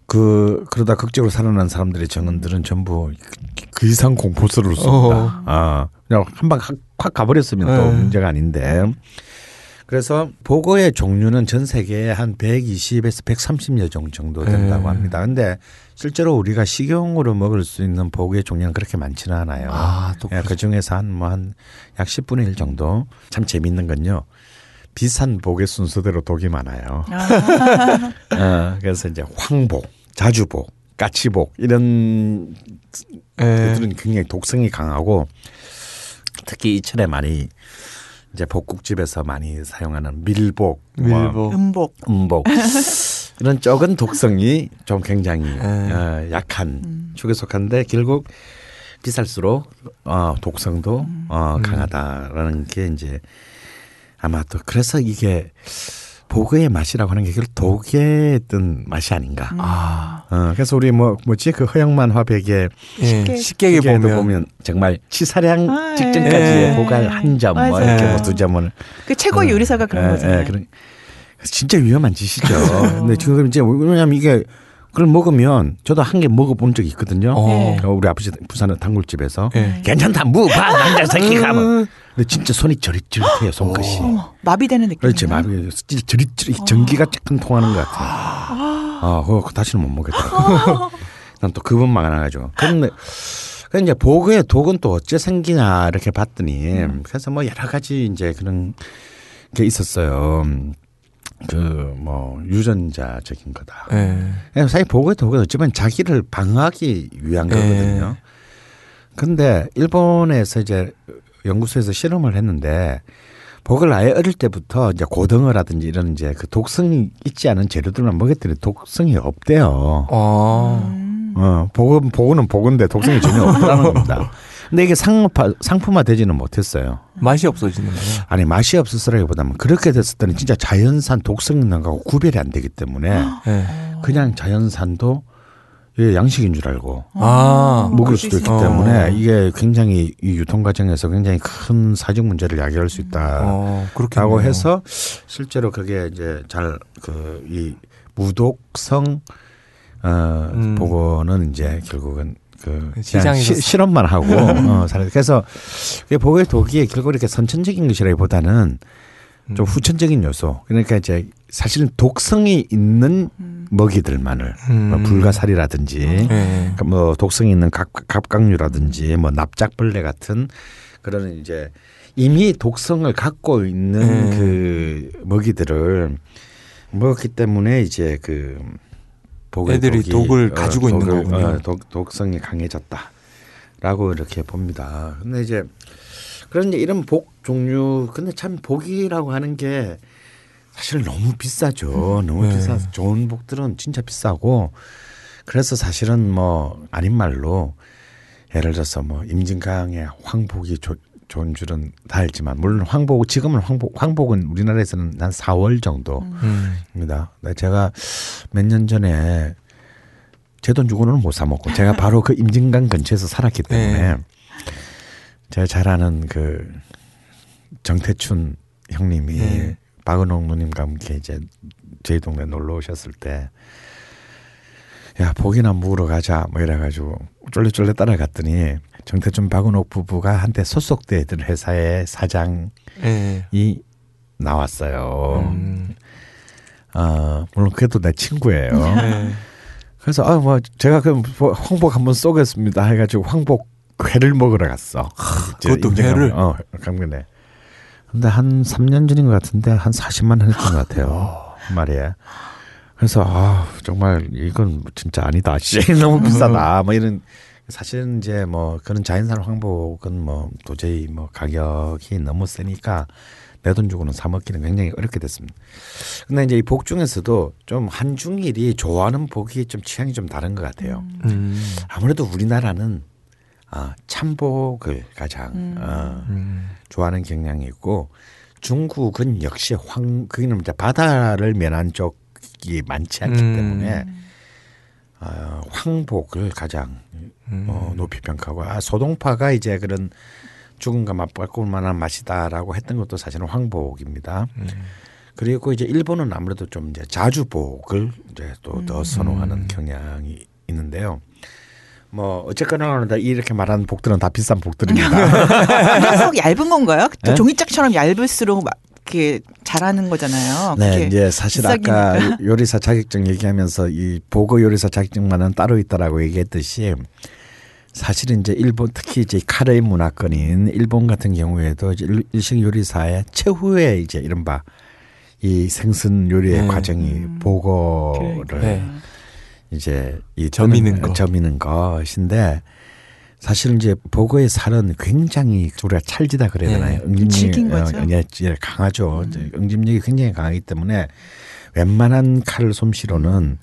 그 그러다 극적으로 살아난 사람들의 증언들은 전부 그 이상 공포스러울 수 없다. 어. 아, 그냥 한방 확 가버렸으면 또 네. 문제가 아닌데. 그래서 보고의 종류는 전 세계에 한 120에서 130여 종 정도 된다고 네. 합니다. 근데 실제로 우리가 식용으로 먹을 수 있는 보고의 종류는 그렇게 많지는 않아요. 아, 또 예, 그 중에서 한 뭐 한 약 10분의 1 정도. 참 재밌는 건요. 비싼 복의 순서대로 독이 많아요. 아. 어, 그래서 이제 황복, 자주복, 까치복 이런 예. 그들은 굉장히 독성이 강하고 특히 이철에 많이 이제 복국집에서 많이 사용하는 밀복, 뭐 밀보. 음복. 음복 이런 적은 독성이 좀 굉장히 네. 어, 약한 축에 속한데 결국 비쌀수록 어, 독성도 어, 강하다라는 게 이제 아마 또 그래서 이게 보그의 맛이라고 하는 게 결국 독의 어떤 맛이 아닌가. 아. 어, 그래서 우리 뭐 뭐지 그 허영만 화백의 예. 식객에 식객에 보면, 보면, 정말 치사량 아, 직전까지의 예. 보갈 한 점, 뭐. 이렇게 예. 뭐 두 점을 그 최고 요리사가 그런 예, 거잖아요. 예, 그런 진짜 위험한 짓이죠. 근데 지금 이제 왜냐하면 이게 그걸 먹으면 저도 한 개 먹어본 적이 있거든요. 어. 어, 우리 아버지 부산의 단골집에서 예. 괜찮다 무봐 남자 새끼가 뭐. 근데 진짜 손이 저릿저릿해요 손끝이. 어머, 마비되는 느낌. 그렇지 마비 진짜 저릿저릿 전기가 조금 통하는 것 같아요. 아, 그거 다시는 못 먹겠다. 난 또 그분 많아가지고. 근데 그 이제 보그의 독은 또 어째 생기냐 이렇게 봤더니 그래서 뭐 여러 가지 이제 그런 게 있었어요. 그 뭐 유전자적인 거다. 예. 그냥 사실 보고의 독은 어쩌면 자기를 방어하기 위한 예. 거거든요. 근데 일본에서 이제 연구소에서 실험을 했는데 복을 아예 어릴 때부터 이제 고등어라든지 이런 이제 그 독성이 있지 않은 재료들만 먹였더니 독성이 없대요. 어. 음. 어, 복은 복은 복인데 독성이 전혀 없다는 겁니다. 근데 이게 상파, 상품화 되지는 못했어요. 맛이 없어지는 거예요. 아니 맛이 없었으라기보다는 그렇게 됐을 때는 진짜 자연산 독성 있는 거하고 구별이 안 되기 때문에 예. 그냥 자연산도 이게 양식인 줄 알고 아. 먹을 수도 수 있기 있어요. 때문에 이게 굉장히 이 유통 과정에서 굉장히 큰 사적 문제를 야기할 수 있다. 어, 라고 해서 실제로 그게 이제 잘 그 이 무독성 어 음. 보고는 이제 결국은 그 그냥 시장에서 시, 실험만 하고 어 살- 그래서 그 보고의 독이 결국 이렇게 선천적인 것이라기보다는 좀 후천적인 요소 그러니까 이제 사실은 독성이 있는 먹이들만을 뭐 음. 불가사리라든지 예. 그러니까 뭐 독성이 있는 갑, 갑각류라든지 뭐 납작벌레 같은 그런 이제 이미 독성을 갖고 있는 음. 그 먹이들을 먹었기 때문에 이제 그 복의 애들이 독이, 독을 가지고 있는 독을, 거군요. 어, 독, 독성이 강해졌다라고 이렇게 봅니다. 근데 이제 그런 이제 이런 복 종류 근데 참 복이라고 하는 게 사실 너무 비싸죠. 너무 네. 비싸. 좋은 복들은 진짜 비싸고 그래서 사실은 뭐 아닌 말로 예를 들어서 뭐 임진강의 황복이 조, 좋은 줄은 다 알지만 물론 황복 지금은 황복 황복은 우리나라에서는 한 4월 정도입니다. 음. 근데 제가 몇 년 전에 제 돈 주고는 못 사 먹고 제가 바로 그 임진강 근처에서 살았기 때문에 네. 제가 잘 아는 그 정태춘 형님이 네. 박은홍 누님과 함께 이제 저희 동네 놀러 오셨을 때 야, 복이나 먹으러 가자. 뭐 이래가지고 쫄래쫄래 따라갔더니 정태춘 박은옥 부부가 한때 소속돼 있던 회사의 사장이 예. 나왔어요. 음. 어, 물론 그래도 내 친구예요. 예. 그래서 아 뭐 제가 그럼 뭐 황복 한번 쏘겠습니다 해가지고 황복 회를 먹으러 갔어. 그것도 회를? 어, 강변에. 근데 한 3년 전인 것 같은데 한 40만 원 했던 것 같아요. 한 마리에. 그래서 아 정말 이건 진짜 아니다. 씨 너무 비싸다. 뭐 이런 사실은 이제 뭐 그런 자연산 황복은 뭐 도저히 뭐 가격이 너무 세니까 내 돈 주고는 사 먹기는 굉장히 어렵게 됐습니다. 근데 이제 이 복 중에서도 좀 한중일이 좋아하는 복이 좀 취향이 좀 다른 것 같아요. 음. 아무래도 우리나라는 아, 참복을 가장 어, 음. 좋아하는 경향이 있고 중국은 역시 황 거기는 이제 바다를 면한 쪽이 많지 않기 음. 때문에 어, 황복을 가장 음. 어, 높이 평가하고 아, 소동파가 이제 그런 죽음과 맞바꿀 만한 맛이다라고 했던 것도 사실은 황복입니다. 음. 그리고 이제 일본은 아무래도 좀 이제 자주복을 이제 또 더 선호하는 음. 경향이 있는데요. 뭐 어쨌거나 이렇게 말하는 복들은 다 비싼 복들입니다. 그래서 얇은 건가요? 저 네? 종이짝처럼 얇을수록 막 이렇게 잘하는 거잖아요. 네, 그게 이제 사실. 아까 요리사 자격증 얘기하면서 이 보고 요리사 자격증만은 따로 있다라고 얘기했듯이 사실은 이제 일본 특히 이제 카레의 문화권인 일본 같은 경우에도 일- 일식 요리사의 최후의 이제 이른바 이 생선 요리의 네. 과정이 보고를. 네. 이제 이 점이는 뜨는- 거. 점이는 것인데 사실 이제 보고의 살은 굉장히 우리가 찰지다 그래야 네. 되나요? 응집력이 질긴 거죠. 어, 예, 예, 강하죠. 음. 응집력이 굉장히 강하기 때문에 웬만한 칼 솜씨로는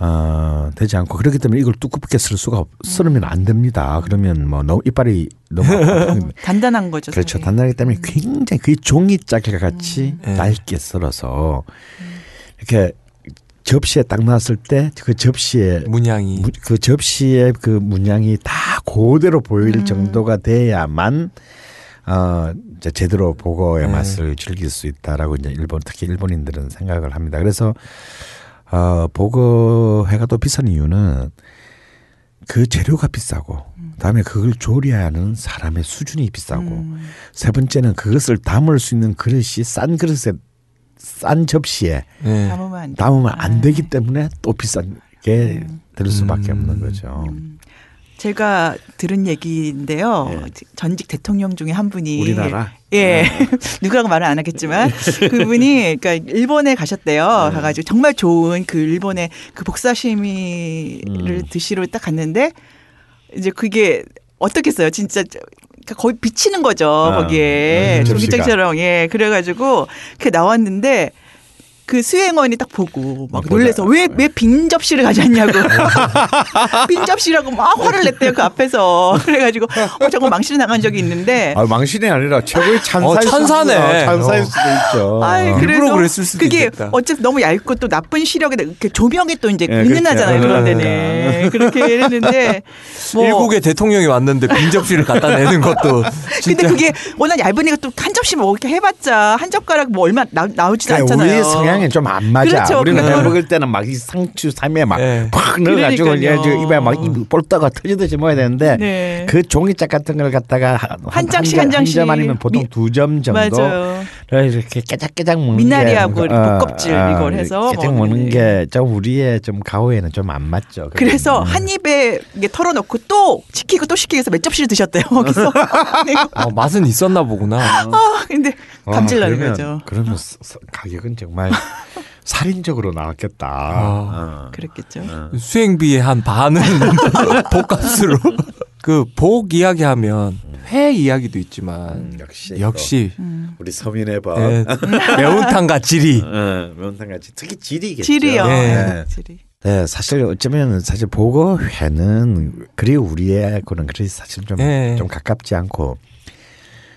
어, 되지 않고 그렇기 때문에 이걸 두껍게 쓸 수가 없, 썰으면 안 됩니다. 그러면 뭐 너무 이빨이 너무. 단단한 거죠. 그렇죠. 살이. 단단하기 때문에 굉장히 거의 종이 짜기 같이 음. 얇게 썰어서 이렇게 접시에 딱 놨을 때 그 접시에 문양이 무- 그 접시의 그 문양이 다 그대로 보일 음. 정도가 돼야만 어 이제 제대로 보고의 네. 맛을 즐길 수 있다라고 이제 일본 특히 일본인들은 생각을 합니다. 그래서 어 보고회가 또 비싼 이유는 그 재료가 비싸고 그다음에 그걸 조리하는 사람의 수준이 비싸고 음. 세 번째는 그것을 담을 수 있는 그릇이 싼 그릇에 싼 접시에 네. 담으면. 담으면 안 아. 되기 때문에 또 비싼 게 될 수밖에 음. 없는 거죠. 제가 들은 얘기인데요. 예. 전직 대통령 중에 한 분이 우리나라 예 누구라고 말은 안 하겠지만 그분이 그러니까 일본에 가셨대요. 네. 가가지고 정말 좋은 그 일본의 그 복사시미를 음. 드시러 딱 갔는데 이제 그게 어떻겠어요? 진짜 거의 비치는 거죠 거기에 음, 종이장처럼 예 그래가지고 그 나왔는데. 그 수행원이 딱 보고 막. 놀래서 왜 왜 빈 접시를 가져왔냐고 빈 접시라고 막 화를 냈대요 그 앞에서 그래가지고 어 정말 망신 나간 적이 있는데 아, 망신이 아니라 최고의 찬사일 어, 천사네. 수도, 어, 찬사일 어. 수도 있죠. 아이, 어. 일부러 그래서 그랬을 수도 그게 있겠다. 어쨌든 너무 얇고 또 나쁜 시력에 이렇게 조명이 또 이제 예, 은은하잖아요 그렇죠. 그런 데는 그렇게 했는데 뭐 일국의 대통령이 왔는데 빈 접시를 갖다 내는 것도 진짜 근데 그게 워낙 얇으니까 또 한 접시 뭐 이렇게 해봤자 한 젓가락 뭐 얼마 나, 나오지도 그러니까 않잖아요. 성향이 좀 안 맞아. 그렇죠. 우리는 해 먹을 때는 막 이 상추 삼에 막 네. 팍 넣어가지고 그러니까요. 이제 입에 막입 볼다가 터지듯이 먹어야 되는데 네. 그 종이짝 같은 걸 갖다가 한, 한 장씩, 점, 한 장씩. 점 아니면 보통 미- 두점 정도 맞아요. 이렇게 깨작깨작 먹는 미나리하고 게 이렇게 복껍질 이걸 해서 깨작 먹는. 게좀 우리의 좀 가오에는 좀 안 맞죠. 그래서 음. 한 입에 이게 털어놓고 또 시키고 또 시키고 해서 몇 접시를 드셨대요. 거기서. 네. 어, 맛은 있었나 보구나. 아, 근데 어, 감질 나는 그러면- 거죠. 그러면 가격은 정말 살인적으로 나왔겠다. 아. 어. 그랬겠죠. 수행비의 한 반은 복값으로. 그 복 이야기하면 회 이야기도 있지만 음, 역시 역시 음. 우리 서민의 법. 예, 매운탕과 지리. 어, 매운탕같이 특히 지리겠죠. 질이요. 네. 질이. 네, 사실 어쩌면 사실 보고 회는 그리 우리의 그런 그리 사실 좀좀 네. 가깝지 않고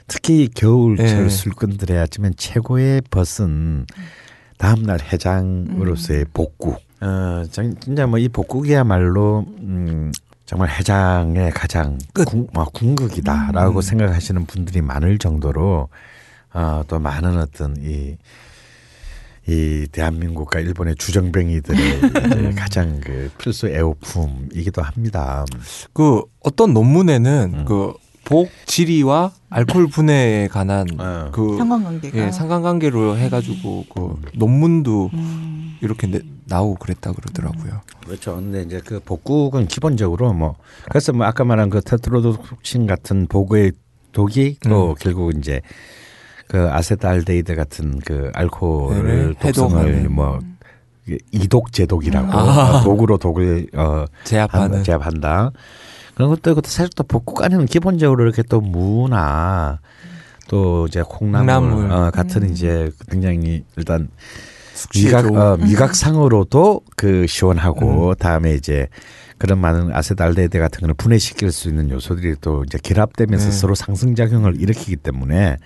특히 겨울철 네. 술꾼들의 아침엔 최고의 벗은 다음날 해장으로서의 복국. 어, 정- 진짜 뭐 이 복국이야말로 음, 정말 해장의 가장 끝. 궁, 어, 궁극이다라고 음. 생각하시는 분들이 많을 정도로 어, 또 많은 어떤 이, 이 대한민국과 일본의 주정뱅이들의 이제 가장 그 필수 애호품이기도 합니다. 그 어떤 논문에는 음. 그 복 지리와 알코올 분해에 관한 어. 그 상관관계가. 예, 상관관계로 해가지고 그 논문도 음. 이렇게 내- 나오고 그랬다 그러더라고요. 그렇죠. 근데 이제 그 복국은 기본적으로 뭐 그래서 뭐 아까 말한 그 테트로도톡신 같은 복의 독이 또 음. 결국 이제 그 아세트알데히드 같은 그 알코올을 네, 독성을 해독하는. 뭐 이독 제독이라고 아. 독으로 독을 어 제압하는. 제압한다. 그런 것도 있고 사실 또 복국 안에는 기본적으로 이렇게 또 무나 또 이제 콩나물, 콩나물. 어, 같은 이제 굉장히 일단 미각. 어, 미각상으로도 그 시원하고 다음에 이제 그런 많은 아세트알데히드 같은 거를 분해시킬 수 있는 요소들이 또 이제 결합되면서 네. 서로 상승작용을 일으키기 때문에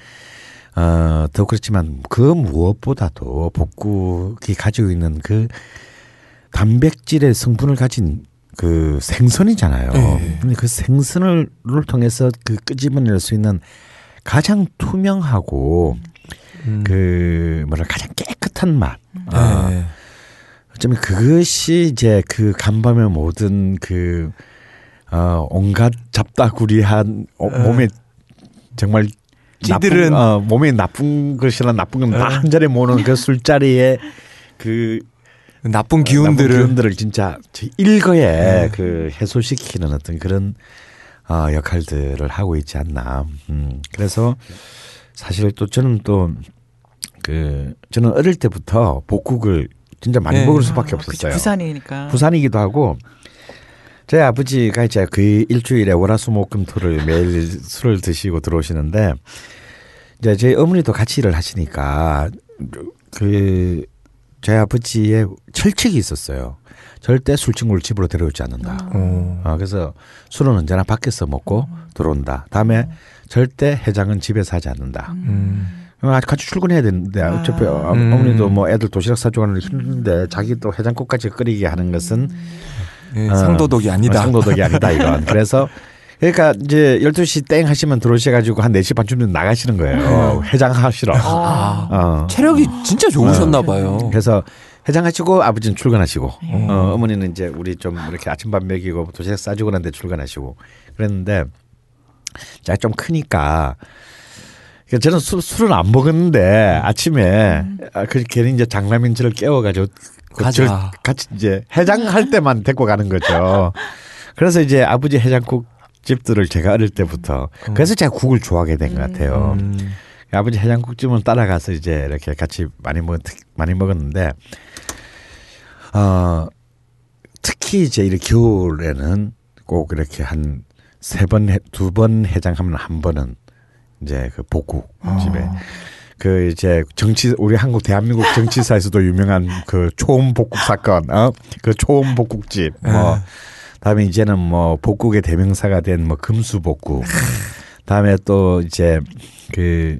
어, 더 그렇지만 그 무엇보다도 복국이 가지고 있는 그 단백질의 성분을 가진 그 생선이잖아요. 네. 근데 그 생선을 를 통해서 그 끄집어낼 수 있는 가장 투명하고 음. 그 뭐라 가장 깨끗한 맛. 어, 네. 어쩌면 그것이 이제 그 간밤의 모든 그 어, 온갖 잡다구리한 어, 네. 몸에 정말 찌들은- 나쁜, 어, 몸에 나쁜 것이나 나쁜 건다 네. 한 자리에 모으는 그 술자리에 그 나쁜 나쁜 기운들을 기운들을 진짜 저 일거에 네. 그 해소시키는 어떤 그런 어, 역할들을 하고 있지 않나. 음, 그래서 사실 또 저는 또 그 저는 어릴 때부터 복국을 진짜 많이 네. 먹을 수밖에 아, 없었어요. 부산이니까. 부산이기도 하고 저희 아버지가 이제 그 일주일에 월화수목금토를 매일 술을 드시고 들어오시는데 이제 저희 어머니도 같이 일을 하시니까 그 저희 아버지의 철칙이 있었어요. 절대 술친구를 집으로 데려오지 않는다. 어. 어, 그래서 술은 언제나 밖에서 먹고 들어온다. 다음에 절대 해장은 집에서 하지 않는다. 음. 어, 같이 출근해야 되는데 어차피 어, 음. 어머니도 뭐 애들 도시락 사주고 하는 게 힘든데 자기 또 해장국까지 끓이게 하는 것은 예, 어, 상도덕이 아니다. 어, 상도덕이 아니다 이건. 그래서 그러니까 이제 12시 땡 하시면 들어오셔 가지고 한 4시 반쯤 나가시는 거예요. 해장하시러. 아, 어. 체력이 진짜 좋으셨나 봐요. 그래서 해장하시고 아버지는 출근하시고 음. 어, 어머니는 이제 우리 좀 이렇게 아침밥 먹이고 도시락 싸주고 난데 출근하시고 그랬는데 제가 좀 크니까 그러니까 저는 술, 술은 안 먹었는데 아침에 아, 그 괜히 이제 장남인 저를 깨워가지고 그 같이 이제 해장할 때만 데리고 가는 거죠. 그래서 이제 아버지 해장국 집들을 제가 어릴 때부터 그래서 제가 국을 좋아하게 된 것 같아요. 음. 아버지 해장국집은 따라가서 이제 이렇게 같이 많이 먹 많이 먹었는데 어 특히 이제 이렇게 겨울에는 꼭 이렇게 한 세 번 두 번 해장하면 한 번은 이제 그 복국 집에. 그 이제 정치 우리 한국 대한민국 정치사에서도 유명한 그 초음 복국 사건 어그 초음 복국집 뭐 다음에 이제는 뭐 복국의 대명사가 된 뭐 금수 복국 다음에 또 이제 그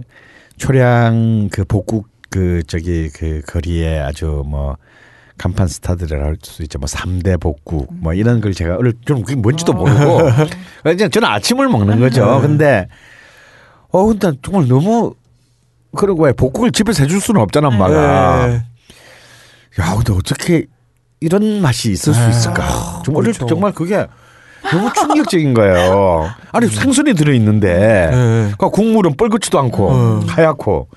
초량 그 복국 그 저기 그 거리에 아주 뭐 간판 스타들이라 할 수 있죠. 뭐 3대 복국 뭐 이런 걸 제가 어릴 좀 그게 뭔지도 모르고 그냥 저는 아침을 먹는 거죠. 근데 어 근데 정말 너무 그러고 왜 복국을 집에서 해줄 수는 없잖아 엄마가. 예. 야 근데 어떻게 이런 맛이 있을 수 아, 있을까? 정말 어릴 때 그렇죠. 정말 그게 너무 충격적인 거예요. 아니 생선이 들어 있는데 예. 그 국물은 뻘겋지도 않고 어. 하얗고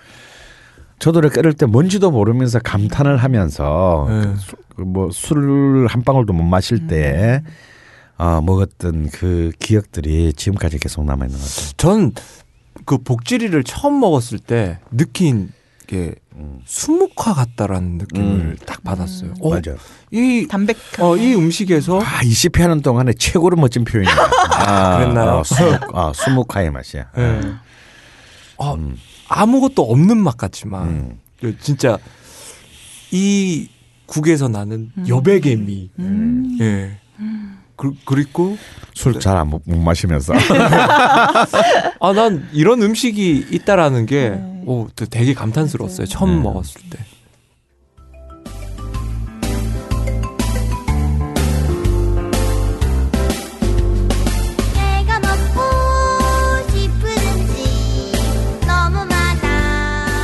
저도 이렇게 어릴 때 뭔지도 모르면서 감탄을 하면서 네. 뭐술한 방울도 못 마실 때 어, 먹었던 그 기억들이 지금까지 계속 남아 있는 것 같아요. 전 그 복지리를 처음 먹었을 때 느낀 게 수묵화 같다라는 느낌을 음. 딱 받았어요. 어, 맞아. 이, 담백한. 어, 이 음식에서 아, 20회 하는 동안에 최고로 멋진 표현이야. 아, 그랬나요? 어, 수묵, 아, 수묵화의 맛이야. 예. 어, 음. 아무것도 없는 맛 같지만 음. 그 진짜 이 국에서 나는 여백의 음. 미. 예. 그, 그리고 술잘못 마시면서. 아 난 이런 음식이 있다라는 게 네. 오, 되게 감탄스러웠어요. 처음 음. 먹었을 때.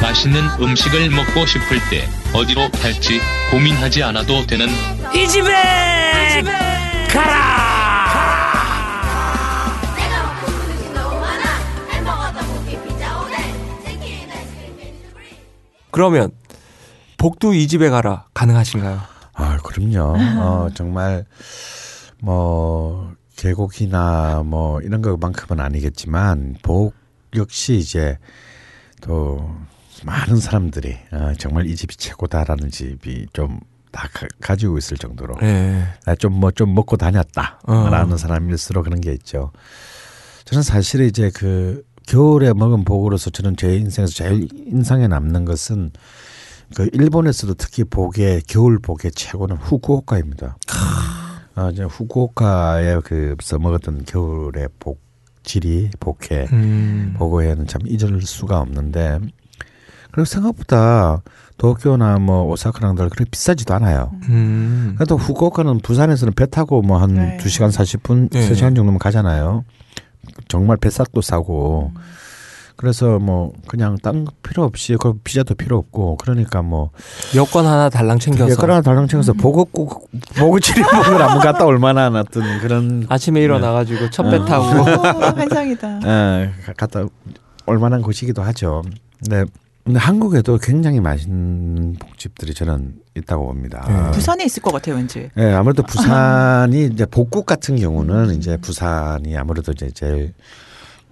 맛있는 음식을 먹고 싶을 때 어디로 갈지 고민하지 않아도 되는 이 집에 가라 내 가 먹고 싶은 음식 너무 많아. 햄버거 떡볶이 피자 오뎅 치킨 아이스크림 빈스크림. 그러면 복도 이 집에 가라. 가능하신가요? 아, 그럼요. 어, 정말 뭐 계곡이나 뭐 이런 것만큼은 아니겠지만 복 역시 이제 또 많은 사람들이 어, 정말 이 집이 최고다라는 집이 좀 다 가, 지고 있을 정도로 예. 좀뭐 좀 먹고 다녔다라는 어. 사람일수록 그런 게 있죠. 저는 사실 이제 그 겨울에 먹은 복으로서 저는 제 인생에서 제일 인상에 남는 것은 그 일본에서도 특히 복의 겨울 복의 최고는 후쿠오카입니다. 아, 이제 후쿠오카에 그서 먹었던 겨울의 복질이 복회 음. 보고에는 참 잊을 수가 없는데 그리고 생각보다 도쿄나 뭐 오사카랑 달 그렇게 비싸지도 않아요. 음. 그래도 후쿠오카는 부산에서는 배 타고 뭐 한 네. 두시간 40분, 네. 세시간 정도면 가잖아요. 정말 뱃삭도 싸고. 그래서 뭐 그냥 딴거 필요 없이 그 비자도 필요 없고 그러니까 뭐 여권 하나 달랑 챙겨서 예거나 달랑 챙겨서 보급국 보급치리 보을 한번 갔다 얼마나 어떤 그런 아침에 일어나 가지고 첫배 어. 타고 오, 환상이다. 예, 갔다 얼마나 곳이기도 하죠. 근데, 근데 한국에도 굉장히 맛있는 복집들이 저는 있다고 봅니다. 네. 부산에 있을 것 같아요, 왠지. 예, 아무래도 부산이 이제 복국 같은 경우는 이제 부산이 아무래도 이제 제일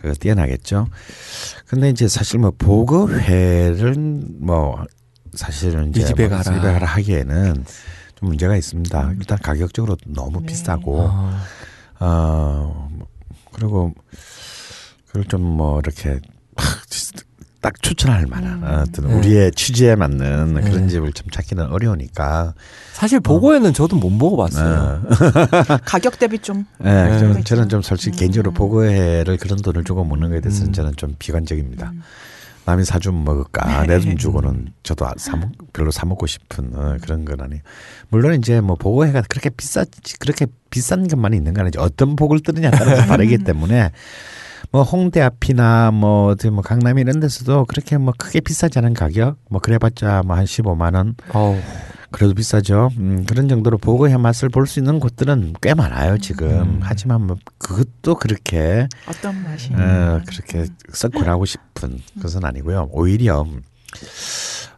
그 뛰어나겠죠. 근데 이제 사실 뭐 보급회를 뭐 사실은 이제 이 집에 뭐 가라. 집에 가라 하기에는 좀 문제가 있습니다. 일단 가격적으로 너무 네. 비싸고 아, 어 그리고 그걸 좀 뭐 이렇게 딱 추천할 만한 어떤 네. 우리의 취지에 맞는 그런 네. 집을 좀 찾기는 어려우니까 사실 보고에는 저도 못 먹어봤어요. 어. 가격 대비 좀. 네, 네. 저는, 저는 좀 솔직히 음. 개인적으로 보고회를 그런 돈을 주고 먹는 거에 대해서는 음. 저는 좀 비관적입니다. 남이 사주면 먹을까 내 돈 주고는 저도 사 먹, 별로 사 먹고 싶은 어, 그런 건 아니에요. 물론 이제 뭐 보고회가 그렇게 비싸지 그렇게 비싼 것만 있는 건 아니죠. 어떤 복을 뜨느냐 따라서 다르기 때문에 뭐 홍대 앞이나 뭐 어디 뭐 강남 이런 데서도 그렇게 뭐 크게 비싸지 않은 가격 뭐 그래봤자 뭐 한 15만 원 어우, 그래도 비싸죠. 음, 그런 정도로 보고의 맛을 볼 수 있는 곳들은 꽤 많아요 지금. 음. 하지만 뭐 그것도 그렇게 어떤 맛이. 어, 그렇게 썩고나고 싶은 것은 아니고요. 오히려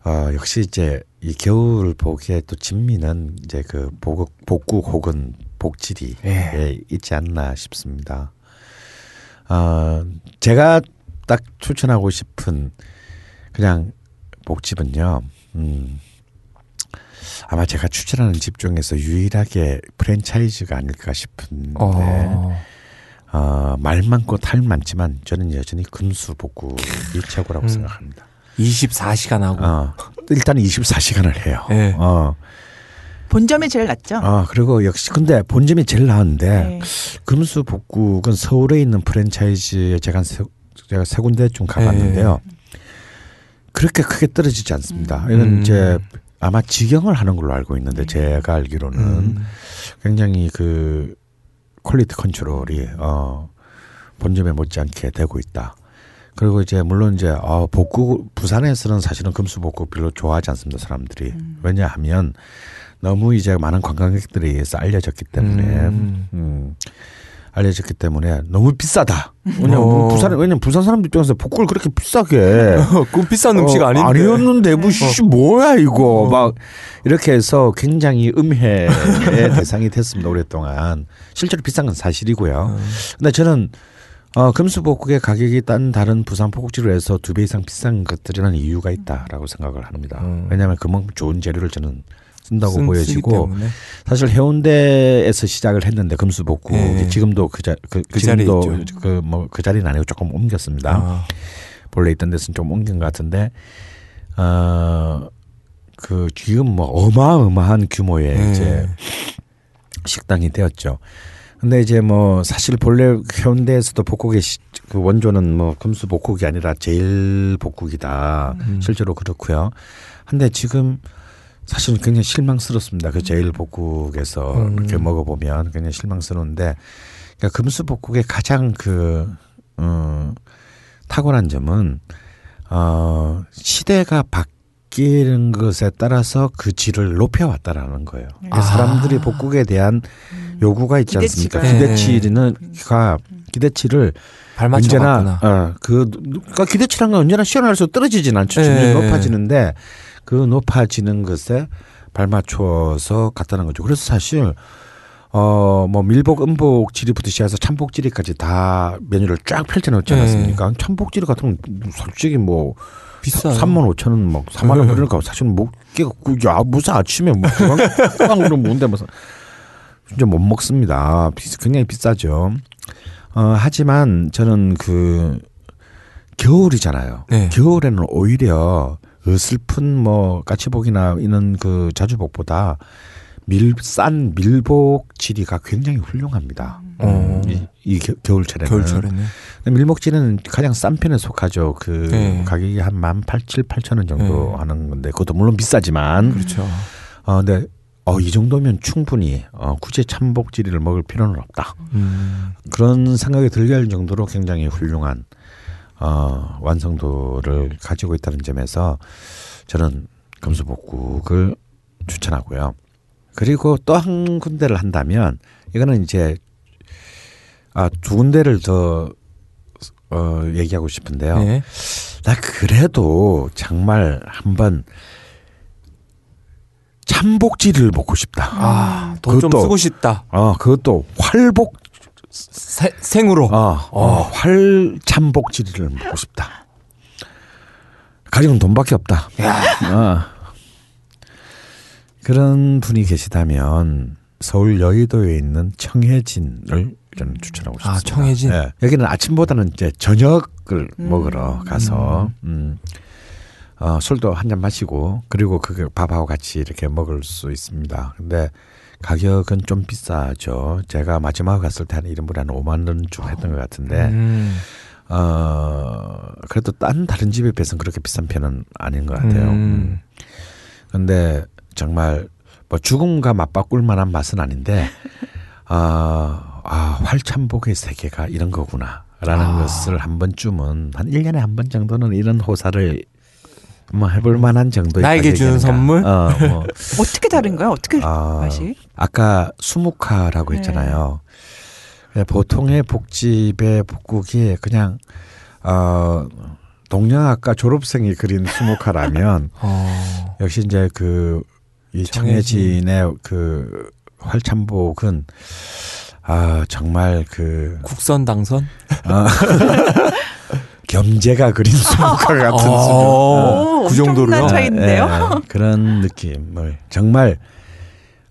어, 역시 이제 이 겨울 복의 또 진미는 이제 그 복, 복국 혹은 예. 예, 있지 않나 싶습니다. 어, 제가 딱 추천하고 싶은 그냥 복집은요. 음, 아마 제가 추천하는 집 중에서 유일하게 프랜차이즈가 아닐까 싶은데 어. 어, 말 많고 탈 많지만 저는 여전히 금수 복국이 최고라고 음. 생각합니다. 24시간 하고. 어, 일단 24시간을 해요. 네. 어, 본점이 제일 낫죠. 어, 그리고 역시 근데 본점이 제일 나은데 네. 금수 복국은 서울에 있는 프랜차이즈에 제가 세, 제가 세 군데 좀 가봤는데요. 그렇게 크게 떨어지지 않습니다. 이건 음. 이제 아마 직영을 하는 걸로 알고 있는데 제가 알기로는 음. 굉장히 그 quality control이 어 본점에 못지않게 되고 있다. 그리고 이제 물론 이제 어 복국 부산에서는 사실은 금수 복국 별로 좋아하지 않습니다 사람들이 왜냐하면 너무 이제 많은 관광객들에 의해서 알려졌기 때문에 음. 음. 알려졌기 때문에 너무 비싸다. 왜냐면 어. 부산 왜냐면 부산 사람들 입장에서 복국을 그렇게 비싸게 그 비싼 음식 어, 아닌데. 어. 아니었는데 뭐씨 뭐야 이거 막 이렇게 해서 굉장히 음해의 대상이 됐습니다 오랫동안 실제로 비싼 건 사실이고요. 음. 근데 저는 어, 금수복국의 가격이 딴 다른 부산 포국지로 해서 두 배 이상 비싼 것들이라는 이유가 있다라고 생각을 합니다. 음. 왜냐하면 그만큼 좋은 재료를 저는 쓴다고 쓴- 보여지고. 사실 해운대에서 시작을 했는데 금수복국이 예. 지금도 그, 자, 그, 그 자리에 지금도 있죠. 그뭐 그 자리는 아니고 조금 옮겼습니다. 아. 본래 있던 데서는 좀 옮긴 것 같은데 어그 지금 뭐 어마어마한 규모의 네. 이제 식당이 되었죠. 근데 이제 뭐 사실 본래 해운대에서도 복국의 시, 그 원조는 뭐 금수 복국이 아니라 제일 복국이다. 음. 실제로 그렇고요. 근데 지금 사실은 굉장히 실망스럽습니다. 그 제일 복국에서 음. 이렇게 먹어보면 굉장히 실망스러운데 그러니까 금수 복국의 가장 그 어, 탁월한 점은 어, 시대가 바뀌는 것에 따라서 그 질을 높여왔다라는 거예요. 아. 사람들이 복국에 대한 요구가 있지 않습니까? 기대치가. 기대치가 기대치를 발맞춰 언제나. 어, 그 그러니까 기대치란 건 언제나 시원할수록 떨어지진 않죠. 점점 예. 높아지는데 그 높아지는 것에 발맞춰서 갔다는 거죠. 그래서 사실 어 뭐 밀복, 음복 지리부터 시작해서 참복 지리까지 다 메뉴를 쫙 펼쳐놓지 예. 않았습니까? 참복 지리 같은 건 솔직히 뭐 비싸요. 3만 5천 원, 뭐 4만 원 네. 그러니까 사실 뭐 깨가 야 무슨 아침에 뭐 그냥 그럼 뭔데 뭐 진짜 못 먹습니다. 비- 굉장히 비싸죠. 어, 하지만 저는 그 겨울이잖아요. 네. 겨울에는 오히려 어 슬픈 뭐 까치복이나 이런 그 자주복보다 밀 싼 밀복 질이가 굉장히 훌륭합니다. 어. 이, 이 겨, 겨울철에는. 겨울철에는 밀목질은 가장 싼 편에 속하죠. 그 네. 가격이 한 만 팔칠 팔천 원 정도 네. 하는 건데 그것도 물론 비싸지만 그렇죠. 어 근데 어 이 정도면 충분히 어 굳이 참복질이를 먹을 필요는 없다. 음. 그런 생각이 들게 할 정도로 굉장히 훌륭한 어 완성도를 가지고 있다는 점에서 저는 금수복국을 추천하고요. 그리고 또 한 군데를 한다면 이거는 이제 아 두 군데를 더 어, 얘기하고 싶은데요. 네. 나 그래도 정말 한번 참복지를 먹고 싶다. 아, 돈좀 그것도- 쓰고 싶다. 어, 그것도 활복, 세- 생으로. 어, 어, 활참복지를 먹고 싶다. 가격은 돈밖에 없다. 어. 그런 분이 계시다면 서울 여의도에 있는 청해진을 저는 추천하고 싶습니다. 아, 청해진? 예. 여기는 아침보다는 이제 저녁을 음. 먹으러 가서 음. 어, 술도 한 잔 마시고 그리고 그 밥하고 같이 이렇게 먹을 수 있습니다. 근데 가격은 좀 비싸죠. 제가 마지막에 갔을 때한 1인분에 한 5만 원쯤 했던 것 같은데 음. 어 그래도 딴 다른 집에 비해서는 그렇게 비싼 편은 아닌 것 같아요. 음. 음. 근데 정말 뭐 죽음과 맞바꿀 만한 맛은 아닌데 아, 아 활참복의 세계가 이런 거구나 라는 아. 것을 한 번쯤은 한 1년에 한 번 정도는 이런 호사를 뭐 해볼 만한 정도의 나에게 주는. 선물? 어, 뭐. 어떻게 다른가요? 어떻게 아, 맛이? 아까 수묵화라고 네. 했잖아요. 그냥 보통의 복집의 복국이 그냥 어 동양학과 졸업생이 그린 수묵화라면 어. 역시 이제 그 이 청해진. 청해진의 그 활참복은 아 정말 그 국선 당선? 아, 겸재가 그린 수묵화 같은 수묵. 어, 오, 그 정도로요? 예, 그런 느낌을 정말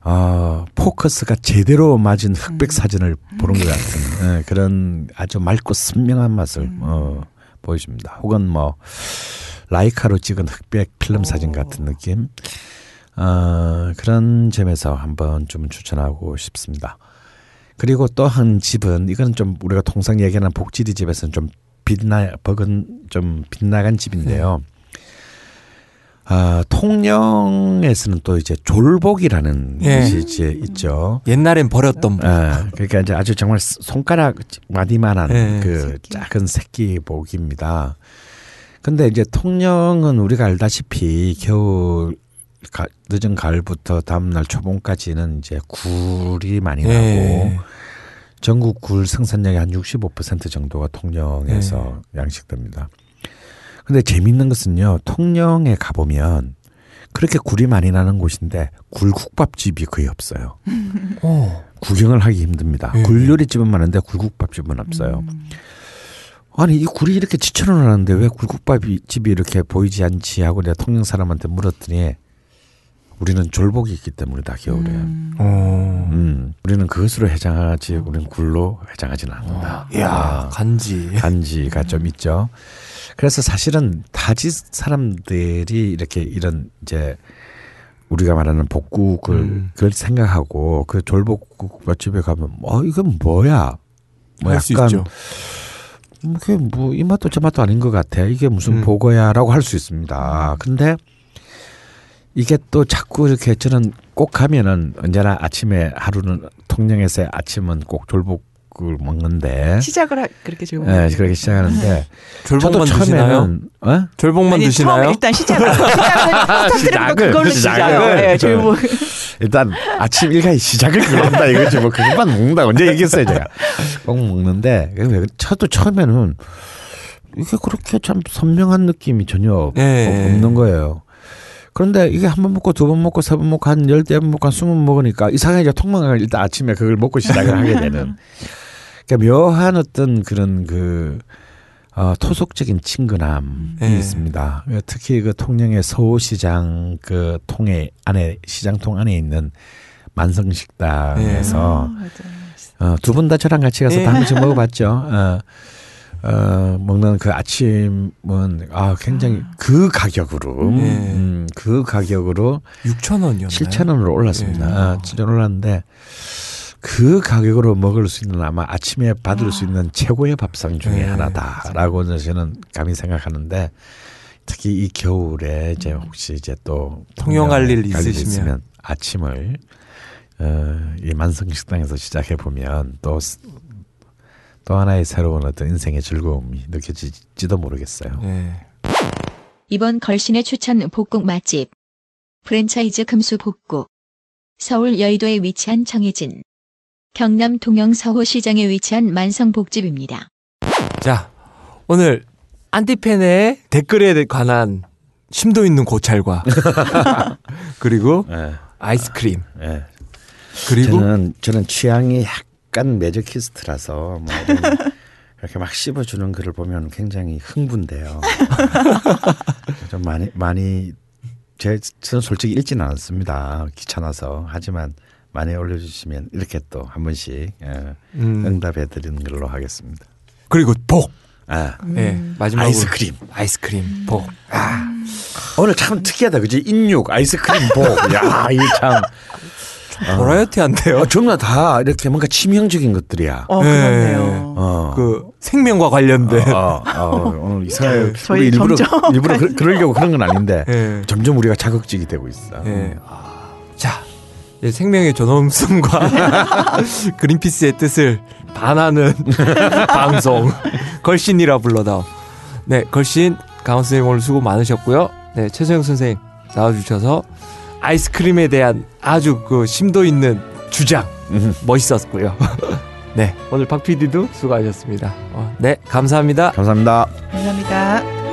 어, 포커스가 제대로 맞은 흑백 사진을 보는 것 같은 예, 그런 아주 맑고 선명한 맛을 어, 보여줍니다. 혹은 뭐 라이카로 찍은 흑백 필름 사진 같은 느낌 어, 그런 점에서 한번 좀 추천하고 싶습니다. 그리고 또 한 집은 이건 좀 우리가 통상 얘기하는 복지리 집에서는 좀 빛나 버근 좀 빗나간 집인데요. 아, 통영에서는 또 이제 졸복이라는 예. 것이 이제 있죠. 옛날엔 버렸던 분. 아, 그러니까 이제 아주 정말 손가락 마디만한 예, 그 작은 새끼 복입니다. 근데 이제 통영은 우리가 알다시피 겨울 가, 늦은 가을부터 다음날 초봄까지는 이제 굴이 많이 나고 예. 전국 굴 생산량의 한 65% 정도가 통영에서 양식됩니다. 근데 재밌는 것은요, 통영에 가보면 그렇게 굴이 많이 나는 곳인데 굴국밥집이 거의 없어요. 어. 구경을 하기 힘듭니다. 예. 굴 요리집은 많은데 굴국밥집은 없어요. 아니 이 굴이 이렇게 지천을 하는데 왜 굴국밥집이 이렇게 보이지 않지 하고 내가 통영 사람한테 물었더니 우리는 졸복이 있기 때문이다 겨울에. 음. 어. 우리는 그것으로 해장하지 우리는 굴로 해장하지는 않는다. 야 아, 간지. 간지가 좀 있죠. 그래서 사실은 타지 사람들이 이렇게 이런 이제 우리가 말하는 복국을 음. 그걸 생각하고 그 졸복국 맛집에 가면 어 이건 뭐야? 뭐 약간. 뭐 그게 뭐 이 맛도 저 맛도 아닌 것 같아. 이게 무슨 음. 보거야라고 할 수 있습니다. 근데 이게 또 자꾸 이렇게 저는 꼭 가면은 언제나 아침에 하루는 통영에서의 아침은 꼭 졸복을 먹는데 시작을 하, 그렇게 지금. 예, 그렇게 시작하는데 졸복만 드시나요? 어? 졸복만 아니, 드시나요? 일단 시작을 시작을 그걸로 시작을. 예, 뭐 일단 아침 일과의 시작을 그런다 이거지 뭐 그것만 먹는다 언제 얘기했어요 제가 꼭 먹는데 왜 저도 처음에는 이게 그렇게 참 선명한 느낌이 전혀 예. 없는 거예요. 그런데 이게 한 번 먹고 두 번 먹고 세 번 먹고 한 열대 번 먹고 한 스무 번 먹으니까 이상하게 통망을 일단 아침에 그걸 먹고 시작을 하게 되는 그러니까 묘한 어떤 그런 그 어, 토속적인 친근함이 네. 있습니다. 특히 그 통영의 서울시장 그 통에 안에 시장통 안에 있는 만성식당에서 어, 두 분 다 저랑 같이 가서 네. 다 한 번씩 먹어봤죠. 어, 어, 먹는 그 아침은 아 굉장히 그 가격으로 네. 음, 그 가격으로 6천 원이었나요? 7천 원으로 올랐습니다. 네. 아, 7천 원 올랐는데 그 가격으로 먹을 수 있는 아마 아침에 받을 수 있는 최고의 밥상 중에 네. 하나다라고 저는 감히 생각하는,데 특히 이 겨울에 이제 혹시 이제 또 통영 갈일 있으시면. 아침을 어, 이 만성 식당에서 시작해 보면 또 또 하나의 새로운 어떤 인생의 즐거움이 느껴질지도 모르겠어요. 네. 이번 걸신의 추천 복국 맛집. 프랜차이즈 금수 복국. 서울 여의도에 위치한 정해진. 경남 동영 서호시장에 위치한 만성복집입니다. 자, 오늘 안티팬의 댓글에 관한 심도 있는 고찰과 그리고 예, 아이스크림 예. 그리고 저는 저는 취향이 약간 매저키스트라서 뭐 이렇게 막 씹어주는 글을 보면 굉장히 흥분돼요. 좀 많이 많이 제 저는 솔직히 읽지는 않았습니다. 귀찮아서 하지만 많이 올려주시면 이렇게 또 한 번씩 예, 음, 응답해드리는 걸로 하겠습니다. 그리고 복. 아 네, 마지막으로 아이스크림. 아이스크림 복. 아, 오늘 참 특이하다, 그지? 인육, 아이스크림, 복. 야, 이게 참 버라이어티한데요. 어, 정말 다 이렇게 뭔가 치명적인 것들이야. 어, 네. 그렇네요. 어. 그 생명과 관련된. 어, 어, 오늘 이상해. 저희 우리 일부러 점점 일부러 그, 그러려고 그런 건 아닌데 예. 점점 우리가 자극적이 되고 있어. 예. 아, 자, 이제 생명의 존엄성과 그린피스의 뜻을 반하는 방송 걸신이라 불러다오. 네, 걸신 강원 선생님 오늘 수고 많으셨고요. 네, 최소영 선생님 나와주셔서 아이스크림에 대한 아주 그 심도 있는 주장 음. 멋있었고요. 네, 오늘 박 PD도 수고하셨습니다. 어, 네, 감사합니다. 감사합니다. 감사합니다.